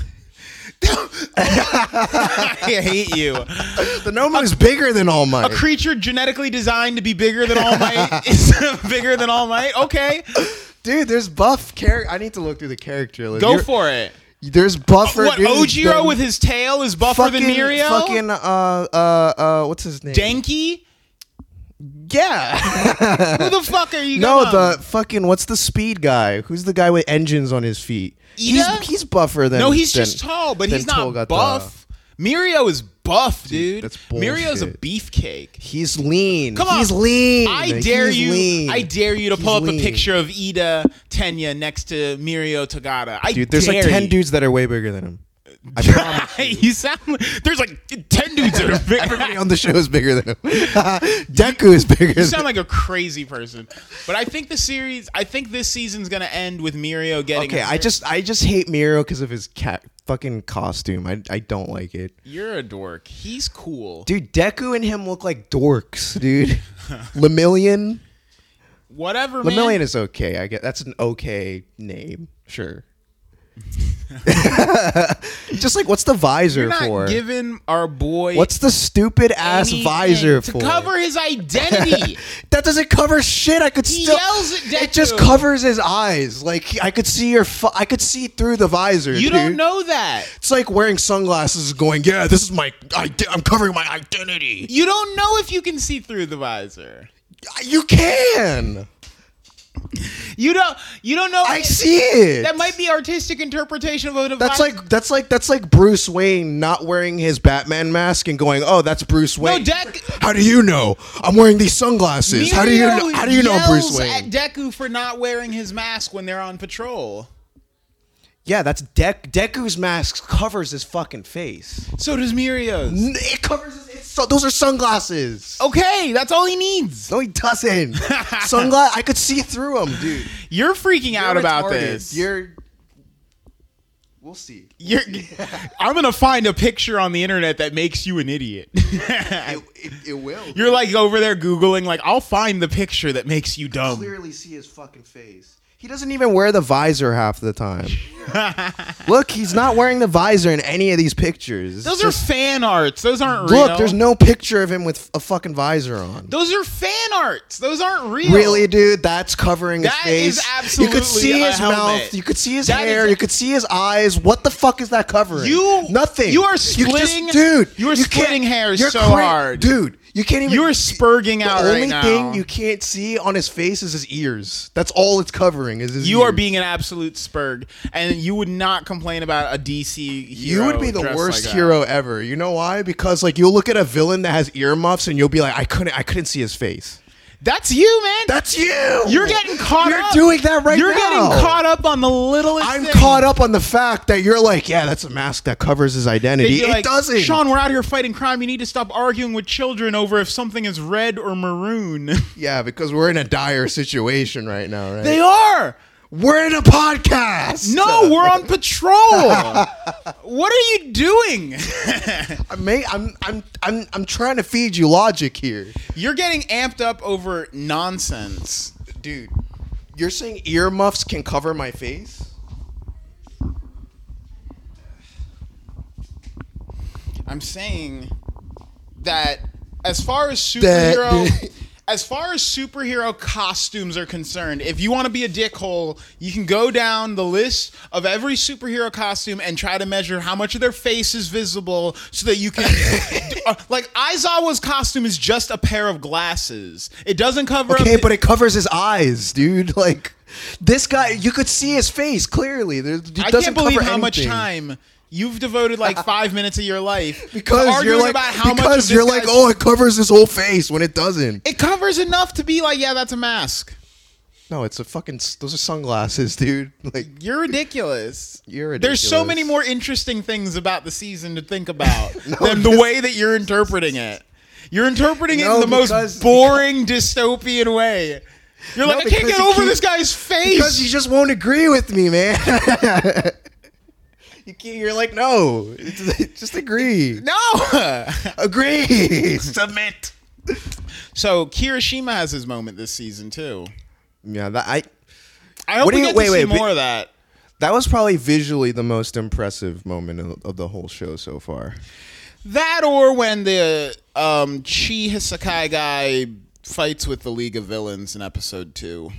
A: I hate you.
B: The Nomu is bigger than All Might.
A: A creature genetically designed to be bigger than All Might is bigger than All Might. Okay,
B: Dude, there's buff character. I need to look through the character list.
A: go
B: You're-
A: for it.
B: There's buffer.
A: What
B: dudes
A: Ojiro with his tail is buffer
B: fucking
A: than Mirio?
B: fucking uh uh uh what's his name?
A: Denki?
B: Yeah.
A: Who the fuck are you?
B: no,
A: gonna-
B: the fucking what's the speed guy? Who's the guy with engines on his feet? He's,
A: Iida?
B: he's buffer than
A: no, he's
B: than-
A: just tall, but
B: than
A: he's not buff. Mirio is buff, dude.
B: that's bullshit.
A: Mirio's a beefcake.
B: He's lean.
A: Come on.
B: He's lean.
A: I dare
B: He's
A: you.
B: lean.
A: I dare you to
B: He's
A: pull up
B: lean.
A: a picture of Iida Tenya next to Mirio Togata. I
B: Dude, there's like
A: dare
B: ten
A: you.
B: dudes that are way bigger than him. I promise.
A: you sound. There's like ten dudes that are big.
B: Everybody on the show is bigger than him. Deku is bigger.
A: You sound like a crazy person. But I think the series, I think this season's gonna end with Mirio getting.
B: Okay, I just I just hate Miro because of his cat fucking costume. I I don't like it.
A: You're a dork. He's cool.
B: Dude, Deku and him look like dorks, dude. Lemillion.
A: Whatever, man.
B: Lemillion is okay. I get that's an okay name. Sure. Just like what's the visor
A: You're not
B: for?
A: giving our boy.
B: What's the stupid ass
A: anything
B: visor
A: to
B: for?
A: cover his identity?
B: that doesn't cover shit. I could
A: He
B: still.
A: yells at Deku.
B: It just covers his eyes. Like I could see your. Fu- I could see through the visor.
A: you
B: dude.
A: don't know that.
B: It's like wearing sunglasses, going, "Yeah, this is my. ide- I'm covering my identity."
A: You don't know if you can see through the visor.
B: You can.
A: You don't. You don't know.
B: I see it.
A: That might be artistic interpretation of a.
B: That's like that's like that's like Bruce Wayne not wearing his Batman mask and going, "Oh, that's Bruce
A: no
B: Wayne." How do you know? I'm wearing these sunglasses. How do you know? How do you know Bruce
A: At
B: Wayne?
A: Deku for not wearing his mask when they're on patrol.
B: yeah, that's Dek. Deku's mask covers his fucking face.
A: So does Mirio's.
B: It covers. His, so, those are sunglasses.
A: Okay, that's all he needs.
B: No, he doesn't. Sunglass. I could see through them, dude.
A: You're freaking out
B: You're
A: about
B: retarded.
A: this.
B: You're. We'll see.
A: You're, I'm gonna find a picture on the internet that makes you an idiot.
B: It, it, it will.
A: You're like over there googling, like I'll find the picture that makes you dumb.
B: clearly see his fucking face. He doesn't even wear the visor half the time. Look, he's not wearing the visor in any of these pictures. It's
A: Those
B: just-
A: are fan arts. Those aren't real.
B: Look, there's no picture of him with a fucking visor on.
A: Those are fan arts. Those aren't real.
B: Really, dude? That's covering his
A: That
B: face.
A: is
B: you could see
A: a
B: his
A: helmet.
B: mouth. You could see his
A: That
B: hair.
A: is-
B: you could see his eyes. What the fuck is that covering?
A: You-
B: nothing.
A: you are
B: just-
A: splitting-
B: dude.
A: you are
B: can't-
A: splitting hairs
B: you're
A: so hard.
B: dude. You can't even.
A: You are spurging out right now.
B: The only thing you can't see on his face is his ears. That's all it's covering. Is his
A: You are being an absolute spurg, and you would not complain about a DC hero.
B: You would be the worst
A: like
B: hero ever. You know why? Because like you'll look at a villain that has earmuffs and you'll be like, I couldn't, I couldn't see his face.
A: That's you, man.
B: That's you.
A: You're getting caught
B: You're
A: up.
B: doing that right now!
A: You're
B: now.
A: getting caught up on the littlest.
B: I'm
A: thing.
B: caught up on the fact that you're like, yeah, that's a mask that covers his
A: That
B: identity.
A: you're
B: It
A: like,
B: doesn't.
A: Sean, we're out here fighting crime. You need to stop arguing with children over if something is red or maroon.
B: Yeah, because we're in a dire situation right now, right?
A: they are.
B: We're in a podcast.
A: No, we're on patrol. what are you doing?
B: I may, I'm, I'm, I'm, I'm trying to feed you logic here,
A: You're getting amped up over nonsense.
B: dude. You're saying earmuffs can cover my face?
A: I'm saying that as far as superhero as far as superhero costumes are concerned, if you want to be a dickhole, you can go down the list of every superhero costume and try to measure how much of their face is visible so that you can uh, like Aizawa's costume is just a pair of glasses. It doesn't cover up
B: Okay,
A: the-
B: but it covers his eyes, dude. Like this guy, you could see his face clearly. There, it
A: I
B: doesn't
A: can't believe
B: cover
A: how much time You've devoted like five minutes of your life
B: because you're like
A: about how
B: because
A: of
B: you're like oh it covers his whole face when it doesn't.
A: It covers enough to be like, yeah, that's a mask.
B: No, it's a fucking those are sunglasses, dude. Like
A: You're ridiculous.
B: You're
A: There's so many more interesting things about the season to think about
B: No,
A: than the way that you're interpreting it. You're interpreting it in the most
B: because-
A: boring dystopian way. You're
B: No,
A: like, I can't get over
B: keep-
A: this guy's face.
B: because you just won't agree with me, man. You can't, you're like no, just agree.
A: no.
B: Agree. Submit.
A: so Kirishima has his moment this season too.
B: Yeah, that I
A: I hope we
B: you-
A: get
B: wait,
A: to
B: wait,
A: see
B: but-
A: more of that.
B: that was probably visually the most impressive moment of, of the whole show so far.
A: That or when the um, Chisaki Kai guy fights with the League of Villains in episode two.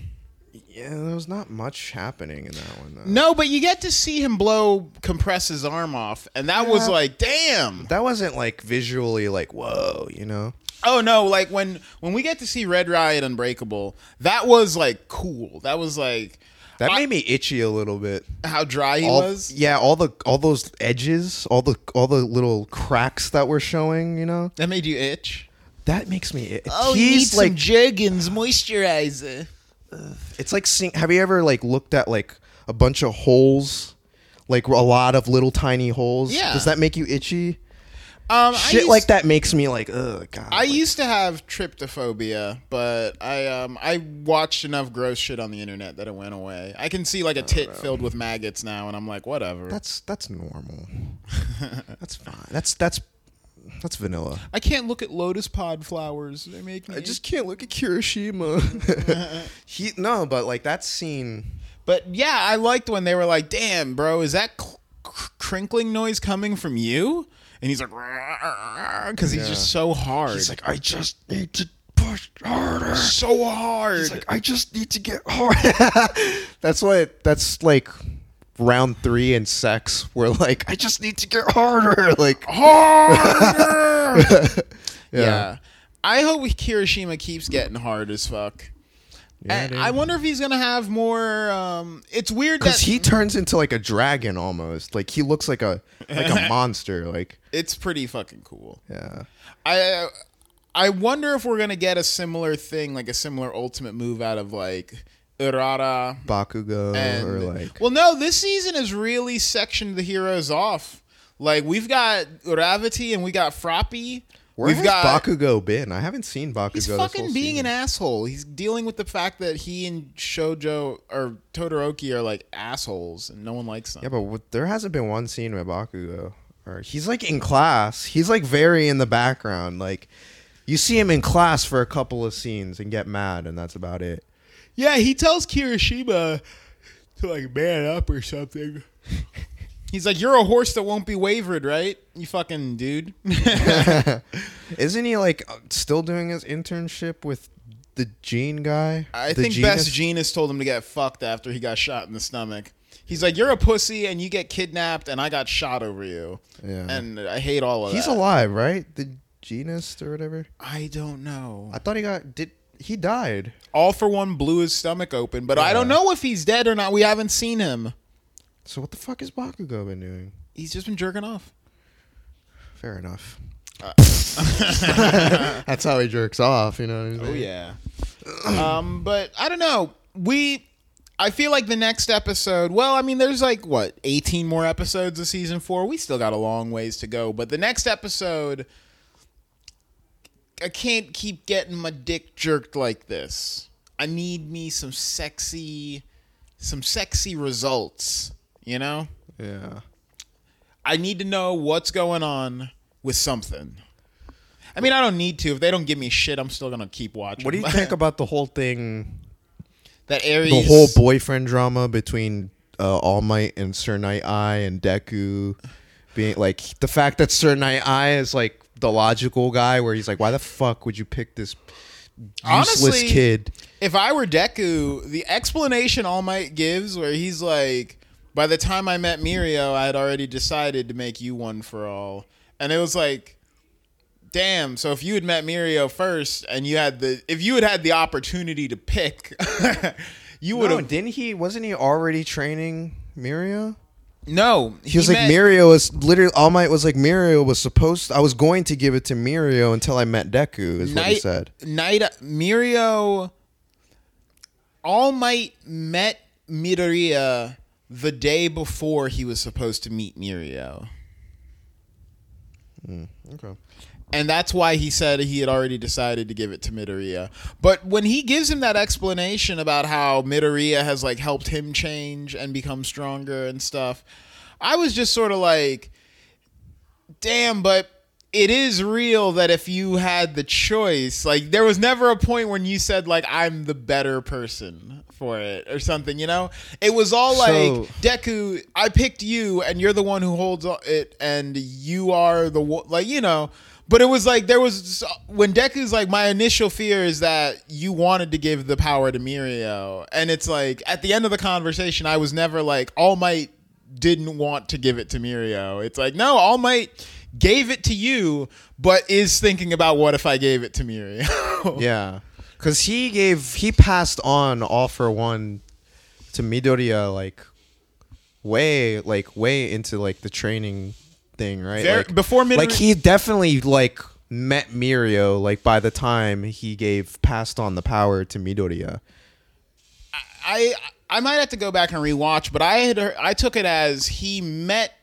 B: Yeah, there was not much happening in that one. Though.
A: No, but you get to see him blow compress his arm off, and that was like, damn.
B: That wasn't like visually like whoa, you know.
A: Oh no, like when when we get to see Red Riot Unbreakable, that was like cool. That was like
B: That
A: I-
B: made me itchy a little bit.
A: how dry he
B: All,
A: was.
B: yeah, all the all those edges, all the all the little cracks that were showing, you know.
A: That made you itch.
B: That makes me. It,
A: Oh,
B: he's like
A: Jergens moisturizer.
B: It's like seeing. Have you ever like looked at like a bunch of holes, like a lot of little tiny holes?
A: Yeah.
B: Does that make you itchy?
A: Um,
B: Shit
A: used-
B: like that makes me like, ugh, god.
A: I
B: like-
A: used to have trypophobia, but I um I watched enough gross shit on the internet that it went away. I can see like a tit filled with maggots now, and I'm like, whatever.
B: That's that's normal. that's fine. That's that's that's vanilla.
A: I can't look at lotus pod flowers. They make me.
B: I just can't look at Kirishima. he no, but like that scene.
A: But yeah, I liked when they were like, "Damn, bro, is that cl- cr- crinkling noise coming from you?" And he's like, because he's
B: Yeah.
A: just so hard.
B: He's like, I just need to push harder.
A: so hard.
B: He's like, I just need to get hard. that's what. That's like round three and sex. Where like, I just need to get harder. Like,
A: harder. yeah.
B: Yeah.
A: I hope Kirishima keeps getting hard as fuck.
B: Yeah,
A: I wonder if he's gonna have more. Um, it's weird that
B: because he turns into like a dragon almost. Like he looks like a like a monster. Like,
A: it's pretty fucking cool.
B: yeah.
A: I I wonder if we're gonna get a similar thing, like a similar ultimate move out of like Urara
B: Bakugo
A: and
B: or like.
A: well, no, this season has really sectioned the heroes off. Like we've got Uravity and we got Froppy.
B: Where
A: we've
B: has
A: got
B: Bakugo been? I haven't seen Bakugo.
A: He's fucking being
B: season.
A: an asshole. He's dealing with the fact that he and Shoto or Todoroki are like assholes, and no one likes them.
B: Yeah, but what, there hasn't been one scene with Bakugo. Or he's like in class. He's like very in the background. Like you see him in class for a couple of scenes and get mad, and that's about it.
A: Yeah, he tells Kirishima to like man up or something. He's like, "You're a horse that won't be wavered, right? You fucking dude."
B: Isn't he like still doing his internship with the Gene guy?
A: I
B: The
A: think
B: Jeanist?
A: Best Jeanist told him to get fucked after he got shot in the stomach. He's like, "You're a pussy, and you get kidnapped, and I got shot over you."
B: Yeah.
A: And I hate all of
B: He's
A: that.
B: He's alive, right? The Jeanist or whatever.
A: I don't know.
B: I thought he got did he died.
A: All for one blew his stomach open, but I don't know if he's dead or not. We haven't seen him.
B: So what the fuck has Bakugo been doing?
A: He's just been jerking off.
B: Fair enough.
A: Uh.
B: That's how he jerks off, you know.
A: Oh yeah. um, but I don't know. We I feel like the next episode, well, I mean there's like what, 18 more episodes of season 4. We still got a long ways to go, but the next episode I can't keep getting my dick jerked like this. I need me some sexy some sexy results, you know?
B: Yeah.
A: I need to know what's going on with something. I mean, I don't need to. If they don't give me shit, I'm still gonna keep watching.
B: What do you think about the whole thing?
A: that Aries?
B: The whole boyfriend drama between uh, All Might and Sir Night Eye and Deku being like the fact that Sir Night Eye is like the logical guy where he's like, why the fuck would you pick this useless
A: Honestly,
B: kid?
A: If I were Deku, the explanation All Might gives, where he's like, "By the time I met Mirio, I had already decided to make you one for all," and it was like, "Damn!" So if you had met Mirio first, and you had the, if you had had the opportunity to pick, you would
B: No,
A: have.
B: didn't he? Wasn't he already training Mirio?
A: No,
B: He was like
A: met-
B: Mirio was literally All Might was like Mirio was supposed. I was going to give it to Mirio until I met Deku. Is what he said.
A: Night Mirio All Might met Midoriya the day before he was supposed to meet Mirio.
B: Hmm, okay.
A: And that's why he said he had already decided to give it to Midoriya. But when he gives him that explanation about how Midoriya has like helped him change and become stronger and stuff, I was just sort of like, damn, but it is real that if you had the choice, like there was never a point when you said like I'm the better person for it or something, you know? It was all
B: So-
A: like Deku, I picked you and you're the one who holds it and you are the like, you know, but it was like there was when Deku's like my initial fear is that you wanted to give the power to Mirio and it's like at the end of the conversation I was never like All Might didn't want to give it to Mirio. It's like, no, All Might gave it to you, but is thinking about what if I gave it to Mirio.
B: Yeah, because he gave he passed on all for one to Midoriya like way like way into like the training thing, right?
A: Very-
B: like,
A: before Midori-
B: like he definitely like met Mirio like by the time he gave passed on the power to Midoriya.
A: I I might have to go back and rewatch, but I had I took it as he met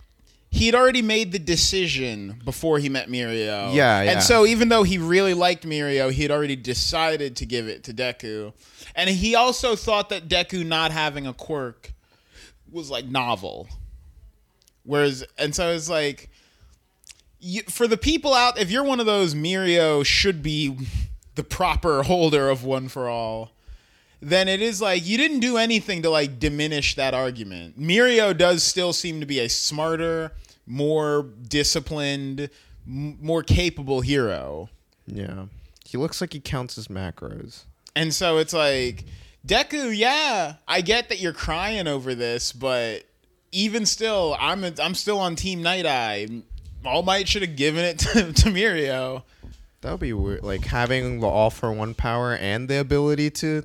A: he'd already made the decision before he met Mirio.
B: Yeah, yeah.
A: And so even though he really liked Mirio, he had already decided to give it to Deku. And he also thought that Deku not having a quirk was like novel. Whereas and so it's like you, for the people out if you're one of those Mirio should be the proper holder of one for all then it is like you didn't do anything to like diminish that argument. Mirio does still seem to be a smarter, more disciplined, m- more capable hero.
B: Yeah, he looks like he counts his macros.
A: And so it's like Deku, yeah, I get that you're crying over this, but even still, I'm I'm still on Team Night Eye. All Might should have given it to, to Mirio.
B: That would be weird. Like having the all for one power and the ability to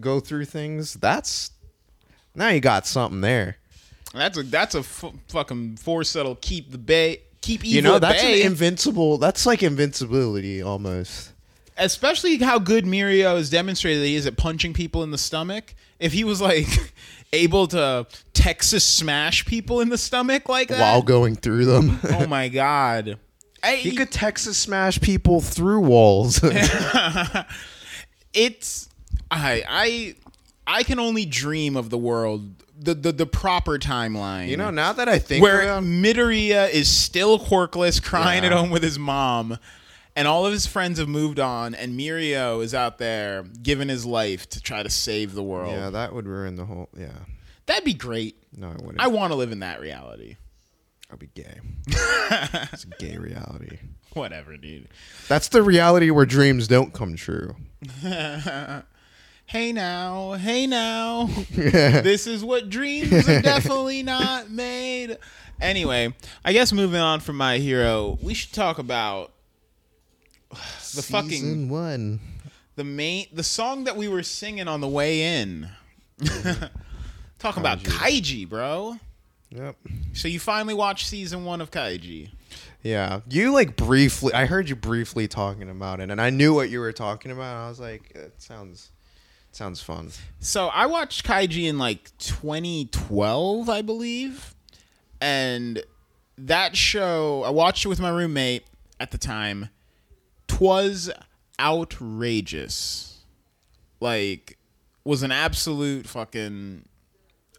B: go through things. That's now you got something there.
A: That's a that's a f- fucking force that'll keep the bay keep evil
B: you know, that's
A: bay.
B: an invincible. That's like invincibility almost.
A: especially how good Mirio has demonstrated that he is at punching people in the stomach. If he was like able to Texas smash people in the stomach like that,
B: while going through them.
A: oh my god, I,
B: he could Texas smash people through walls.
A: it's I I I can only dream of the world the the, the proper timeline.
B: you know, now that I think
A: where Midoriya is still quirkless, crying
B: Yeah.
A: at home with his mom, and all of his friends have moved on, and Mirio is out there giving his life to try to save the world.
B: Yeah, that would ruin the whole. Yeah,
A: That'd be great.
B: no, I wouldn't.
A: I want to live in that reality.
B: I'd be gay. it's a gay reality.
A: Whatever, dude.
B: That's the reality where dreams don't come true.
A: Hey now, hey now. this is what dreams are definitely not made. Anyway, I guess moving on from my hero, we should talk about the fucking
B: one.
A: the main the song that we were singing on the way in. Talking about Kaiji, bro.
B: Yep.
A: So you finally watched season one of Kaiji.
B: Yeah, you like briefly. I heard you briefly talking about it, and I knew what you were talking about. I was like, it sounds, it sounds fun.
A: So I watched Kaiji in like 2012, I believe, and that show I watched it with my roommate at the time. Twas outrageous. Like, was an absolute fucking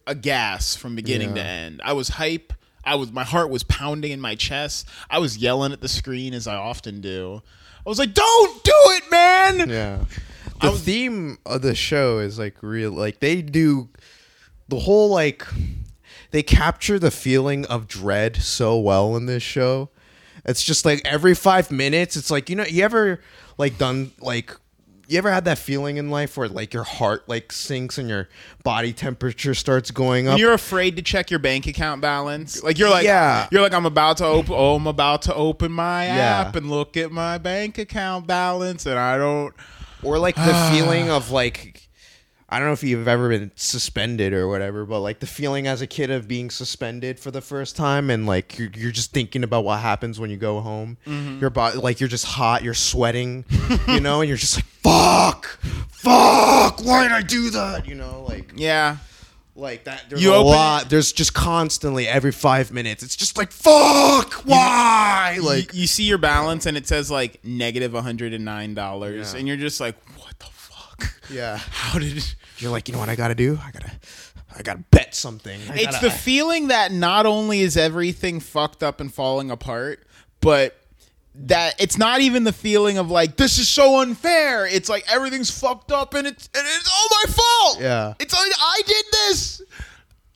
A: a gas from beginning to end. I was hype. I was my heart was pounding in my chest. I was yelling at the screen as I often do. I was like, "Don't do it, man!"
B: Yeah. The theme of the show is like real. Like they do the whole like they capture the feeling of dread so well in this show. It's just like every five minutes, it's like you know you ever like done like you ever had that feeling in life where like your heart like sinks and your body temperature starts going up.
A: And you're afraid to check your bank account balance. Like you're like,
B: Yeah.
A: you're like, I'm about to open. Oh, I'm about to open my
B: Yeah.
A: app and look at my bank account balance, and I don't.
B: or like the feeling of like I don't know if you've ever been suspended or whatever, but like the feeling as a kid of being suspended for the first time and like you're, you're just thinking about what happens when you go home. Mm-hmm. Your body, like you're just hot, you're sweating, you know, and you're just like, fuck, fuck, why did I do that? You know, like
A: Yeah,
B: like that. There's
A: You
B: a
A: open
B: lot. There's just constantly every five minutes. It's just like, fuck, why?
A: like
B: Like,
A: you, see your balance and it says like negative 109 dollars,
B: Yeah.
A: and you're just like, what the fuck?
B: yeah.
A: How did?
B: You're like, you know what I gotta do? I gotta, I gotta bet something. I
A: It's
B: gotta-
A: the feeling that not only is everything fucked up and falling apart, but that it's not even the feeling of like this is so unfair. It's like everything's fucked up and it's and it's all my fault.
B: Yeah.
A: It's like I did this.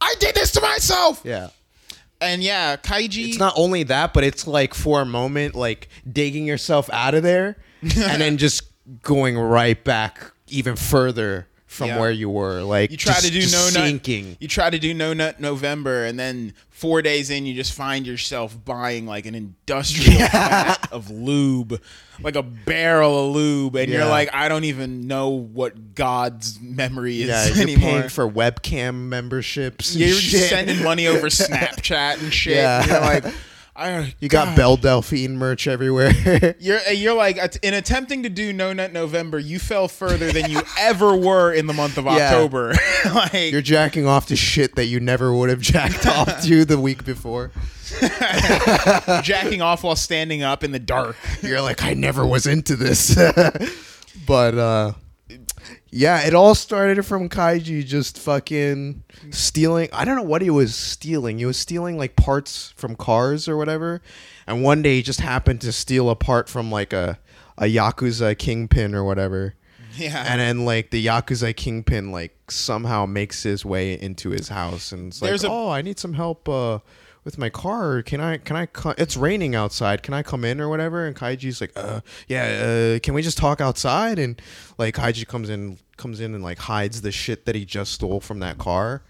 A: I did this to myself.
B: yeah.
A: And yeah, Kaiji.
B: It's not only that, but it's like for a moment, like digging yourself out of there, and then just going right back even further from
A: Yeah.
B: where you were. Like
A: you try
B: just-
A: to do no
B: sinking.
A: nut. You try to do no nut November, and then four days in, you just find yourself buying like an industrial vat of lube, like a barrel of lube, and you're like, I don't even know what God's memory is
B: Yeah, you're
A: anymore.
B: paying for webcam memberships. and
A: you're
B: shit.
A: just sending money over Snapchat and shit.
B: Yeah.
A: And you're like, I,
B: You got
A: God.
B: Belle Delphine merch everywhere.
A: You're you're like in attempting to do no nut November, you fell further than you ever were in the month of
B: Yeah.
A: October. like
B: You're jacking off to shit that you never would have jacked off to the week before.
A: jacking off while standing up in the dark.
B: You're like, I never was into this. but uh yeah, it all started from Kaiji just fucking stealing. I don't know what he was stealing. He was stealing like parts from cars or whatever. And one day he just happened to steal a part from like a a Yakuza kingpin or whatever.
A: Yeah.
B: And then like the Yakuza kingpin like somehow makes his way into his house and it's like,
A: a-
B: "Oh, I need some help uh with my car. Can I can I co- it's raining outside. Can I come in or whatever?" And Kaiji's like, "Uh, yeah, uh, can we just talk outside?" And like Kaiji comes in comes in and like hides the shit that he just stole from that car.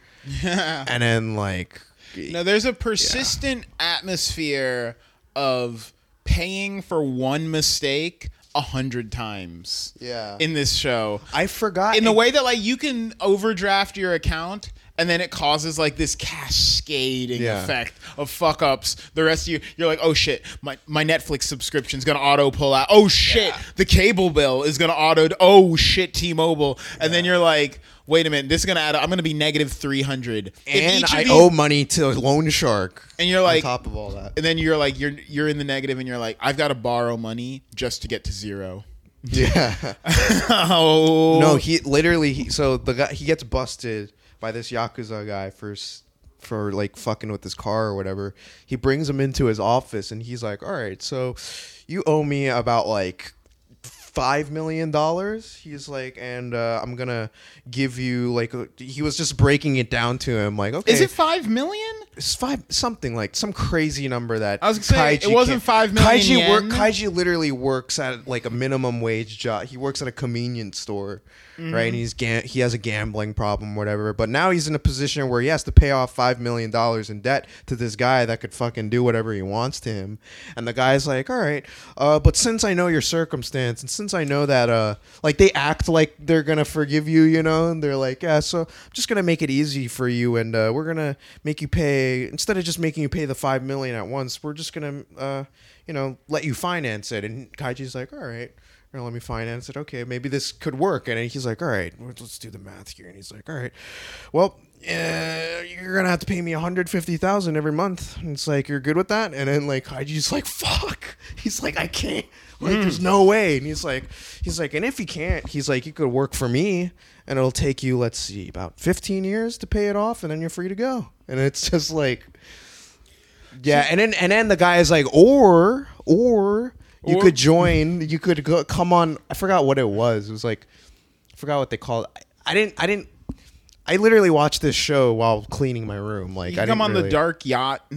B: Yeah. And then like
A: No, there's a persistent atmosphere of paying for one mistake a hundred times.
B: Yeah.
A: In this show.
B: I forgot
A: in the way that like you can overdraft your account and then it causes like this cascading
B: Yeah.
A: effect of fuck ups. The rest of you, you're like, oh shit, my, my Netflix subscription's gonna auto pull out. Oh shit, the cable bill is gonna auto. Oh shit, T-Mobile, and then you're like, wait a minute, this is gonna add. up. I'm gonna be negative three hundred.
B: and I owe money to a Loan Shark.
A: And you're like,
B: on top of all that.
A: and then you're like, you're you're in the negative, and you're like, I've got to borrow money just to get to zero.
B: Yeah.
A: Oh
B: No, he literally. He, so the guy he gets busted by this yakuza guy for s- for like fucking with his car or whatever. He brings him into his office and he's like, "All right, so you owe me about like five million dollars. He's like, and uh, I'm gonna give you like a, he was just breaking it down to him like, okay,
A: Is it five million?
B: it's five something like some crazy number that
A: I was gonna say, it wasn't
B: can't-
A: five million
B: Kaiji
A: yen?
B: Kaiji literally works at like a minimum wage job. He works at a convenience store,
A: Mm-hmm.
B: right? And he's ga- he has a gambling problem, whatever. But now he's in a position where he has to pay off five million dollars in debt to this guy that could fucking do whatever he wants to him. And the guy's like, all right, uh, but since I know your circumstance and since I know that, uh, like they act like they're gonna forgive you, you know, and they're like, yeah, so I'm just gonna make it easy for you, and uh, we're gonna make you pay instead of just making you pay the five million at once. We're just gonna, uh, you know, let you finance it. And Kaiji's like, all right. "Here, Let me finance it. Okay, maybe this could work. And he's like, "All right, let's do the math here." And he's like, "All right, well, uh, you're gonna have to pay me 150,000 every month." And it's like, "You're good with that?" And then like Kaiji's like, "Fuck." He's like, "I can't. Like, there's no way." And he's like, "He's like, and if you can't, he's like, you could work for me, and it'll take you, let's see, about 15 years to pay it off, and then you're free to go." And it's just like, yeah. And then and then the guy is like, or or. You
A: Or-
B: could join. You could go, come on. I forgot what it was. It was like, I forgot what they called. I, I didn't. I didn't. I literally watched this show while cleaning my room. Like
A: You
B: I
A: come on
B: really-
A: the dark yacht,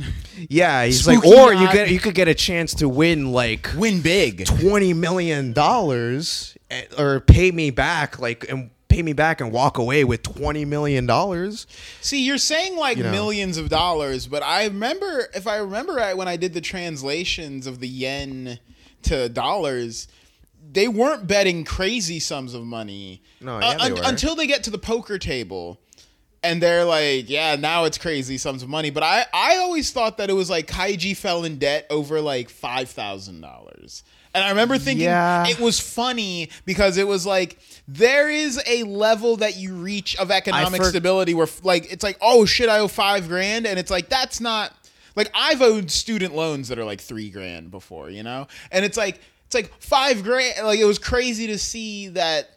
B: Yeah, he's
A: Spooky
B: like, or you get you could get a chance to win like
A: win big.
B: twenty million dollars, eh, or pay me back like and pay me back and walk away with twenty million dollars.
A: See, you're saying like
B: You know.
A: millions of dollars, but I remember, if I remember right, when I did the translations of the yen to dollars, they weren't betting crazy sums of money.
B: No,
A: Uh,
B: they
A: un- until they get to the poker table. And they're like, yeah, now it's crazy sums of money. But I, I always thought that it was like Kaiji fell in debt over like five thousand dollars. And I remember thinking
B: Yeah.
A: it was funny because it was like there is a level that you reach of economic
B: for-
A: stability where like it's like oh shit I owe five grand and it's like that's not like I've owed student loans that are like three grand before you know? And it's like it's like five grand like it was crazy to see that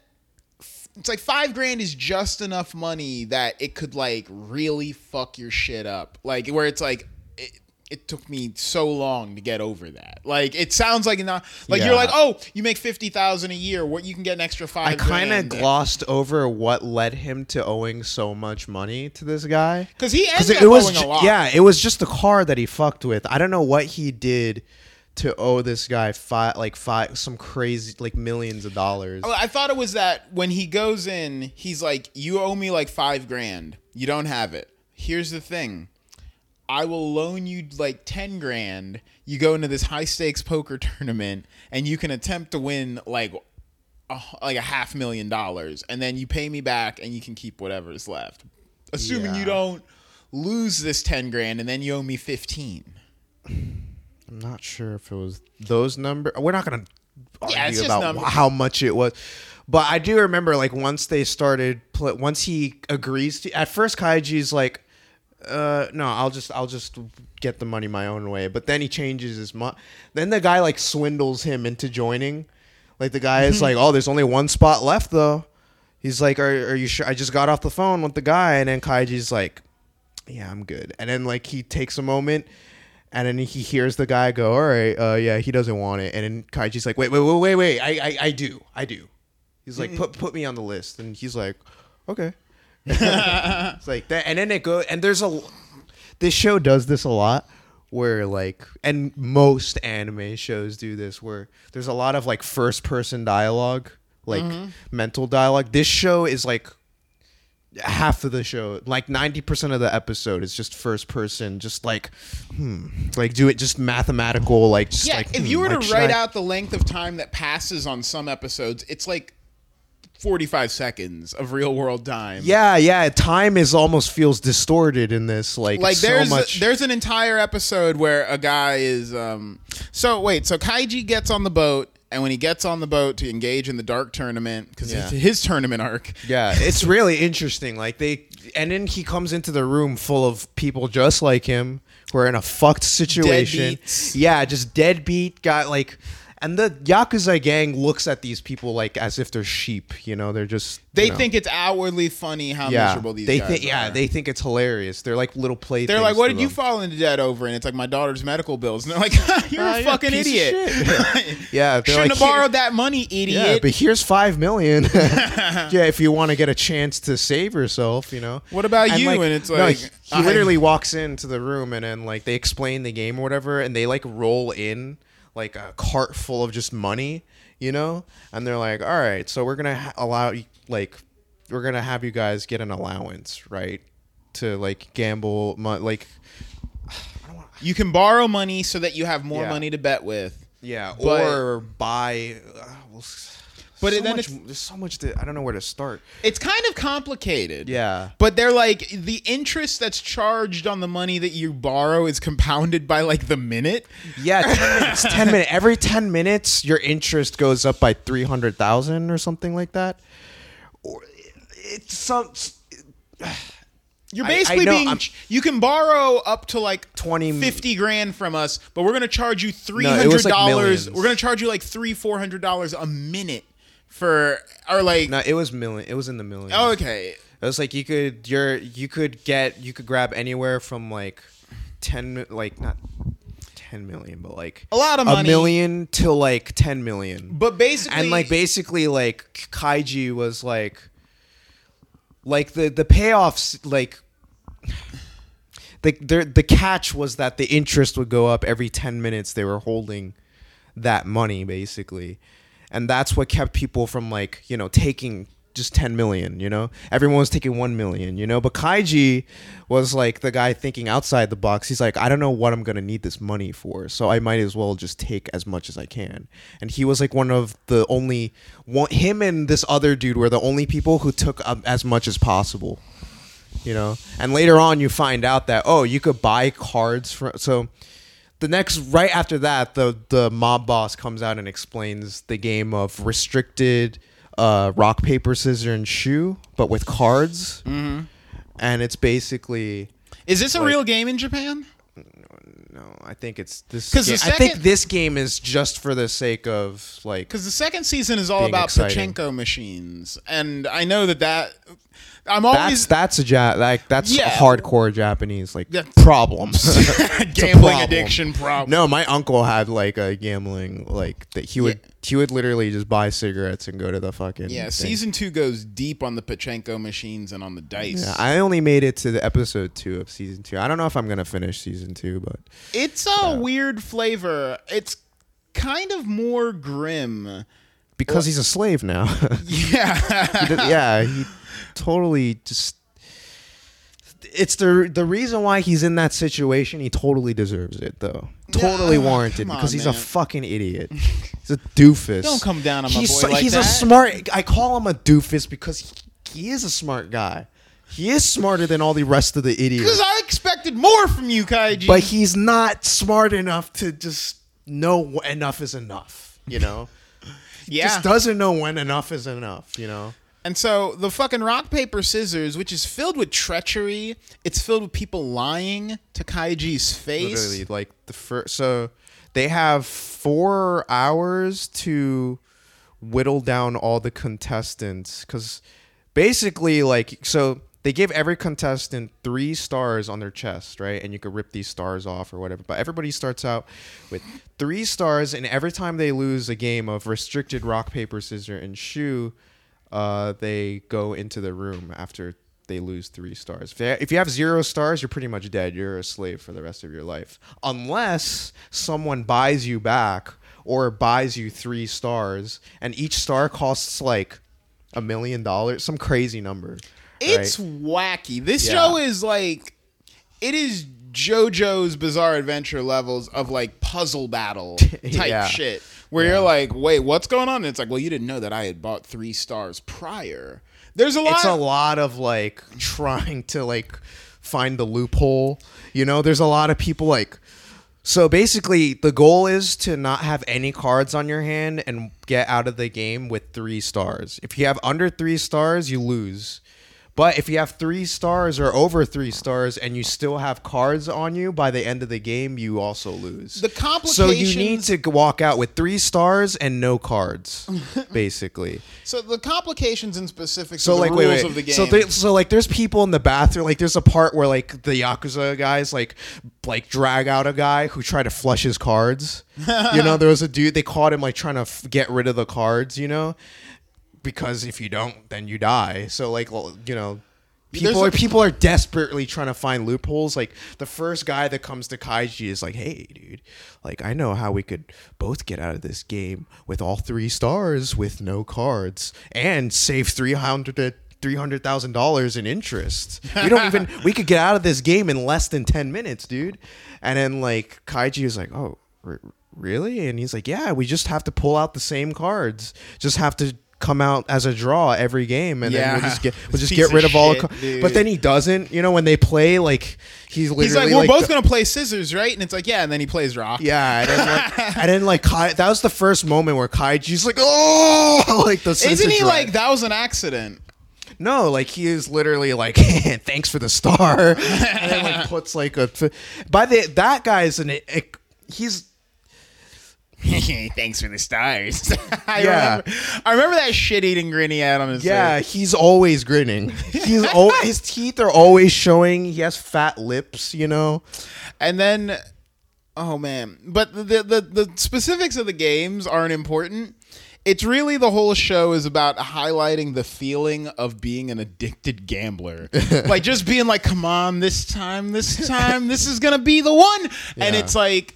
A: it's like five grand is just enough money that it could like really fuck your shit up. Like where it's like it, it took me so long to get over that like it sounds like not like you're like oh you make 50000 a year what you can get an extra five
B: I kind of glossed over what led him to owing so much money to this guy.
A: because he ended
B: it,
A: up
B: was
A: owing a
B: ju-
A: lot
B: yeah, it was just the car that he fucked with. I don't know what he did to owe this guy five like five some crazy like millions of dollars.
A: I thought it was that when he goes in, he's like, "You owe me like five grand. You don't have it. Here's the thing: I will loan you like ten grand. You go into this high stakes poker tournament, and you can attempt to win like a, like a half million dollars, and then you pay me back, and you can keep whatever's left, assuming you don't lose this ten grand, and then you owe me fifteen.
B: I'm not sure if it was those numbers. We're not gonna argue
A: Yeah, it's
B: about
A: numbers.
B: how much it was, but I do remember like once they started. Pl- once he agrees to. At first, Kaiji's like, uh, "No, I'll just I'll just get the money my own way." But then he changes his mind. Then the guy like swindles him into joining. Like the guy is like, "Oh, there's only one spot left though." He's like, "Are, are you sure?" I just got off the phone with the guy, and then Kaiji's like, "Yeah, I'm good." And then like he takes a moment, and then he hears the guy go, "All right, uh, yeah, he doesn't want it." And then Kaiji's like, "Wait, wait, wait, wait, wait! I, I, I do, I do." He's like, "Put, put me on the list," and he's like, "Okay." It's like that, and then it goes. and there's a. This show does this a lot, where like, and most anime shows do this, where there's a lot of like first person dialogue, like mental dialogue. This show is like half of the show like 90% of the episode is just first person just like hmm like do it just mathematical like just
A: Yeah,
B: like
A: if
B: hmm,
A: you were
B: like,
A: to write
B: I-
A: out the length of time that passes on some episodes, it's like 45 seconds of real world time.
B: yeah yeah time is almost feels distorted in this like
A: Like
B: so
A: there's
B: much
A: there's an entire episode where a guy is um so wait, so Kaiji gets on the boat and when he gets on the boat to engage in the dark tournament because
B: Yeah.
A: it's his tournament arc.
B: yeah it's really interesting like they and then he comes into the room full of people just like him who are in a fucked situation
A: Deadbeats.
B: yeah just deadbeat got like and the yakuza gang looks at these people like as if they're sheep. You know, they're just
A: They
B: you know.
A: think it's outwardly funny how
B: yeah,
A: miserable these
B: they
A: guys
B: think
A: are.
B: yeah, they think it's hilarious. They're like little play.
A: They're like, "What did you fall into debt over?" And it's like my daughter's medical bills. And they're like, "You're
B: Ah,
A: a
B: you're
A: fucking
B: piece
A: idiot.
B: Yeah, they're
A: shouldn't
B: like,
A: have borrowed that money, idiot."
B: Yeah, but here's five million. yeah, if you want to get a chance to save yourself, you know.
A: What about you? And it's
B: no,
A: like,
B: he, he literally walks into the room and then like they explain the game or whatever, and they like roll in like a cart full of just money, you know, and they're like, all right, so we're gonna ha- allow you like we're gonna have you guys get an allowance, right, to like gamble, mo- like
A: you can borrow money so that you have more
B: Yeah.
A: money to bet with.
B: yeah,
A: But-
B: or buy. Uh, well, s-
A: But
B: so
A: then
B: much, there's so much that I don't know where to start.
A: It's kind of complicated.
B: Yeah.
A: But they're like the interest that's charged on the money that you borrow is compounded by like the minute.
B: Yeah, ten minutes. Ten minutes. Every ten minutes, your interest goes up by three hundred thousand or something like that. Or it's some
A: You're
B: I- I
A: basically
B: know,
A: being
B: I'm-
A: you can borrow up to like
B: 20
A: 50 grand from us, but we're going to charge you $300.
B: No, like
A: we're going to charge you like 3 $400 a minute for or like
B: no. It was million. It was in the millions.
A: Oh, okay.
B: It was like you could you're you could get you could grab anywhere from like ten like not ten million, but like
A: A lot of money.
B: a million to like ten million.
A: But basically
B: and like basically like Kaiji was like like the the payoffs like the the the catch was that the interest would go up every 10 minutes they were holding that money basically and that's what kept people from like you know taking just 10 million you know? Everyone was taking 1 million you know? But kaiji was like the guy thinking outside the box. He's like i don't know what i'm gonna need this money for so i might as well just take as much as i can. And he was like one of the only one him and this other dude were the only people who took um, as much as possible you know? And later on you find out that oh you could buy cards from so the next right after that the the mob boss comes out and explains the game of restricted uh, rock paper scissors and shoe but with cards mm-hmm. and it's basically
A: is this a
B: like-
A: real game in Japan?
B: no i think it's this
A: 'Cause the
B: game, i think this game is just for the sake of like
A: Because the second season is all about
B: exciting.
A: pachinko machines, and I know that that I'm always
B: that's that's a ja- like that's
A: Yeah.
B: hardcore Japanese like
A: Yeah.
B: problem. It's a
A: gambling
B: problem.
A: addiction problem.
B: No, my uncle had like a gambling like that. He would he would literally just buy cigarettes and go to the fucking
A: Yeah,
B: thing.
A: season two goes deep on the pachinko machines and on the dice.
B: Yeah, I only made it to the episode two of season two. I don't know if I'm gonna finish season two, but
A: it's a weird flavor. It's kind of more grim.
B: because he's a slave now,
A: Yeah.
B: Yeah, he totally just. It's the the reason why he's in that situation. He totally deserves it, though. Totally
A: Yeah,
B: warranted
A: come
B: because
A: on,
B: he's a fucking idiot. He's a doofus.
A: Don't come down on my
B: he's
A: boy
B: so-
A: like
B: he's
A: that.
B: a smart. I call him a doofus because he, he is a smart guy. He is smarter than all the rest of the idiots.
A: Because I expected more from you, Kaiji.
B: but he's not smart enough to just know enough is enough. You know,
A: yeah.
B: just doesn't know when enough is enough. You know,
A: And so the fucking rock paper scissors, which is filled with treachery, it's filled with people lying to Kaiji's face.
B: literally like the first. So they have four hours to whittle down all the contestants because basically, like, so they give every contestant three stars on their chest, right? And you could rip these stars off or whatever. But everybody starts out with three stars, and every time they lose a game of restricted rock, paper, scissors, and shoe, uh, they go into the room after they lose three stars. If you- If you have zero stars, you're pretty much dead. You're a slave for the rest of your life, unless someone buys you back or buys you three stars, and each star costs like a million dollars, some crazy number.
A: It's
B: right?
A: wacky. This
B: Yeah.
A: show is like it is JoJo's Bizarre Adventure levels of like puzzle battle type
B: Yeah.
A: shit. Where you're like, wait, what's going on? And it's like, well, you didn't know that I had bought three stars prior. There's a lot.
B: it's a lot of like trying to like find the loophole. You know, there's a lot of people like so basically the goal is to not have any cards on your hand and get out of the game with 3 stars. If you have under 3 stars, you lose. But if you have three stars or over three stars and you still have cards on you by the end of the game, you also lose.
A: The complications.
B: So you need to walk out with three stars and no cards, basically.
A: So the complications and specifics
B: So
A: the
B: like,
A: rules
B: wait, wait.
A: of the game.
B: So, so like, there's people in the bathroom. Like, there's a part where like the yakuza guys like like drag out a guy who tried to flush his cards. you know, there was a dude they caught him like trying to f- get rid of the cards. You know, because if you don't, then you die. So like, well, you know. People
A: There's
B: are,
A: a-
B: people are desperately trying to find loopholes. Like the first guy that comes to Kaiji is like, "Hey, dude, like I know how we could both get out of this game with all three stars with no cards and save three hundred three hundred thousand dollars in interest. We don't even we could get out of this game in less than ten minutes, dude." And then like Kaiji is like, "Oh, r- really?" And he's like, "Yeah, we just have to pull out the same cards. Just have to." Come out as a draw every game, and then we'll just get we'll just get rid of all. the
A: shit, dude.
B: but then he doesn't. You know, when they play, like he's literally
A: He's like, we're
B: like,
A: both gonna play scissors, right? And it's like, yeah, and then he plays rock.
B: yeah, and then like, and then like Kai, that was the first moment where Kaiji's like, oh, like the
A: scissors
B: Isn't
A: he like that was an accident?
B: No, like he is literally like, thanks for the star, and then like puts like a. By the that guy is an it, he's
A: Thanks for the stars. I
B: Yeah.
A: remember, I remember that shit eating grin he had on his
B: yeah
A: face.
B: he's always grinning. He's al- his teeth are always showing. He has fat lips, you know.
A: And then, oh man, but the, the the specifics of the games aren't important. It's really the whole show is about highlighting the feeling of being an addicted gambler, like just being like, "Come on, this time, this time, this is gonna be the one," and it's like,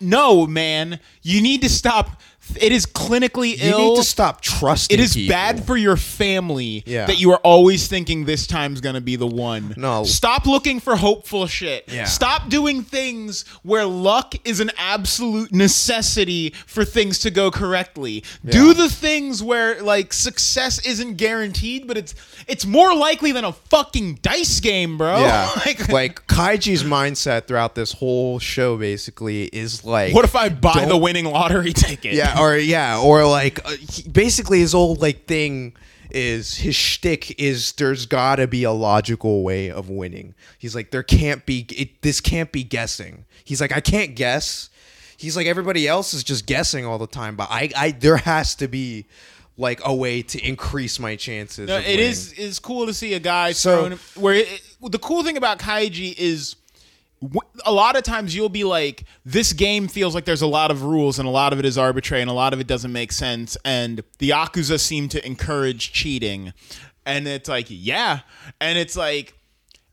A: no, man, you need to stop. It is clinically ill
B: You
A: ill.
B: need to stop trusting.
A: It is
B: people.
A: bad for your family
B: Yeah.
A: that you are always thinking this time's gonna be the one.
B: No.
A: Stop looking for hopeful shit.
B: Yeah.
A: Stop doing things where luck is an absolute necessity for things to go correctly. Do the things where like success isn't guaranteed, but it's it's more likely than a fucking dice game, bro.
B: Yeah,
A: like,
B: like Kaiji's mindset throughout this whole show basically is like,
A: what if I buy
B: Don't-
A: the winning lottery ticket?
B: Yeah, or yeah, or like uh, he, basically his old like thing is his shtick is there's gotta be a logical way of winning. He's like there can't be it, this can't be guessing. He's like I can't guess. He's like everybody else is just guessing all the time, but I I there has to be like a way to increase my chances.
A: No, it
B: winning.
A: is is cool to see a guy
B: So-
A: thrown where it, the cool thing about Kaiji is a lot of times you'll be like this game feels like there's a lot of rules and a lot of it is arbitrary and a lot of it doesn't make sense and the yakuza seem to encourage cheating and it's like yeah and it's like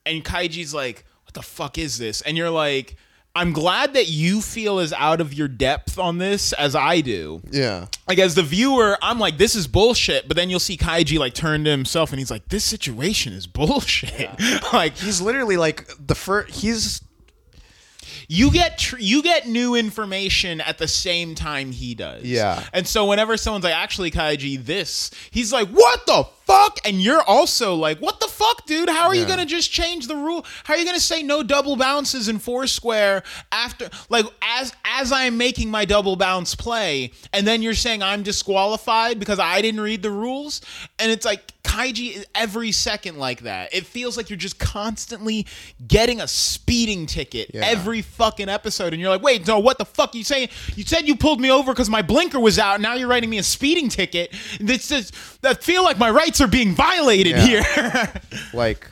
A: and Kaiji's like what the fuck is this and you're like I'm glad that you feel as out of your depth on this as I do
B: Yeah.
A: like as the viewer, I'm like, this is bullshit. But then you'll see Kaiji like turn to himself and he's like, this situation is bullshit. like
B: He's literally like the first he's
A: you get tr- you get new information at the same time he does.
B: Yeah.
A: And so whenever someone's like, actually, Kaiji, this, he's like, what the fuck? And you're also like, what the fuck, dude? How are you gonna just change the rule? How are you gonna say no double bounces in Foursquare after like as as I'm making my double bounce play, and then you're saying I'm disqualified because I didn't read the rules? And it's like Kaiji is every second like that. It feels like you're just constantly getting a speeding ticket
B: Yeah.
A: every fucking episode, and you're like, wait, no, what the fuck are you saying? You said you pulled me over because my blinker was out. Now you're writing me a speeding ticket. This is that feel like my rights are being violated
B: Yeah.
A: here.
B: like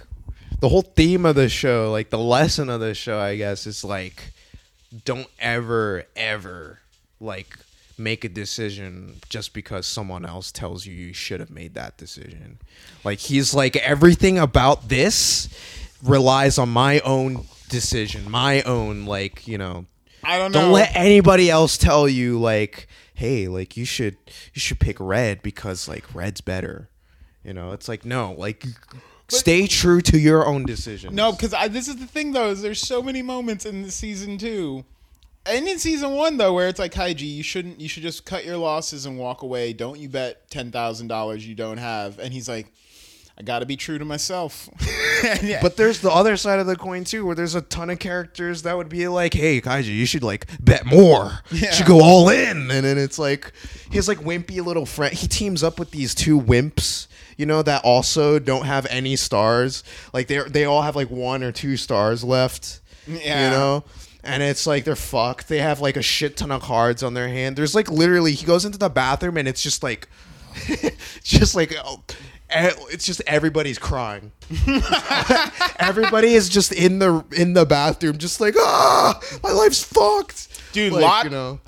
B: the whole theme of the show, like the lesson of the show, I guess, is like don't ever, ever like make a decision just because someone else tells you you should have made that decision. Like he's like everything about this relies on my own decision, my own like, you know,
A: I don't know.
B: don't let anybody else tell you like, hey, like you should you should pick red because like red's better. You know, it's like no, like stay true to your own decision.
A: No, because this is the thing though. Is there's so many moments in the season two, and in season one though, where it's like Kaiji, you shouldn't. You should just cut your losses and walk away. Don't you bet ten thousand dollars you don't have. And he's like, I got to be true to myself. Yeah.
B: But there's the other side of the coin too, where there's a ton of characters that would be like, "Hey, Kaiji, you should like bet more. You should go all in." And then it's like his like wimpy little friend. He teams up with these two wimps. You know, that also don't have any stars. Like they they all have like one or two stars left.
A: Yeah.
B: You know? And it's like they're fucked. They have like a shit ton of cards on their hand. There's like literally he goes into the bathroom and it's just like just like oh, it's just everybody's crying. Everybody is just in the in the bathroom, just like ah, my life's fucked,
A: Dude,
B: Like,
A: lot-
B: you know,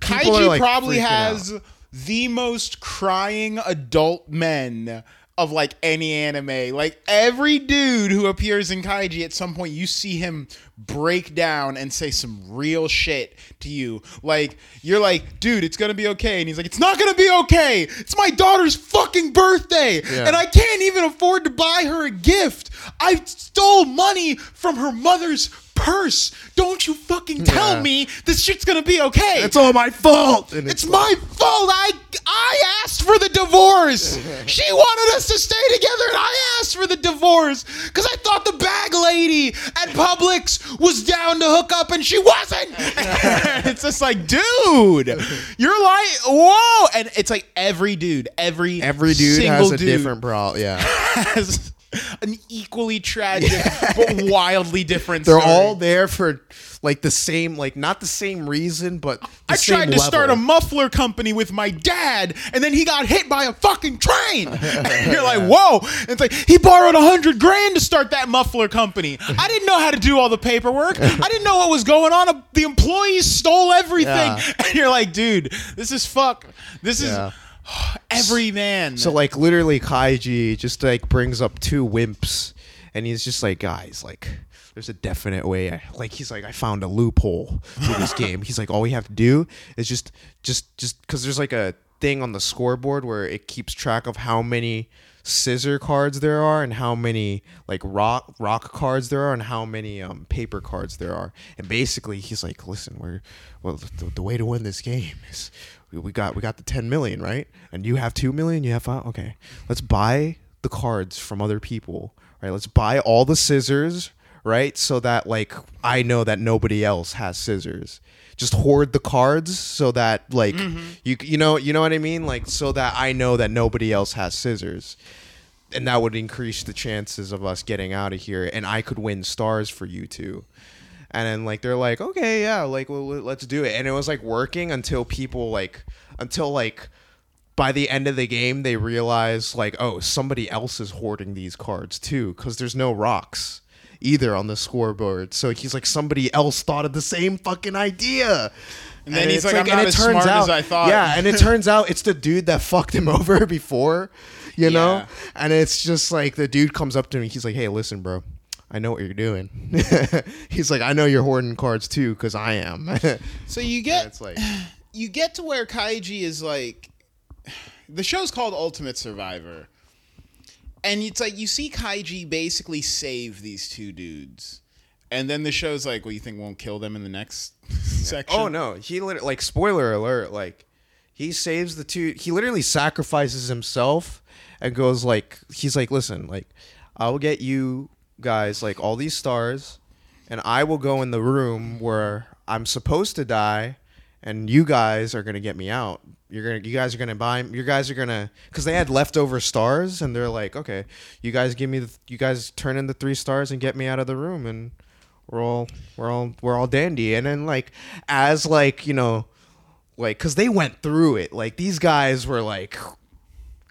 A: Kaiji
B: like,
A: probably has the most crying adult men of like any anime. Like every dude who appears in Kaiji at some point you see him break down and say some real shit to you. Like you're like, "Dude, it's going to be okay." And he's like, "It's not going to be okay. It's my daughter's fucking birthday
B: Yeah.
A: and I can't even afford to buy her a gift. I stole money from her mother's purse. Don't you fucking tell
B: Yeah.
A: me this shit's to be okay."
B: it's all my fault. And
A: It's my fault. I I asked for the divorce. she wanted us to stay together, and I asked for the divorce because I thought the bag lady at Publix was down to hook up, and she wasn't. it's just like, dude, you're like, whoa, and it's like every dude, every
B: every dude has a
A: dude
B: different problem. Yeah,
A: has an equally tragic but wildly different. Story.
B: They're
A: story.
B: all there for like the same, like not the same reason, but the
A: I
B: same
A: tried to
B: level.
A: start a muffler company with my dad, and then he got hit by a fucking train. You're like, whoa! And it's like he borrowed a hundred grand to start that muffler company. I didn't know how to do all the paperwork. I didn't know what was going on. The employees stole everything,
B: Yeah.
A: and you're like, dude, this is fuck. This is
B: Yeah.
A: every man.
B: So like literally Kaiji just like brings up two wimps and he's just like guys like there's a definite way I, like he's like I found a loophole to this game. He's like all we have to do is just just just cuz there's like a thing on the scoreboard where it keeps track of how many scissor cards there are and how many like rock rock cards there are and how many um paper cards there are. And basically he's like listen, we're well the, the way to win this game is we got we got the 10 million right? And you have 2 million you have five okay. Let's buy the cards from other people right? Let's buy all the scissors right? So that like i know that nobody else has scissors. Just hoard the cards so that like mm-hmm. you you know you know what i mean? Like so that i know that nobody else has scissors. And that would increase the chances of us getting out of here and i could win stars for you two and then like they're like okay yeah like well, let's do it and it was like working until people like until like by the end of the game they realize like oh somebody else is hoarding these cards too because there's no rocks either on the scoreboard so he's like somebody else thought of the same fucking idea
A: And then he's
B: it's
A: like, "I'm
B: and
A: not
B: it
A: as
B: turns
A: smart
B: out,
A: as I thought."
B: Yeah, and it turns out it's the dude that fucked him over before, you know?
A: Yeah.
B: And it's just like the dude comes up to me. He's like, hey, listen, bro. I know what you're doing. he's like, I know you're hoarding cards too, because I am.
A: so you get
B: it's like,
A: you get to where Kaiji is like the show's called Ultimate Survivor. And it's like you see Kaiji basically save these two dudes. And then the show's like, well, you think won't kill them in the next section?
B: oh no, he lit- like spoiler alert, like he saves the two. He literally sacrifices himself and goes like, he's like, listen, like I'll get you guys like all these stars, and I will go in the room where I'm supposed to die, and you guys are gonna get me out. You're gonna, you guys are gonna buy. You guys are gonna, because they had leftover stars, and they're like, okay, you guys give me, the, you guys turn in the three stars and get me out of the room, and we're all, we're all, we're all dandy. And then like, as like you know, like, cause they went through it. Like these guys were like,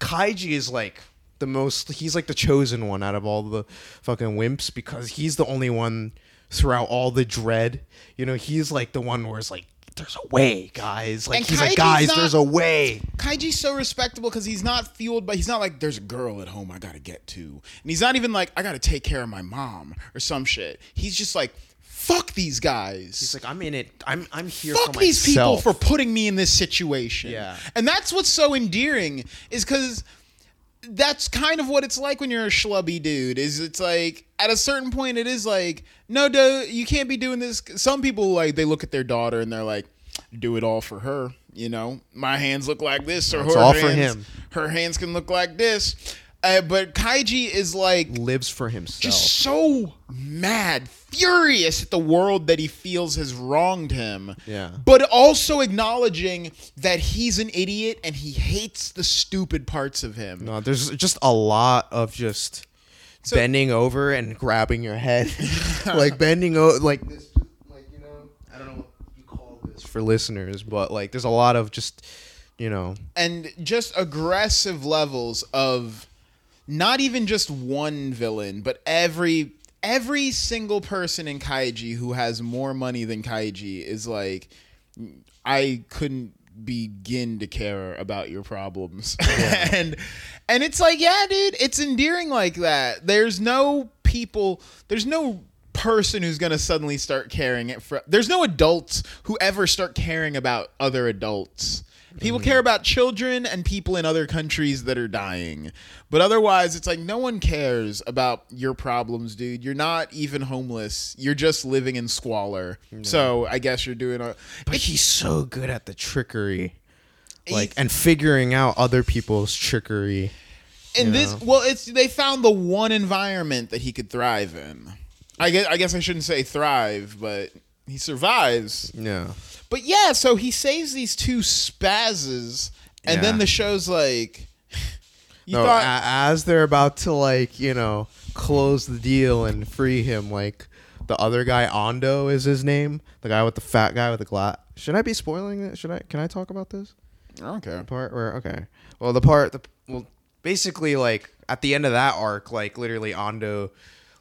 B: Kaiji is like the most he's like the chosen one out of all the fucking wimps because he's the only one throughout all the dread. You know, he's like the one where it's like there's a way, guys. Like
A: And
B: he's like guys,
A: not-
B: there's a way.
A: Kaiji's so respectable because he's not fueled by he's not like there's a girl at home I gotta get to. And he's not even like I gotta take care of my mom or some shit. He's just like, fuck these guys.
B: He's like I'm in it. I'm I'm here
A: fuck these people for putting me in this situation.
B: Yeah.
A: And that's what's so endearing is because that's kind of what it's like when you're a schlubby dude. Is it's like at a certain point it is like no, dude, you can't be doing this. Some people like they look at their daughter and they're like, do it all for her. You know, my hands look like this, or
B: It's
A: her
B: all for him.
A: Her hands can look like this. Uh, but Kaiji is like
B: lives for himself.
A: just so mad, furious at the world that he feels has wronged him.
B: Yeah.
A: But also acknowledging that he's an idiot and he hates the stupid parts of him.
B: no, there's just a lot of just
A: So-
B: bending over and grabbing your head, like bending over, like this, like you know, I don't know what you call this for listeners, but like there's a lot of just, you know,
A: and just aggressive levels of not even just one villain, but every every single person in Kaiji who has more money than Kaiji is like I couldn't begin to care about your problems. and and it's like, yeah, dude, it's endearing like that. There's no people, there's no person who's going to suddenly start caring it for There's no adults who ever start caring about other adults. People mm-hmm. care about children and people in other countries that are dying. But otherwise, it's like no one cares about your problems, dude. You're not even homeless. You're just living in squalor. So I guess you're doing a.
B: but he's so good at the trickery, like and figuring out other people's trickery. you
A: this
B: know?
A: well it's they found the one environment that he could thrive in i guess i guess i shouldn't say thrive but he survives
B: Yeah,
A: but yeah so he saves these two spazzes and then the show's like you
B: no,
A: thought
B: a- as they're about to like you know close the deal and free him, like the other guy, Ando is his name, the guy with the fat guy with the glass. Should I be spoiling it? Should I? Can I talk about this?
A: I don't okay
B: part where okay well the part the well basically like at the end of that arc like literally Ando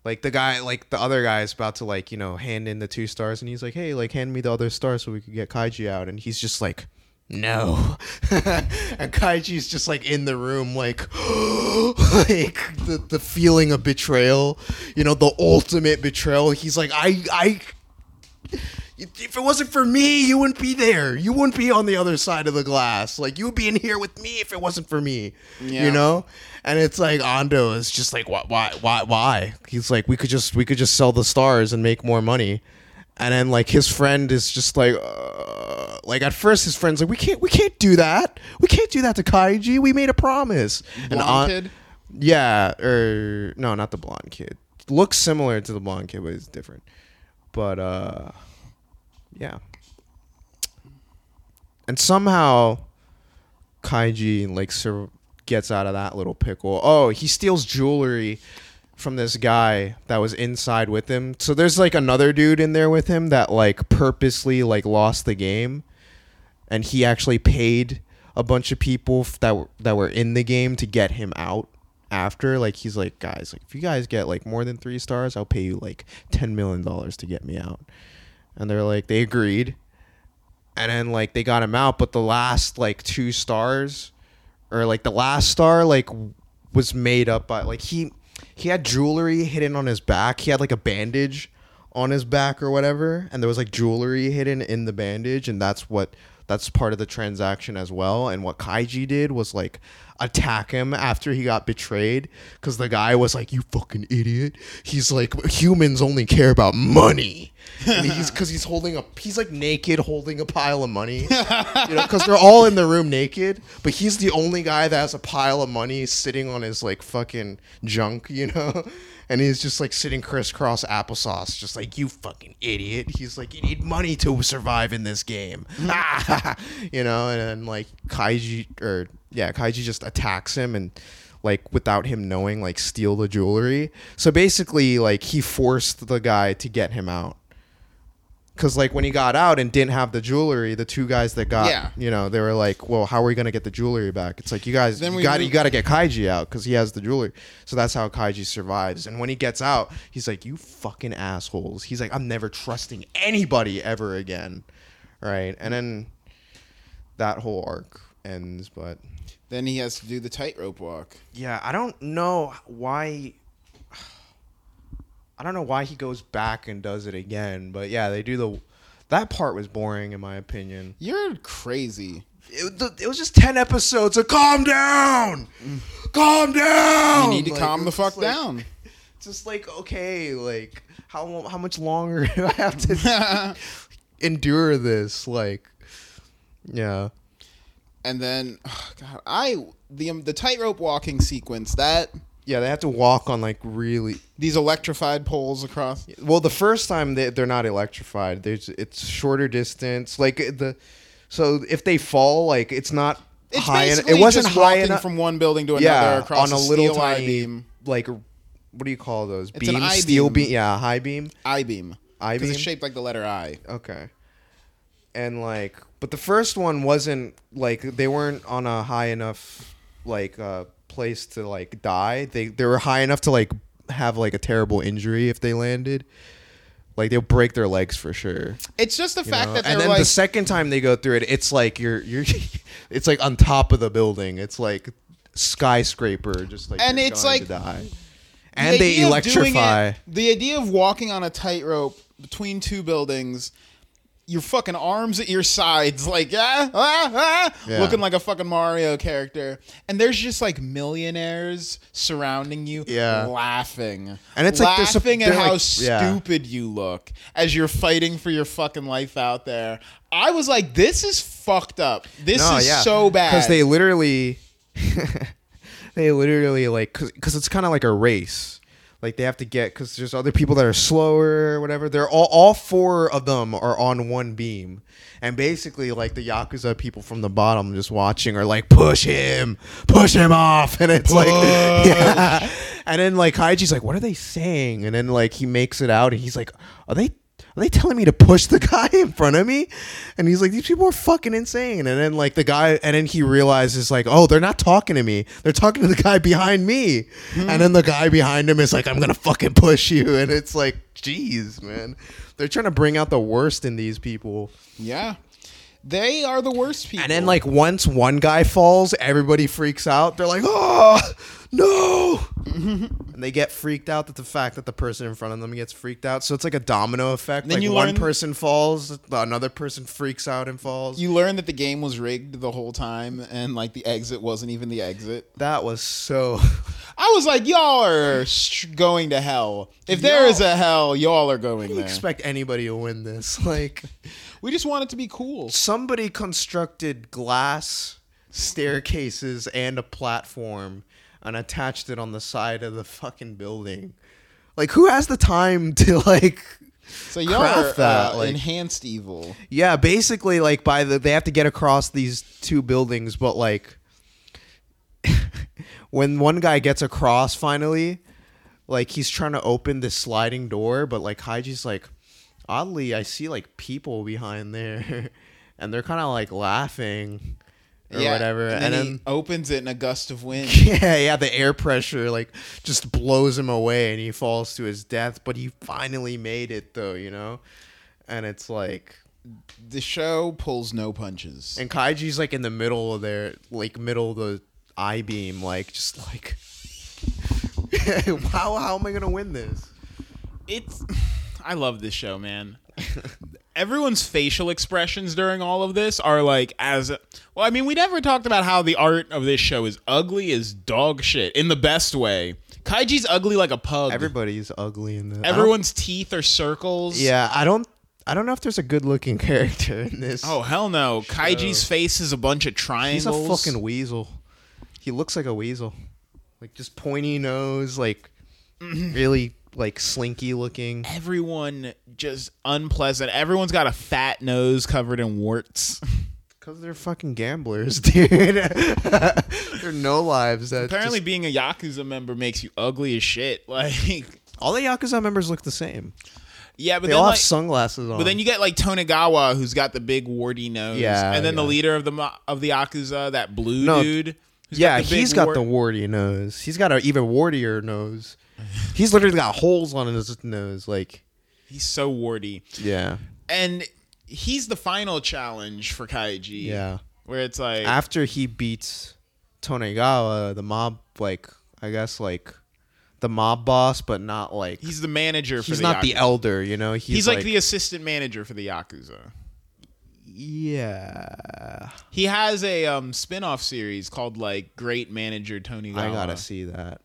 B: like the guy like the other guy is about to like you know hand in the two stars and he's like hey like hand me the other star so we could get Kaiji out. And he's just like no. And Kaiji's just like in the room like like the, the feeling of betrayal you know the ultimate betrayal. He's like I I if it wasn't for me, you wouldn't be there. You wouldn't be on the other side of the glass. Like you would be in here with me if it wasn't for me.
A: Yeah.
B: You know? And it's like Ando is just like why why why why? He's like we could just we could just sell the stars and make more money. And then like his friend is just like uh, like at first his friend's like we can't we can't do that. We can't do that to Kaiji. We made a promise. and
A: Blonde
B: An-
A: kid?
B: yeah, or no, not the blonde kid. Looks similar to the blonde kid, but it's different. But uh yeah. And somehow Kaiji like sur- gets out of that little pickle. Oh, he steals jewelry from this guy that was inside with him. So there's like another dude in there with him that like purposely like lost the game and he actually paid a bunch of people f- that were, that were in the game to get him out after like he's like guys like if you guys get like more than 3 stars I'll pay you like 10 million dollars to get me out and they're like they agreed. And then like they got him out but the last like two stars or like the last star like was made up by like he he had jewelry hidden on his back. He had like a bandage on his back or whatever. And there was like jewelry hidden in the bandage. And that's what that's part of the transaction as well. And what kaiji did was like attack him after he got betrayed because the guy was like you fucking idiot. He's like humans only care about money. And he's because he's holding a he's like naked holding a pile of money you know because they're all in the room naked but he's the only guy that has a pile of money sitting on his like fucking junk you know and he's just like sitting crisscross applesauce just like you fucking idiot. He's like you need money to survive in this game. You know and then like kaiji or yeah kaiji just attacks him and like without him knowing like steal the jewelry. So basically like he forced the guy to get him out because like when he got out and didn't have the jewelry the two guys that got
A: Yeah.
B: you know they were like well how are we gonna get the jewelry back? It's like you guys
A: Then
B: you got you got to get kaiji out because he has the jewelry. So that's how kaiji survives. And when he gets out he's like you fucking assholes. He's like i'm never trusting anybody ever again. Right? And then that whole arc ends but
A: then he has to do the tightrope walk.
B: Yeah, I don't know why. I don't know why he goes back and does it again, but yeah, they do the. That part was boring in my opinion.
A: you're crazy
B: It, it was just ten episodes. of calm down, calm down.
A: you need to
B: Like,
A: calm the fuck
B: like-
A: down
B: Just like okay, like how how much longer do I have to endure this? Like, yeah,
A: And then, God, I the um, the tightrope walking sequence that
B: Yeah, they have to walk on like really.
A: these electrified poles across.
B: Well, the first time they they're not electrified. There's it's shorter distance. Like the, so if they fall, like it's not
A: It's
B: high. En- it wasn't
A: just
B: high enough
A: from one building to another
B: yeah,
A: across
B: on a
A: a
B: little
A: steel I
B: tiny
A: beam.
B: like what do you call those
A: It's an
B: beams?
A: I
B: Steel
A: beam.
B: beam. Yeah, high beam.
A: I beam.
B: I
A: Because it's shaped like the letter I.
B: Okay. And like, but the first one wasn't like they weren't on a high enough like uh place to like die. They they were high enough to like have like a terrible injury if they landed. Like they'll break their legs for sure.
A: It's just the
B: you
A: fact
B: know?
A: that
B: and then
A: like
B: the second time they go through it, it's like you're you're it's like on top of the building. It's like skyscraper, just like
A: And it's like-
B: to die.
A: the
B: And they
A: idea of doing
B: electrify.
A: it- the idea of walking on a tightrope between two buildings, your fucking arms at your sides, like ah, ah, ah,
B: Yeah.
A: looking like a fucking Mario character, and there's just like millionaires surrounding you,
B: Yeah.
A: laughing,
B: And it's like they're
A: laughing at how
B: like- yeah.
A: stupid you look as you're fighting for your fucking life out there. I was like, this is fucked up. This is so bad.
B: because they literally they literally like because it's kind of like a race like they have to get because there's other people that are slower or whatever. They're all all four of them are on one beam. And basically like the yakuza people from the bottom just watching are like push him push him off. And it's like yeah. And then like Kaiji's like what are they saying? And then like he makes it out and he's like are they are they telling me to push the guy in front of me? And he's like, these people are fucking insane. And then like the guy, and then he realizes like, oh, they're not talking to me. They're talking to the guy behind me. Hmm. And then the guy behind him is like, I'm gonna fucking push you. And it's like, jeez, man, they're trying to bring out the worst in these people.
A: yeah, they are the worst people.
B: And then like once one guy falls, everybody freaks out. They're like, oh no. and they get freaked out that the fact that the person in front of them gets freaked out. So it's like a domino effect.
A: Then
B: like
A: you
B: one
A: learn-
B: person falls, another person freaks out and falls.
A: You learn that the game was rigged the whole time, and like the exit wasn't even the exit.
B: that was so.
A: I was like, y'all are sh- going to hell. If there is a hell, y'all are going
B: you
A: there.
B: expect anybody to win this? Like
A: we just want it to be cool.
B: somebody constructed glass staircases and a platform and attached it on the side of the fucking building. Like who has the time to like
A: So y'all
B: Craft
A: are
B: that,
A: uh,
B: like-
A: enhanced evil.
B: Yeah, basically, like by the they have to get across these two buildings, but like when one guy gets across finally, like he's trying to open this sliding door, but like Kaiji's like, oddly, I see like people behind there, and they're kind of like laughing or whatever,
A: And,
B: and,
A: then,
B: then.
A: opens it in a gust of wind.
B: yeah, yeah, the air pressure like just blows him away and he falls to his death, but he finally made it though, you know? And it's like
A: the show pulls no punches.
B: And Kaiji's like in the middle of their like middle of the I beam, like just like how how am I gonna win this?
A: it's I love this show, man. Everyone's facial expressions during all of this are like as well. I mean, we never talked about how the art of this show is ugly as dog shit in the best way. Kaiji's ugly like a pug.
B: Everybody's ugly in this.
A: Everyone's teeth are circles.
B: Yeah, I don't I don't know if there's a good looking character in this.
A: Oh hell no! Kaiji's face is a bunch of triangles.
B: he's a fucking weasel. He looks like a weasel. Like just pointy nose, like really like slinky looking.
A: Everyone just unpleasant. Everyone's got a fat nose covered in warts.
B: Because they're fucking gamblers, dude. they're no lives. That
A: Apparently,
B: just-
A: being a yakuza member makes you ugly as shit. Like,
B: all the Yakuza members look the same.
A: yeah, but
B: They
A: then
B: all
A: like,
B: have sunglasses on.
A: But then you get like Tonegawa, who's got the big warty nose,
B: Yeah,
A: and then the leader of the of the Yakuza, that blue
B: No,
A: dude. who's
B: yeah,
A: the big
B: he's got the warty nose. He's got an even wartier nose. He's literally got holes on his nose. Like,
A: He's so warty,
B: yeah,
A: and he's the final challenge for Kaiji.
B: yeah.
A: where it's like
B: After he beats Tonegawa, the mob, like, I guess, like, the mob boss, but not like
A: he's the manager. for
B: he's
A: the
B: not the elder. You know, he's,
A: He's, like, the assistant manager for the Yakuza.
B: yeah.
A: He has a um, spin-off series called like Great Manager Tony.
B: I gotta see that.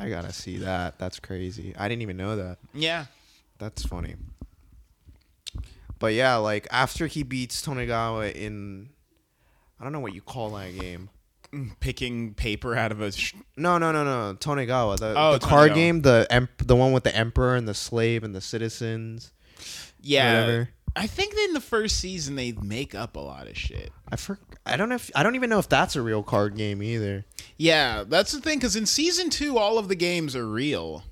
B: I gotta see that. That's crazy. I didn't even know that.
A: Yeah,
B: That's funny. But yeah, like after he beats Tonegawa in I don't know what you call that game.
A: Mm, picking paper out of a. Sh-
B: No, no, no, no. Tonegawa, the,
A: Oh,
B: the card
A: Tonegawa.
B: game, the emp- the one with the emperor and the slave and the citizens.
A: yeah.
B: Whatever.
A: I think in the first season they make up a lot of shit.
B: I for- I don't know if I don't even know if that's a real card game either.
A: Yeah, that's the thing. Because in season two, all of the games are real.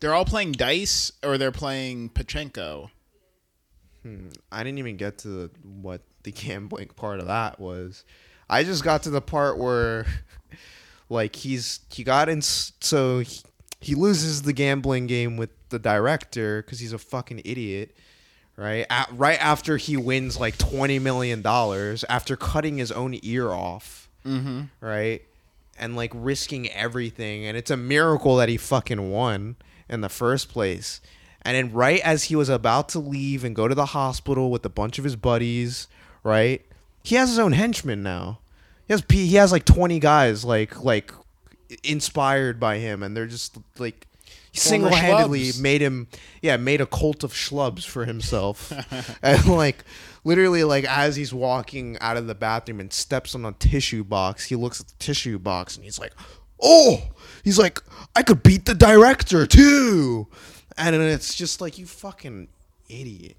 A: They're all playing dice, or they're playing Pachinko.
B: Hmm, I didn't even get to the, what the gambling part of that was. I just got to the part where, like, he's he got in. So he, he loses the gambling game with the director because he's a fucking idiot, right? At, right after he wins like twenty million dollars after cutting his own ear off, mm-hmm. right? And like risking everything, and it's a miracle that he fucking won in the first place. And then right as he was about to leave and go to the hospital with a bunch of his buddies, right? He has his own henchmen now. He has he has like 20 guys like like inspired by him and they're just like single-handedly
A: schlubs.
B: made him yeah, made a cult of schlubs for himself. and like literally like as he's walking out of the bathroom and steps on a tissue box, he looks at the tissue box and he's like, "Oh!" He's like, "I could beat the director too." And it's just like you fucking idiot.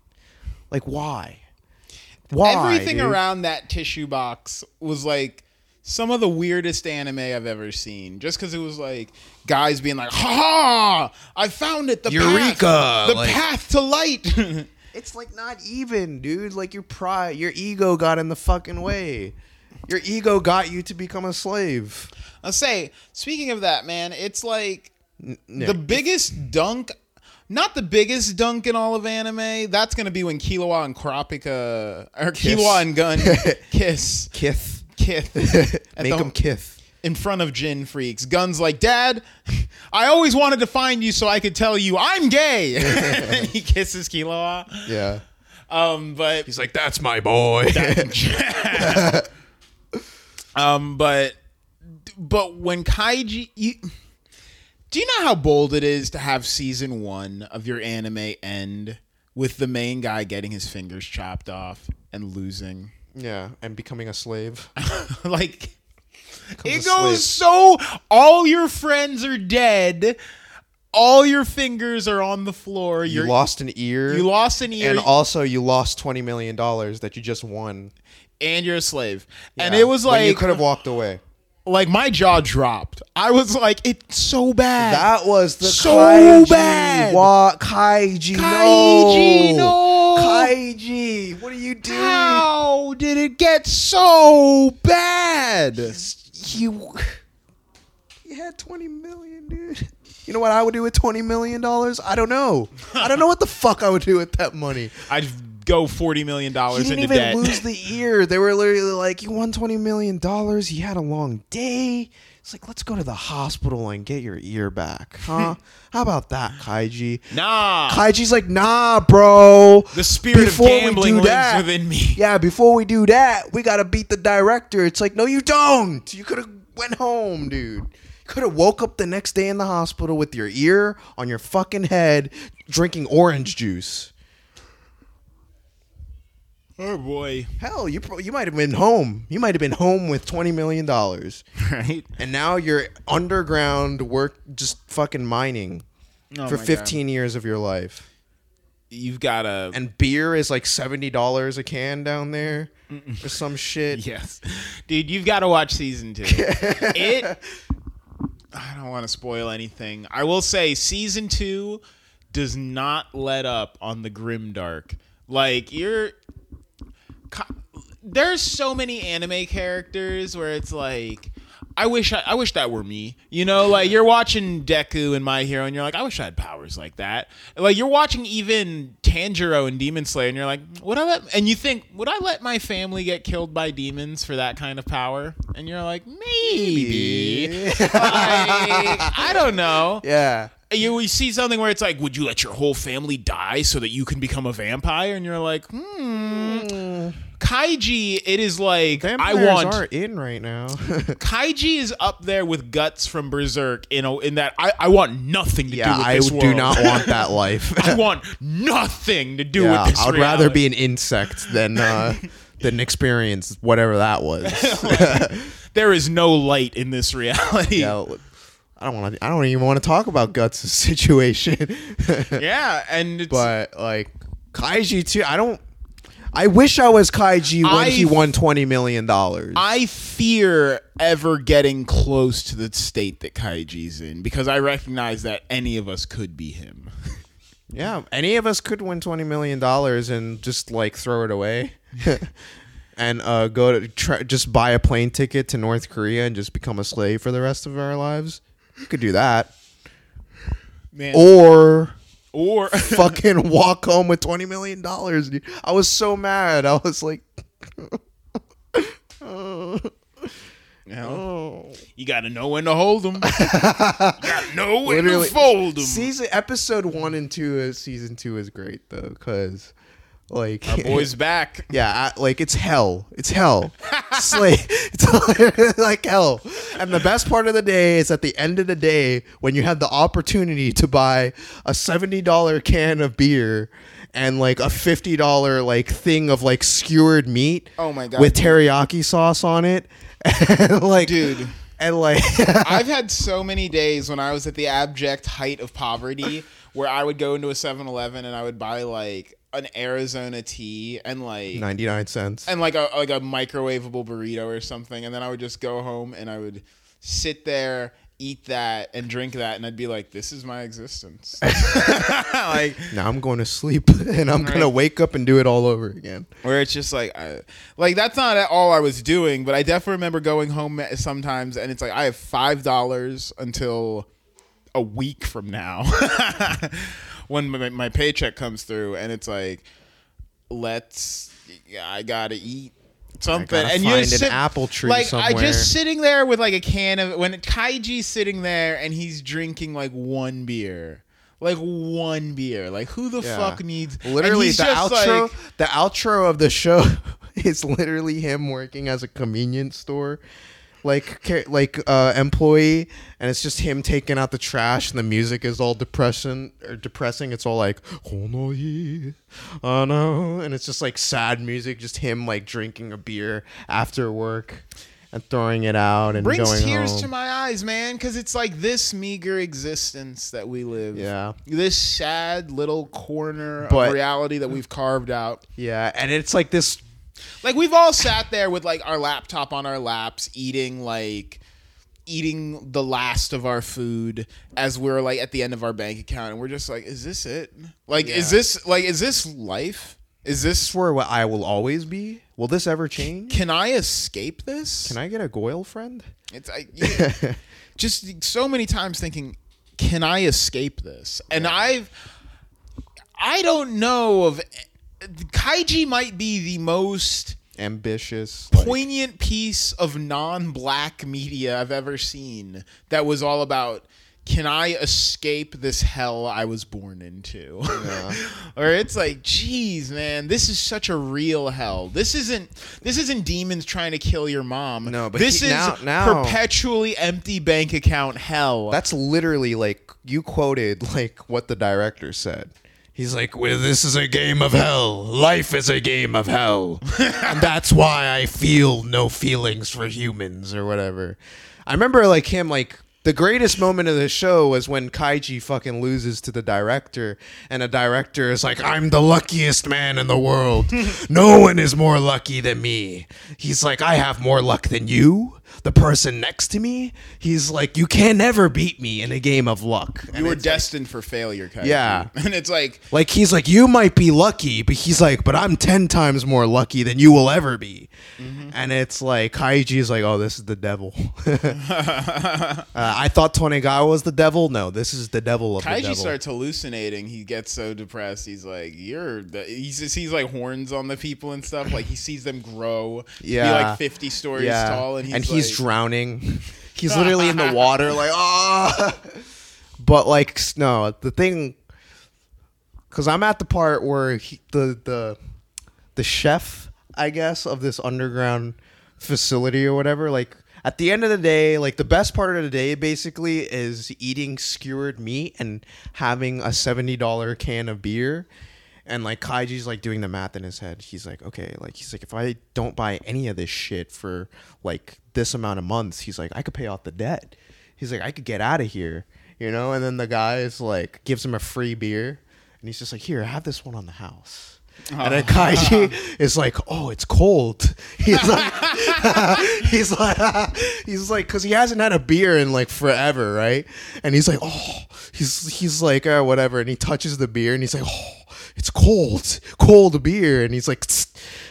B: Like why? Why?
A: Everything
B: dude?
A: around that tissue box was like some of the weirdest anime I've ever seen. Just because it was like guys being like, "Ha ha! I found it! The
B: Eureka!"
A: path, the
B: Like-
A: path to light."
B: It's like not even, dude. Like your pride, your ego got in the fucking way. Your ego got you to become a slave.
A: I'll say, speaking of that, man, it's like
B: N-
A: the biggest dunk. Not the biggest dunk in all of anime. That's gonna be when Killua and Kurapika or
B: Kiss.
A: Killua and Gon kiss,
B: Kith.
A: kiss, at
B: Make
A: the-
B: him kith.
A: in front of Ging Freecss. Gon's like, Dad, I always wanted to find you so I could tell you I'm gay. and he kisses Killua.
B: Yeah.
A: Um, but
B: He's like, that's my boy.
A: um, but but when Kaiji, you, do you know how bold it is to have season one of your anime end with the main guy getting his fingers chopped off and losing?
B: Yeah, and becoming a slave.
A: like it goes so all your friends are dead all your fingers are on the floor
B: You
A: You're,
B: lost an ear.
A: you lost an ear
B: and also you lost twenty million dollars that you just won.
A: and you're a slave and
B: Yeah,
A: it was like
B: when you
A: like
B: could have walked away.
A: like my jaw dropped i was like it's so bad
B: That was the
A: So
B: Kaiji.
A: bad.
B: What Kaiji?
A: Kaiji, no.
B: Kaiji, what are you doing?
A: how did it get so bad
B: You, you had twenty million, dude. You know what I would do with twenty million dollars? I don't know. I don't know what the fuck I would do with that money.
A: i'd go 40 million dollars
B: didn't
A: into
B: even
A: debt
B: lose the ear. They were literally like, "You won twenty million dollars. You had a long day." It's like, let's go to the hospital and get your ear back, huh? How about that, Kaiji?
A: nah
B: Kaiji's like, nah, bro.
A: the spirit
B: Before
A: of
B: we
A: gambling
B: do
A: lives
B: that-
A: within me
B: Yeah, before we do that, we gotta beat the director. It's like, no, you don't. You could have went home, dude. Could have woke up the next day in the hospital with your ear on your fucking head, drinking orange juice.
A: Oh boy
B: Hell, you pro- you might have been home. You might have been home with twenty million dollars,
A: right
B: and now you're underground work, just fucking mining
A: Oh
B: for
A: my God.
B: fifteen years of your life.
A: you've got a
B: And beer is like seventy dollars a can down there, or some shit.
A: Yes, dude, you've got to watch season two. it. I don't want to spoil anything. I will say season two does not let up on the grim dark. Like you're, there's so many anime characters where it's like. I wish I, I wish that were me. You know, like you're watching Deku and My Hero, and you're like, I wish I had powers like that. Like you're watching even Tanjiro and Demon Slayer, and you're like, would I let? And you think, would I let my family get killed by demons for that kind of power? And you're like, maybe. like, I don't know.
B: Yeah.
A: You, you see something where it's like, would you let your whole family die so that you can become a vampire? And you're like, hmm. Kaiji, it is like
B: Vampires
A: I want
B: are in right now.
A: Kaiji is up there with Guts from Berserk in a, in that I, I want nothing to
B: yeah,
A: do with this.
B: I
A: this
B: do not want that life.
A: I want nothing to do
B: yeah,
A: with this.
B: I would rather be an insect than uh, didn't experience whatever that was.
A: there is no light in this reality.
B: yeah, I don't want to. I don't even want to talk about Guts' situation.
A: Yeah, and it's,
B: but like Kaiji too. I don't. I wish I was Kaiji when he won twenty million dollars.
A: I fear ever getting close to the state that Kaiji's in because I recognize that any of us could be him.
B: Yeah, any of us could win twenty million dollars and just like throw it away, and uh, go to try, just buy a plane ticket to North Korea and just become a slave for the rest of our lives. You could do that,
A: Man.
B: or
A: or
B: fucking walk home with twenty million dollars. I was so mad. I was like,
A: You,
B: oh.
A: you got to know when to hold them. you got to know when
B: Literally.
A: to fold them.
B: Season episode one and two of season two is great though because like
A: Our boy's back.
B: Yeah, I, like it's hell. It's hell. It's like it's like hell. And the best part of the day is at the end of the day when you have the opportunity to buy a seventy dollar can of beer and like a fifty dollar like thing of like skewered meat.
A: Oh my God,
B: With
A: dude.
B: teriyaki sauce on it, and like
A: Dude.
B: and like
A: I've had so many days when I was at the abject height of poverty where I would go into a 7-Eleven and I would buy like an Arizona tea and like
B: ninety nine cents.
A: and like a like a microwavable burrito or something and then I would just go home and I would sit there eat that and drink that and I'd be like this is my existence. like
B: Now I'm going to sleep and I'm gonna wake up and do it all over again.
A: where it's just like I, like that's not at all I was doing, but I definitely remember going home sometimes and it's like I have five dollars until a week from now when my, my paycheck comes through, and it's like let's I gotta eat. Something and you
B: find
A: just
B: an
A: sit-
B: apple tree
A: like I
B: somewhere.
A: just sitting there with like a can of when Kaiji's sitting there and he's drinking like one beer, like one beer. Like who the
B: Yeah.
A: fuck needs?
B: Literally, the outro,
A: like-
B: the outro of the show is literally him working as a convenience store, like like uh, employee, and it's just him taking out the trash, and the music is all depression or depressing. It's all like "Honoi, oh no," and it's just like sad music, just him like drinking a beer after work and throwing it out and
A: brings
B: going
A: tears
B: home.
A: to my eyes, man, because it's like this meager existence that we live.
B: Yeah.
A: This sad little corner
B: But-
A: of reality that we've carved out.
B: yeah, and it's like this
A: Like we've all sat there with like our laptop on our laps, eating like eating the last of our food as we're like at the end of our bank account, and we're just like, is this it? Like, is this like is this life? Is this
B: is where I will always be. Will this ever change?
A: can I escape this?
B: Can I get a Goyle friend?
A: It's I, yeah. just so many times thinking, can I escape this? And I've, I don't know of, Kaiji might be the most
B: Ambitious. like-
A: poignant piece of non-black media I've ever seen. That was all about. Can I escape this hell I was born into? or it's like, geez, man, this is such a real hell. This isn't this isn't demons trying to kill your mom.
B: No, but
A: this
B: he-
A: is
B: now- now-
A: perpetually empty bank account hell.
B: That's literally like you quoted like what the director said. He's like, well, "This is a game of hell. Life is a game of hell, and that's why I feel no feelings for humans or whatever." I remember like him like the greatest moment of the show was when Kaiji fucking loses to the director, and the director is like, "I'm the luckiest man in the world. no one is more lucky than me." He's like, "I have more luck than you." The person next to me, he's like, "You can never beat me in a game of luck."
A: you were destined for failure, Kaiji.
B: Yeah.
A: and it's like,
B: Like he's like, you might be lucky, but he's like, but I'm ten times more lucky than you will ever be.
A: Mm-hmm.
B: And it's like Kaiji is like, oh, this is the devil. uh, I thought Tonegawa was the devil. No, this is the devil of the
A: Kaiji
B: devil.
A: starts hallucinating. He gets so depressed. He's like, "You're." The, he just sees like horns on the people and stuff. Like he sees them grow.
B: Yeah.
A: like fifty stories tall, and he's, like,
B: drowning. He's literally in the water, like ah. But like, no, the thing, because I'm at the part where he, the the the chef, I guess, of this underground facility or whatever, like. At the end of the day, like the best part of the day basically is eating skewered meat and having a $70 can of beer. And like Kaiji's like doing the math in his head. He's like, okay, like he's like, if I don't buy any of this shit for like this amount of months, he's like, I could pay off the debt. He's like, I could get out of here, you know. And then the guy is like, gives him a free beer, and he's just like, here, I have this one on the house. And then Kaiji is like, "Oh, it's cold." He's like, he's like, he's like, because he hasn't had a beer in like forever, right? And he's like, "Oh," he's he's like, uh, whatever, and he touches the beer, and he's like, "Oh, it's cold, cold beer," and he's like,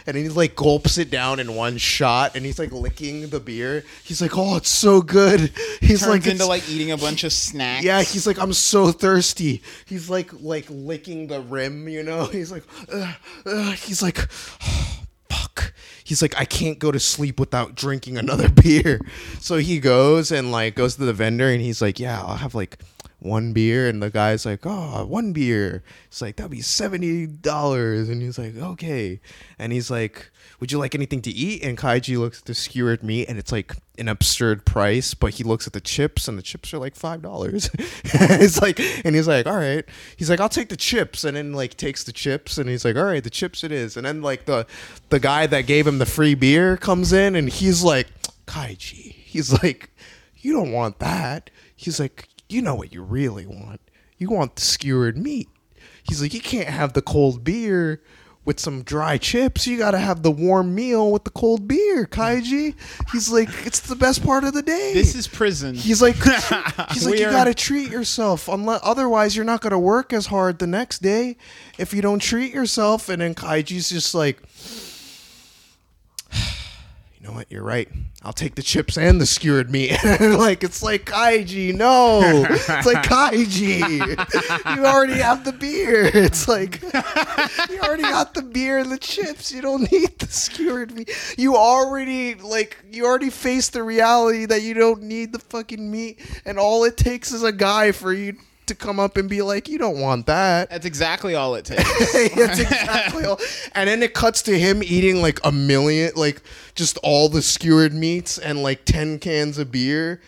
B: and he like gulps it down in one shot, and he's like licking the beer. He's like, "Oh, it's so good." He's
A: Turns
B: like,
A: into like eating a bunch of snacks.
B: yeah, he's like, I'm so thirsty. He's like, like licking the rim, you know. He's like, Ugh, ugh. he's like, "Oh, fuck. He's like, I can't go to sleep without drinking another beer. So he goes and like goes to the vendor, and he's like, yeah, I'll have like one beer, and the guy's like, oh, one beer. It's like that'll be seventy dollars, and he's like, okay, and he's like. Would you like anything to eat? And Kaiji looks at the skewered meat, and it's like an absurd price. But he looks at the chips, and the chips are like five dollars. it's like, and he's like, "All right." He's like, "I'll take the chips," and then like takes the chips, and he's like, "All right, the chips it is." And then like the the guy that gave him the free beer comes in, and he's like, "Kaiji," he's like, "You don't want that." He's like, "You know what you really want? You want the skewered meat." He's like, "You can't have the cold beer." With some dry chips, you gotta have the warm meal with the cold beer, Kaiji. He's like, it's the best part of the day.
A: This is prison.
B: He's like, he's like, you gotta treat yourself. Unless, otherwise, you're not gonna work as hard the next day if you don't treat yourself. And then Kaiji's just like, you know what? You're right. I'll take the chips and the skewered meat. like it's like Kaiji, no. It's like Kaiji. You already have the beer. It's like you already got the beer and the chips. You don't need the skewered meat. You already like you already face the reality that you don't need the fucking meat, and all it takes is a guy for you to come up and be like, you don't want that.
A: That's exactly all it takes.
B: That's exactly all. And then it cuts to him eating like a million, like just all the skewered meats and like 10 cans of beer.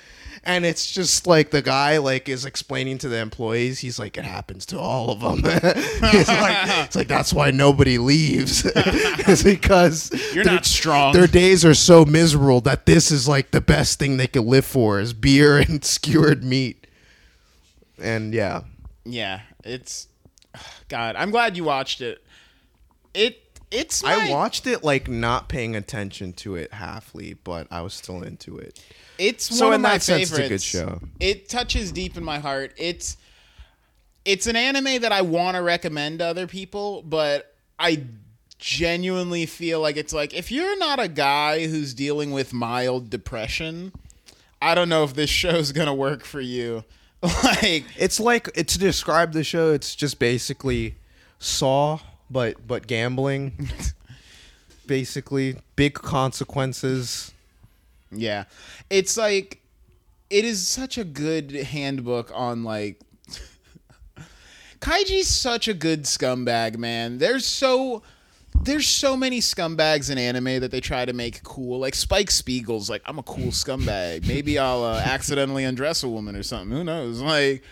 B: And it's just like the guy like is explaining to the employees. He's like, it happens to all of them. it's, like, it's like that's why nobody leaves. it's because
A: You're
B: their-
A: not strong.
B: Their days are so miserable that this is like the best thing they could live for is beer and skewered meat. And yeah,
A: yeah, it's God. I'm glad you watched it. It it's
B: I watched it like not paying attention to it halfly, but I was still into it.
A: It's
B: So
A: one
B: in
A: of my
B: that sense,
A: favorites.
B: it's a good show.
A: It touches deep in my heart. It's it's an anime that I want to recommend to other people, but I genuinely feel like it's like if you're not a guy who's dealing with mild depression, I don't know if this show's gonna work for you. Like
B: It's like to describe the show. It's just basically Saw, but but gambling. basically, big consequences.
A: Yeah. It's like it is such a good handbook on like Kaiji's such a good scumbag, man. There's so there's so many scumbags in anime that they try to make cool. Like Spike Spiegel's like, I'm a cool scumbag. Maybe I'll uh, accidentally undress a woman or something. Who knows? Like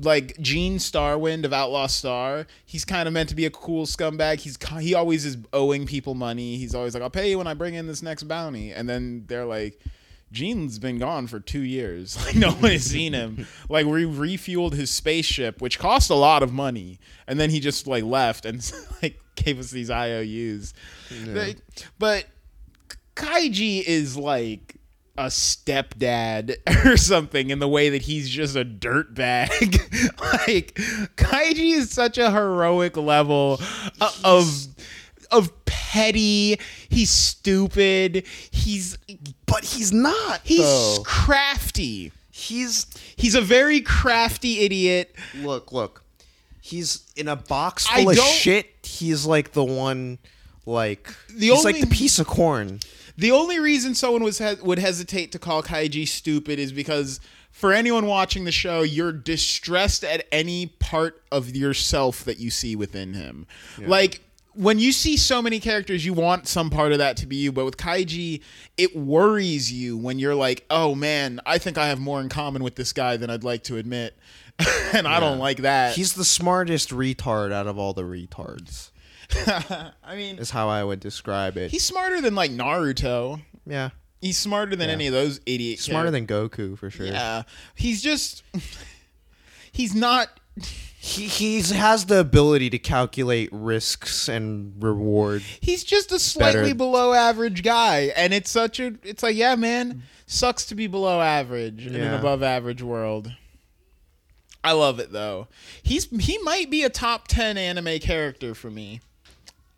A: like Gene Starwind of Outlaw Star, he's kind of meant to be a cool scumbag. He's he always is owing people money. He's always like, "I'll pay you when I bring in this next bounty," and then they're like, Gene's been gone for two years. Like no one has seen him. Like we refueled his spaceship, which cost a lot of money, and then he just like left and like gave us these IOUs. Like, but Kaiji is like a stepdad or something in the way that he's just a dirtbag. like Kaiji is such a heroic level of of petty. He's stupid. He's
B: But he's not.
A: he's
B: though.
A: crafty.
B: he's
A: He's a very crafty idiot.
B: look look. He's in a box
A: I
B: full of
A: don't-
B: shit. He's like the one, like
A: The
B: he's like
A: only-
B: the piece of corn.
A: The only reason someone was he- would hesitate to call Kaiji stupid is because for anyone watching the show, you're distressed at any part of yourself that you see within him. Like when you see so many characters, you want some part of that to be you. But with Kaiji, it worries you when you're like, "Oh man, I think I have more in common with this guy than I'd like to admit." and I don't like that.
B: He's the smartest retard out of all the retards.
A: I mean,
B: Is how I would describe it.
A: he's smarter than like Naruto.
B: yeah,
A: He's smarter than
B: Yeah.
A: any of those idiot.
B: smarter than Goku for sure.
A: Yeah, he's just. He's not.
B: He he's has the ability to calculate risks and reward.
A: He's just a slightly
B: Better.
A: below average guy, and it's such a. It's like, yeah, man, sucks to be below average in an above average world. I love it though. He's he might be a top ten anime character for me.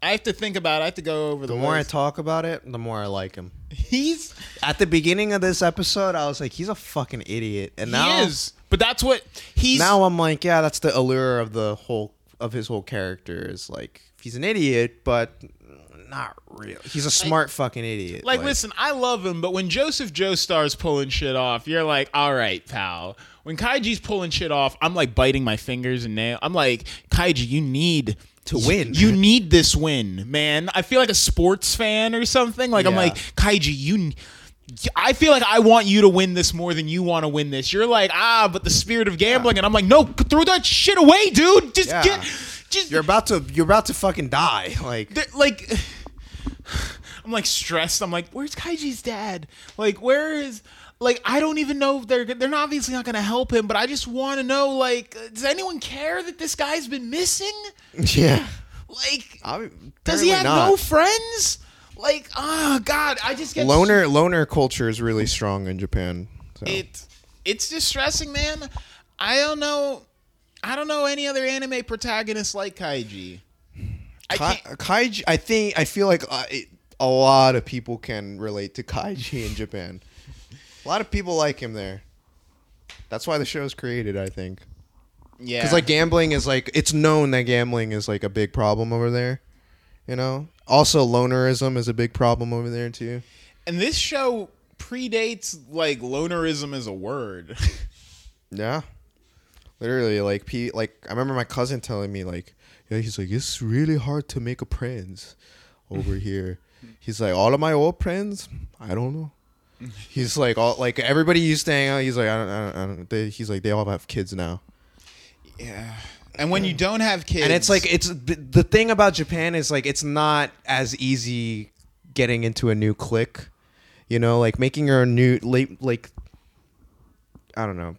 A: I have to think about. it. I have to go over the,
B: The more I talk about it, the more I like him.
A: He's
B: At the beginning of this episode, I was like, he's a fucking idiot, and now
A: he is, but that's what he's.
B: now I'm like, yeah, that's the allure of the whole of his whole character is like he's an idiot, but not real. He's a smart fucking idiot.
A: Like, listen, I love him, but when Joseph Joestar's pulling shit off, you're like, all right, pal. When Kaiji's pulling shit off, I'm like biting my fingers and nail. I'm like, Kaiji, you need
B: To win.
A: You need this win, man. I feel like a sports fan or something. Like I'm like, Kaiji, you. I feel like I want you to win this more than you want to win this. You're like, ah, but the spirit of gambling, and I'm like, no, throw that shit away, dude. Just
B: Yeah.
A: get, just
B: you're about to you're about to fucking die. Like
A: like I'm like stressed. I'm like, where's Kaiji's dad? Like, where is like I don't even know if they're they're not obviously not gonna help him, but I just want to know like, does anyone care that this guy's been missing?
B: yeah.
A: Like,
B: I'm,
A: does he have
B: apparently
A: no friends? Like, oh god, I just get
B: loner loner culture is really strong in Japan. So.
A: It it's distressing, man. I don't know. I don't know any other anime protagonist like Kaiji. I
B: Kai. Kaiji, I think I feel like uh, it, a lot of people can relate to Kaiji in Japan. A lot of people like him there. That's why the show's created, I think.
A: Yeah,
B: Because like gambling is like it's known that gambling is like a big problem over there. You know. Also, lonerism is a big problem over there too.
A: and this show predates like lonerism as a word.
B: Yeah. Literally, like P, like I remember my cousin telling me, like, yeah, he's like, it's really hard to make a friends over here. He's like, all of my old friends, I don't know. He's like, all like everybody used to hang out. He's like, I don't, I don't, I don't they, he's like, they all have kids now.
A: yeah, and when you don't have kids,
B: And it's like, it's the, the thing about Japan is like, it's not as easy getting into a new clique. You know, like making your new late, like, I don't know,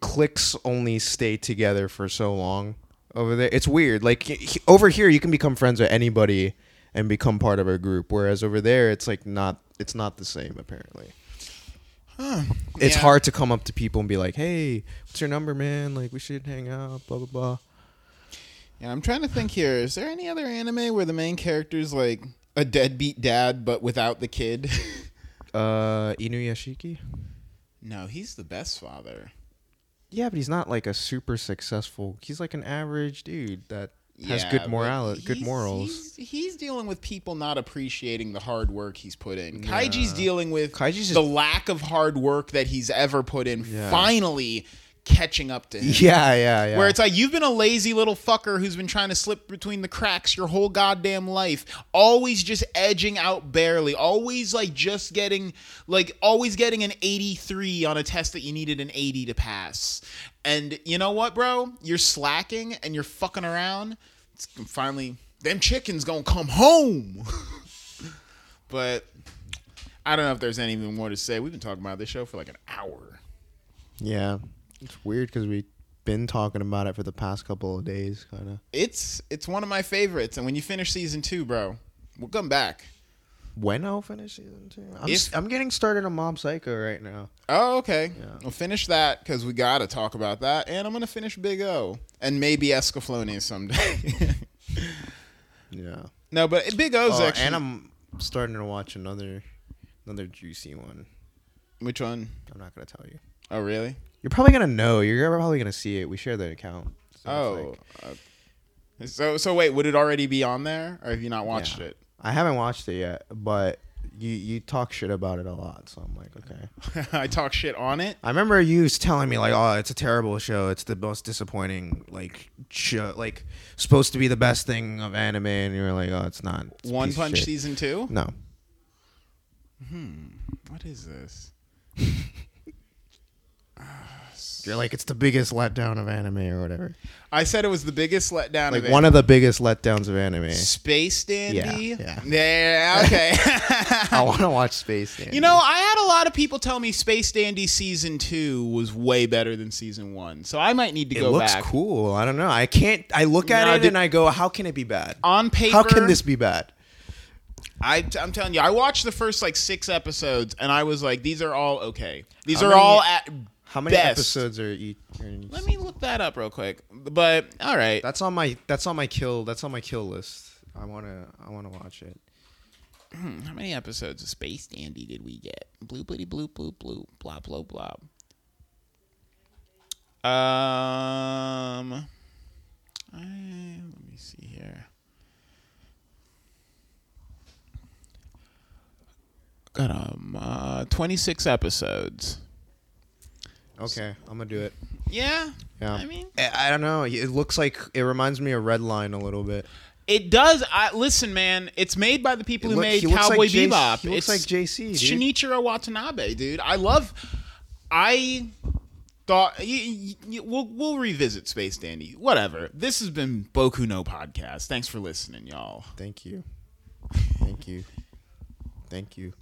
B: cliques only stay together for so long over there. It's weird. Like over here, you can become friends with anybody and become part of a group, whereas over there, it's like not. It's not the same. Apparently, it's
A: Yeah.
B: hard to come up to people and be like, "Hey, what's your number, man? Like, we should hang out." Blah blah blah.
A: yeah, I'm trying to think here. Is there any other anime where the main character is like a deadbeat dad but without the kid?
B: Uh, Inuyashiki.
A: no, he's the best father.
B: Yeah, but he's not like a super successful. He's like an average dude that has good moral, good morals.
A: He's, he's dealing with people not appreciating the hard work he's put in. Kaiji's dealing with
B: Kaiji's
A: the lack of hard work that he's ever put in.
B: Yeah.
A: Finally catching up to him.
B: Yeah, yeah, yeah.
A: Where it's like you've been a lazy little fucker who's been trying to slip between the cracks your whole goddamn life, always just edging out barely, always like just getting like always getting an 83 on a test that you needed an 80 to pass. And you know what, bro? You're slacking and you're fucking around. It's finally them chickens going to come home. but I don't know if there's anything more to say. We've been talking about this show for like an hour.
B: yeah, it's weird because we've been talking about it for the past couple of days, kind of.
A: It's it's one of my favorites, and when you finish season two, bro, we'll come back.
B: When I'll finish season two, I'm,
A: If-
B: I'm getting started on Mob Psycho right now.
A: Oh, okay.
B: Yeah.
A: We'll finish that because we got to talk about that, and I'm gonna finish Big O and maybe Escaflowne someday.
B: Yeah.
A: no, but Big O's
B: Oh,
A: actually.
B: and I'm starting to watch another another juicy one.
A: Which one?
B: I'm not gonna tell you.
A: Oh, really?
B: You're probably gonna know. You're probably gonna see it. We share the account. So
A: oh.
B: like-
A: uh, so so wait, would it already be on there, or have you not watched
B: Yeah.
A: it?
B: I haven't watched it yet, but you you talk shit about it a lot, so I'm like, okay.
A: I talk shit on it.
B: I remember you telling me like, oh, it's a terrible show. It's the most disappointing like show, like supposed to be the best thing of anime, and you were like, oh, it's not. It's
A: One Punch season two.
B: No. Hmm.
A: What is this?
B: You're like it's the biggest letdown of anime or whatever.
A: I said it was the biggest letdown.
B: Like
A: of
B: one of the biggest letdowns of anime.
A: Space Dandy.
B: Yeah, yeah.
A: Yeah. Okay.
B: I want to watch Space Dandy.
A: You know, I had a lot of people tell me Space Dandy season two was way better than season one, so I might need to go. Back.
B: It
A: go
B: looks
A: back.
B: cool. I don't know. I can't. I look at it
A: did-
B: and I go, how can it be bad?
A: On paper,
B: How can this be bad?
A: I, I'm telling you, I watched the first like six episodes, and I was like, these are all okay. These
B: How
A: are
B: many-
A: all at
B: How many
A: best.
B: episodes are each? are in each
A: Let me look that up real quick. But all right,
B: That's on my. That's on my kill. That's on my kill list. I wanna. I wanna watch it.
A: how many episodes of Space Dandy did we get? Bloop, bloop, bloop, bloop, bloop, blah, blah, blah. Um, I, let me see here. Got um, uh, 26 episodes.
B: Okay, I'm gonna do it.
A: Yeah.
B: Yeah.
A: I mean,
B: I, I don't know. It looks like it reminds me of Redline a little bit.
A: it does. I listen, man. It's made by the people
B: It
A: who
B: look-
A: made
B: he looks
A: Cowboy
B: like J-
A: Bebop.
B: he looks
A: it's,
B: like JC,
A: It's
B: dude.
A: Shinichiro Watanabe, dude. I love. I thought y y we'll we'll revisit Space Dandy. Whatever. This has been Boku no podcast. Thanks for listening, y'all.
B: Thank you. Thank you. Thank you.